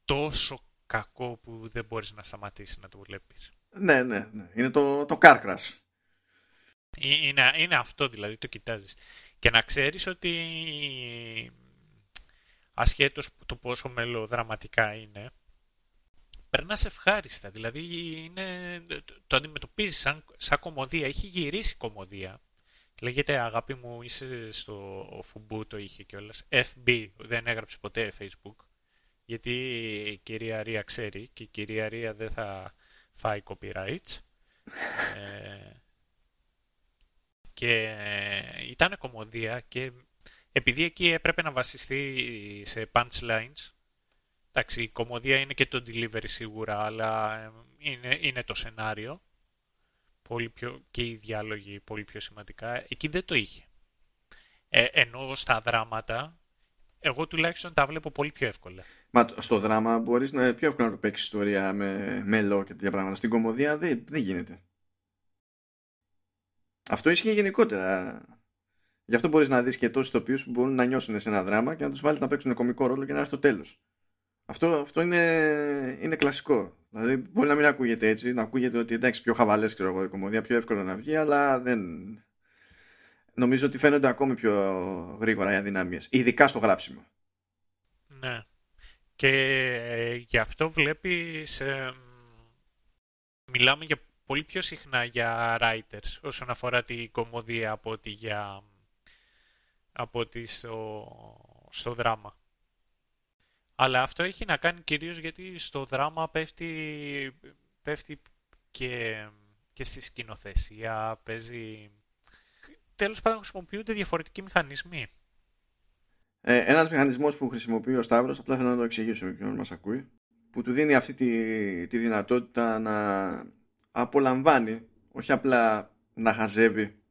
τόσο κακό που δεν μπορείς να σταματήσεις να το βλέπεις. Ναι, ναι, ναι. Είναι το, το Carcrash. Είναι, είναι αυτό δηλαδή, το κοιτάζεις. Και να ξέρεις ότι ασχέτως το πόσο μελοδραματικά είναι, περνάς ευχάριστα. Δηλαδή είναι, το αντιμετωπίζεις σαν, σαν κομμωδία. Έχει γυρίσει κομμωδία. Λέγεται αγάπη μου είσαι στο φουμπού το είχε κιόλας. FB, δεν έγραψε ποτέ Facebook. Γιατί η κυρία Ρία ξέρει και η κυρία Ρία δεν θα φάει copyrights. ε, και ήταν κομμωδία και επειδή εκεί έπρεπε να βασιστεί σε punchlines, εντάξει, η κομμωδία είναι και το delivery σίγουρα, αλλά είναι, είναι το σενάριο πολύ πιο, και οι διάλογοι πολύ πιο σημαντικά. Εκεί δεν το είχε. Ε, ενώ στα δράματα, εγώ τουλάχιστον τα βλέπω πολύ πιο εύκολα. Μα στο δράμα μπορείς να πιο εύκολα να το παίξεις ιστορία με μέλο και τέτοια πράγματα. Στην κομμωδία δεν, δεν γίνεται. Αυτό ισχύει γενικότερα. Γι' αυτό μπορείς να δεις και τόσους τοπίους που μπορούν να νιώσουν σε ένα δράμα και να τους βάλεις να παίξουν κομικό ρόλο και να έρθει στο τέλος. Αυτό, αυτό είναι, είναι κλασικό. Δηλαδή, μπορεί να μην ακούγεται έτσι, να ακούγεται ότι εντάξει, πιο χαβαλές ξέρω εγώ η κομμωδία, πιο εύκολο να βγει, αλλά δεν. Νομίζω ότι φαίνονται ακόμη πιο γρήγορα οι αδυναμίες. Ειδικά στο γράψιμο. Ναι. Και ε, γι' αυτό βλέπεις. Ε, μιλάμε για πολύ πιο συχνά για writers όσον αφορά την κομμωδία από ότι, για, από ότι στο, στο δράμα. Αλλά αυτό έχει να κάνει κυρίως γιατί στο δράμα πέφτει, πέφτει και, και στη σκηνοθεσία, παίζει... Τέλος πάντων χρησιμοποιούνται διαφορετικοί μηχανισμοί. Ε, ένας μηχανισμός που χρησιμοποιεί ο Σταύρος, απλά θέλω να το εξηγήσω με ποιον μας ακούει, που του δίνει αυτή τη, τη δυνατότητα να απολαμβάνει, όχι απλά να χαζεύει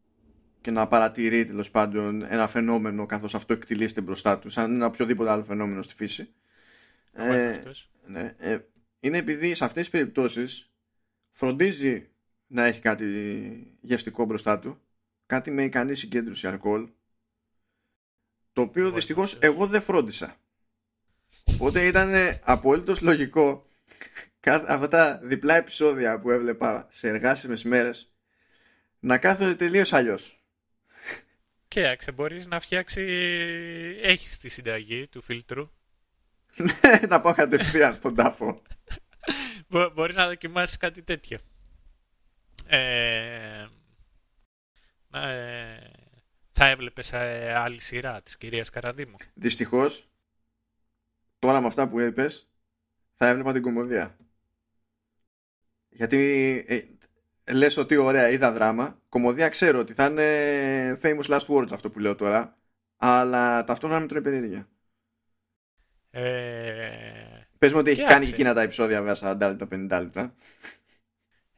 και να παρατηρεί τέλος πάντων ένα φαινόμενο καθώς αυτό εκτιλήσεται μπροστά του, σαν ένα οποιοδήποτε άλλο φαινόμενο στη φύση. Ε, ναι, ε, είναι επειδή σε αυτές τις περιπτώσεις φροντίζει να έχει κάτι γευστικό μπροστά του, κάτι με ικανή συγκέντρωση αλκοόλ, το οποίο δυστυχώς εγώ δεν φρόντισα. Οπότε ήταν απολύτως λογικό αυτά τα διπλά επεισόδια που έβλεπα σε εργάσιμες μέρες να κάθονται τελείως αλλιώς. Κοίταξε, μπορείς να φτιάξει... Έχεις τη συνταγή του φίλτρου. Ναι, να πάω κατευθείαν στον τάφο. μπορείς να δοκιμάσεις κάτι τέτοιο. Ε... Ε... Θα έβλεπες ε, άλλη σειρά της κυρίας Καραδίμου. Δυστυχώς, τώρα με αυτά που είπες, θα έβλεπα την κομμωδία. Γιατί ε, λες ότι ωραία είδα δράμα, κομμωδία ξέρω ότι θα είναι famous last words αυτό που λέω τώρα, αλλά ταυτόχρονα με τρώει περίεργεια. Ε... Πες μου ότι έχει κάνει και εκείνα τα επεισόδια βέβαια 40 λεπτά, 50 λεπτά.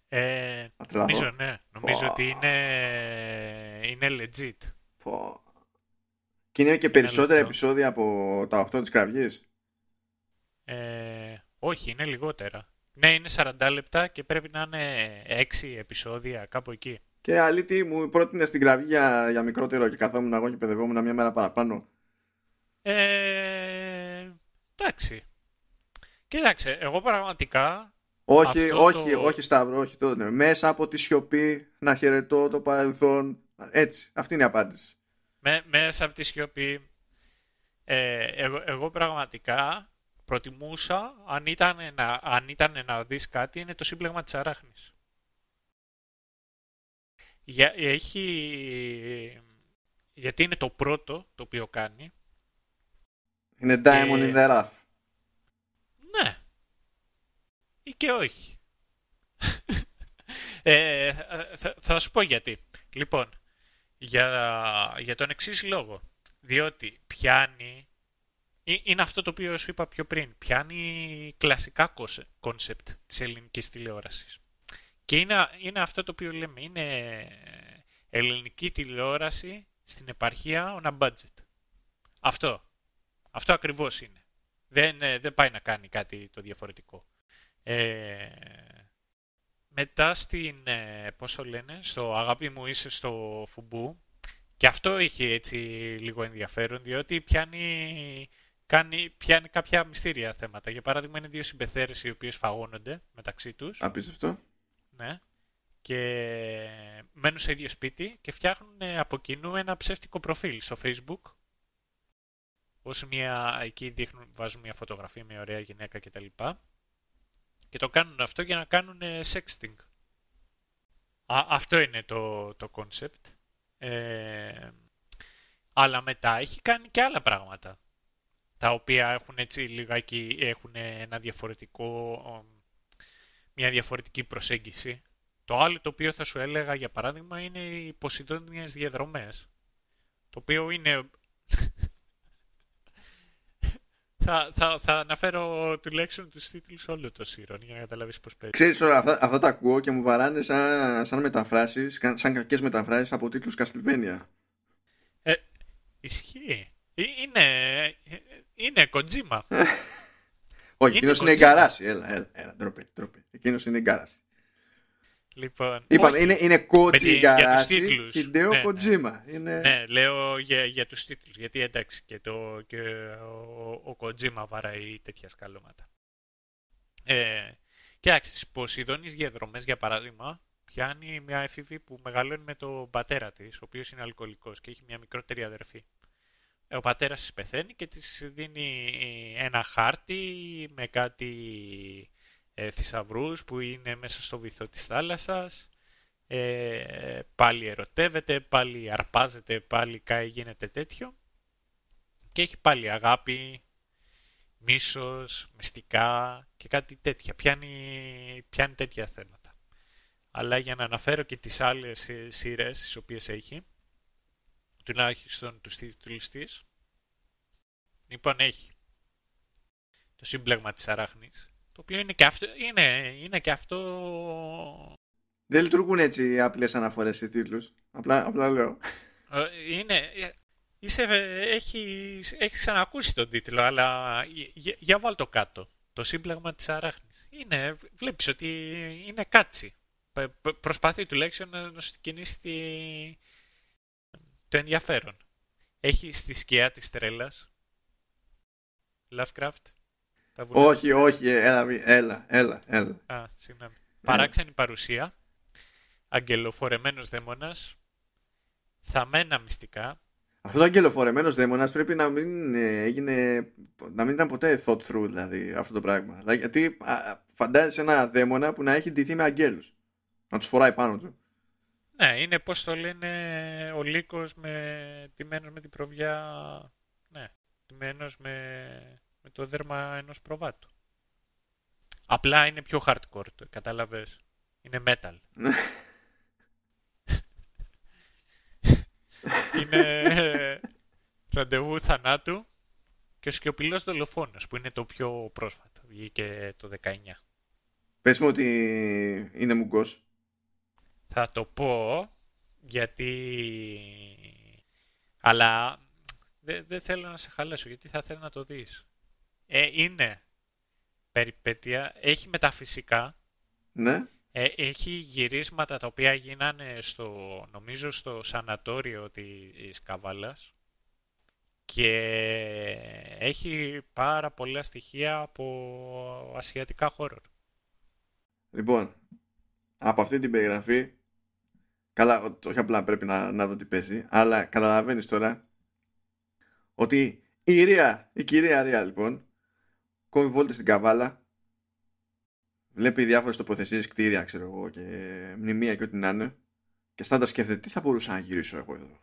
Ε, νομίζω ναι. Νομίζω ότι είναι, είναι legit. Πω. Και είναι και περισσότερα επεισόδια από τα 8 της κραυγής. Ε, όχι, είναι λιγότερα. Ναι, είναι 40 λεπτά και πρέπει να είναι 6 επεισόδια, κάπου εκεί. Και αλήτη μου πρότεινες στην κραυγή για, για μικρότερο και καθόμουν εγώ και παιδευόμουν μια μέρα παραπάνω. Ε, εντάξει. Κοίταξε, εγώ πραγματικά. Όχι, όχι, το... όχι Σταύρο, όχι τότε. Μέσα από τη σιωπή να χαιρετώ το παρελθόν. Έτσι, αυτή είναι η απάντηση. Με, μέσα από τη σιωπή. Ε, εγώ, εγώ πραγματικά προτιμούσα, αν ήταν, να, αν ήταν να δεις κάτι, είναι το σύμπλεγμα της αράχνης. Για, έχει, γιατί είναι το πρώτο το οποίο κάνει. Είναι diamond in the rough. Ναι. Ή και όχι. ε, θα, θα σου πω γιατί. Λοιπόν, για, για τον εξής λόγο. Διότι πιάνει είναι αυτό το οποίο σου είπα πιο πριν. Πιάνει κλασικά concept της ελληνικής τηλεόρασης. Και είναι, είναι αυτό το οποίο λέμε. Είναι ελληνική τηλεόραση στην επαρχία on a budget. Αυτό. Αυτό ακριβώς είναι. Δεν, ε, δεν πάει να κάνει κάτι το διαφορετικό. Ε, μετά στην, ε, πώς το λένε, στο αγάπη μου είσαι στο φουμπού. Και αυτό έχει έτσι λίγο ενδιαφέρον, διότι πιάνει κάνει, πιάνει κάποια μυστήρια θέματα. Για παράδειγμα, είναι δύο συμπεθέρες οι οποίες φαγώνονται μεταξύ τους. Απίστευτο. Ναι. και μένουν σε ίδιο σπίτι και φτιάχνουν από κοινού ένα ψεύτικο προφίλ στο facebook ως μια, εκεί δείχνουν, βάζουν μια φωτογραφία, μια ωραία γυναίκα κτλ. Και το κάνουν αυτό για να κάνουν sexting. Α, αυτό είναι το, το concept. Ε, αλλά μετά έχει κάνει και άλλα πράγματα. Τα οποία έχουν έτσι λιγάκι, έχουν ένα διαφορετικό, μια διαφορετική προσέγγιση. Το άλλο το οποίο θα σου έλεγα για παράδειγμα είναι οι ποσειδόνιες διαδρομές. Το οποίο είναι θα, θα, θα αναφέρω τουλάχιστον τους τίτλους όλο το Σύρον για να καταλάβεις πώς παίζει. Ξέρεις τώρα, αυτά, αυτά τα ακούω και μου βαράνε σαν, σαν μεταφράσεις, σαν κακές μεταφράσεις από τίτλους Castlevania. Ε, ισχύει. Ε, είναι. Είναι Kojima. Όχι, εκείνος είναι εγκαράση. Έλα, έλα, έλα, ντροπέ, ντροπέ. Εκείνος είναι εγκαράση. Λοιπόν, Είπαν, είναι, είναι κότσι για Χιντέο ναι, Κοτζίμα. Ναι. Είναι... ναι, λέω για, για τους τίτλους, γιατί εντάξει και, το, και ο, ο Κοτζίμα βαράει τέτοια σκαλώματα. Ε, κοιτάξτε, στις Ποσειδόνιες διαδρομές, για παράδειγμα, πιάνει μια εφηβή που μεγαλώνει με τον πατέρα της, ο οποίος είναι αλκοολικός και έχει μια μικρότερη αδερφή. Ε, ο πατέρας της πεθαίνει και της δίνει ένα χάρτη με κάτι ε, θησαυρούς που είναι μέσα στο βυθό της θάλασσας. Ε, πάλι ερωτεύεται, πάλι αρπάζεται, πάλι κάει γίνεται τέτοιο. Και έχει πάλι αγάπη, μίσος, μυστικά και κάτι τέτοια. Πιάνει, πιάνει τέτοια θέματα. Αλλά για να αναφέρω και τις άλλες σειρές τις οποίες έχει, τουλάχιστον τους τίτλους της, λοιπόν έχει το σύμπλεγμα της αράχνης, το οποίο είναι και αυτό. Είναι, είναι και αυτό... Δεν λειτουργούν έτσι οι απλές αναφορές σε τίτλους. Απλά, απλά λέω. Ε, είναι... Είσαι, έχεις, έχεις ξανακούσει τον τίτλο, αλλά για, για βάλ το κάτω. Το σύμπλεγμα της αράχνης. Είναι, βλέπεις ότι είναι κάτσι. Προσπαθεί τουλάχιστον να σου κινήσει το ενδιαφέρον. Έχει στη σκιά της τρέλας. Lovecraft; Όχι, όχι, έλα, έλα, έλα. έλα. Α, συγγνώμη. Παράξενη παρουσία, αγγελοφορεμένος δαίμονας, θαμμένα μυστικά. Αυτό το αγγελοφορεμένος δαίμονας πρέπει να μην ε, έγινε, να μην ήταν ποτέ thought through δηλαδή αυτό το πράγμα. Δηλαδή, γιατί φαντάζεσαι ένα δαίμονα που να έχει ντυθεί με αγγέλους. Να τους φοράει πάνω του. Ναι, είναι πώς το λένε ο Λύκος με, τιμένος με την προβιά, ναι, τιμένος με με το δέρμα ενός προβάτου. Απλά είναι πιο hardcore, το κατάλαβες. Είναι metal. είναι ραντεβού θανάτου και ο σκιοπηλός δολοφόνος που είναι το πιο πρόσφατο. Βγήκε το 19. Πες μου ότι είναι μουγκός. Θα το πω γιατί... Αλλά δεν θέλω να σε χαλέσω γιατί θα θέλω να το δεις. Ε, είναι περιπέτεια, έχει μεταφυσικά. Ναι. Ε, έχει γυρίσματα τα οποία γίνανε στο, νομίζω στο σανατόριο της Καβάλας και έχει πάρα πολλά στοιχεία από ασιατικά χώρο. Λοιπόν, από αυτή την περιγραφή, καλά, όχι απλά πρέπει να, να δω τι παίζει, αλλά καταλαβαίνεις τώρα ότι η Ρία, η κυρία Ρία λοιπόν, κόβει βόλτες στην καβάλα βλέπει διάφορες τοποθεσίες κτίρια ξέρω εγώ και μνημεία και ό,τι να είναι και στάντα σκέφτεται τι θα μπορούσα να γυρίσω εγώ εδώ.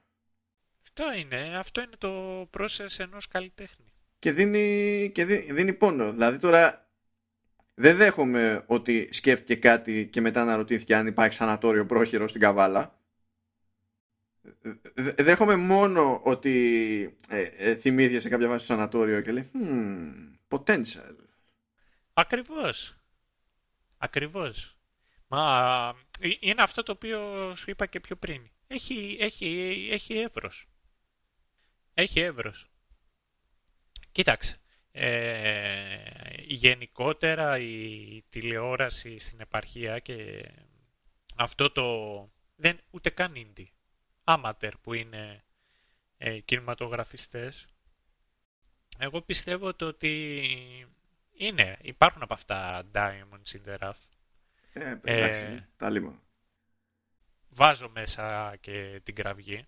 Αυτό είναι, αυτό είναι το process ενός καλλιτέχνη. Και δίνει, και δίνει πόνο. Δηλαδή τώρα δεν δέχομαι ότι σκέφτηκε κάτι και μετά αναρωτήθηκε αν υπάρχει σανατόριο πρόχειρο στην Καβάλα. Δέχομαι μόνο ότι ε, ε, θυμήθηκε σε κάποια βάση στο σανατόριο και λέει hmm, potential. Ακριβώς. Ακριβώς. Μα ε, είναι αυτό το οποίο σου είπα και πιο πριν. Έχει, έχει, έχει εύρος. Έχει εύρος. Κοίταξε. Ε, γενικότερα η τηλεόραση στην επαρχία και αυτό το δεν ούτε καν indie. Amateur που είναι ε, κινηματογραφιστές εγώ πιστεύω το ότι είναι, υπάρχουν από αυτά diamonds in the rough. Ε, εντάξει, ε, τα λίγο. βάζω μέσα και την κραυγή.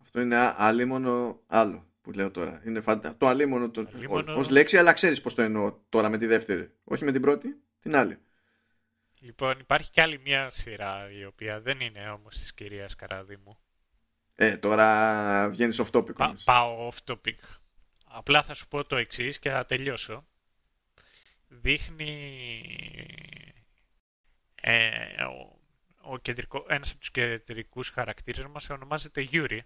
Αυτό είναι αλίμονο άλλο που λέω τώρα. Είναι φαντα... Το αλίμονο, το... αλίμονο... ως λέξη, αλλά ξέρεις πώς το εννοώ τώρα με τη δεύτερη. Όχι με την πρώτη, την άλλη. Λοιπόν, υπάρχει και άλλη μια σειρά η οποία δεν είναι όμως της κυρίας Καραδίμου. Ε, τώρα βγαίνεις off topic. Πα, πάω off topic. Απλά θα σου πω το εξής και θα τελειώσω. Δείχνει ε, ο, ο κεντρικό, ένας από τους κεντρικούς χαρακτήρες μας ονομάζεται Γιούρι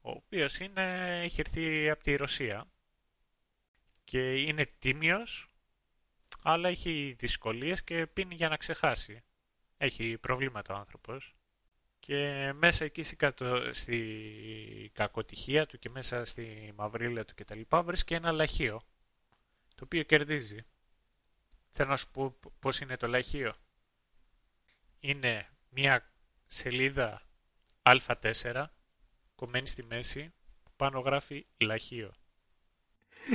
ο οποίος είναι, έχει έρθει από τη Ρωσία και είναι τίμιος αλλά έχει δυσκολίες και πίνει για να ξεχάσει. Έχει προβλήματα ο άνθρωπος και μέσα εκεί στη, στη κακοτυχία του και μέσα στη μαυρίλα του κτλ. βρίσκει ένα λαχείο το οποίο κερδίζει. Θέλω να σου πω πώς είναι το λαχείο. Είναι μια σελίδα α4 κομμένη στη μέση που πάνω γράφει λαχείο.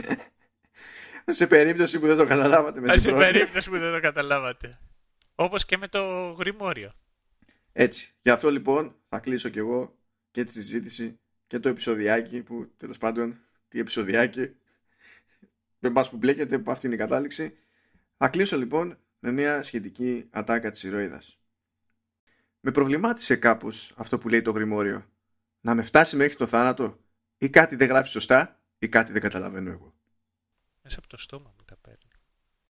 σε περίπτωση που δεν το καταλάβατε με Σε περίπτωση που δεν το καταλάβατε. Όπως και με το γρημόριο. Έτσι. Γι' αυτό λοιπόν θα κλείσω κι εγώ και τη συζήτηση και το επεισοδιάκι που τέλος πάντων τι επεισοδιάκι δεν πας που μπλέκεται που αυτή είναι η κατάληξη. Θα κλείσω λοιπόν με μια σχετική ατάκα της ηρωίδας. Με προβλημάτισε κάπως αυτό που λέει το γρημόριο. Να με φτάσει μέχρι το θάνατο ή κάτι δεν γράφει σωστά ή κάτι δεν καταλαβαίνω εγώ. Μέσα από το στόμα μου τα παίρνει.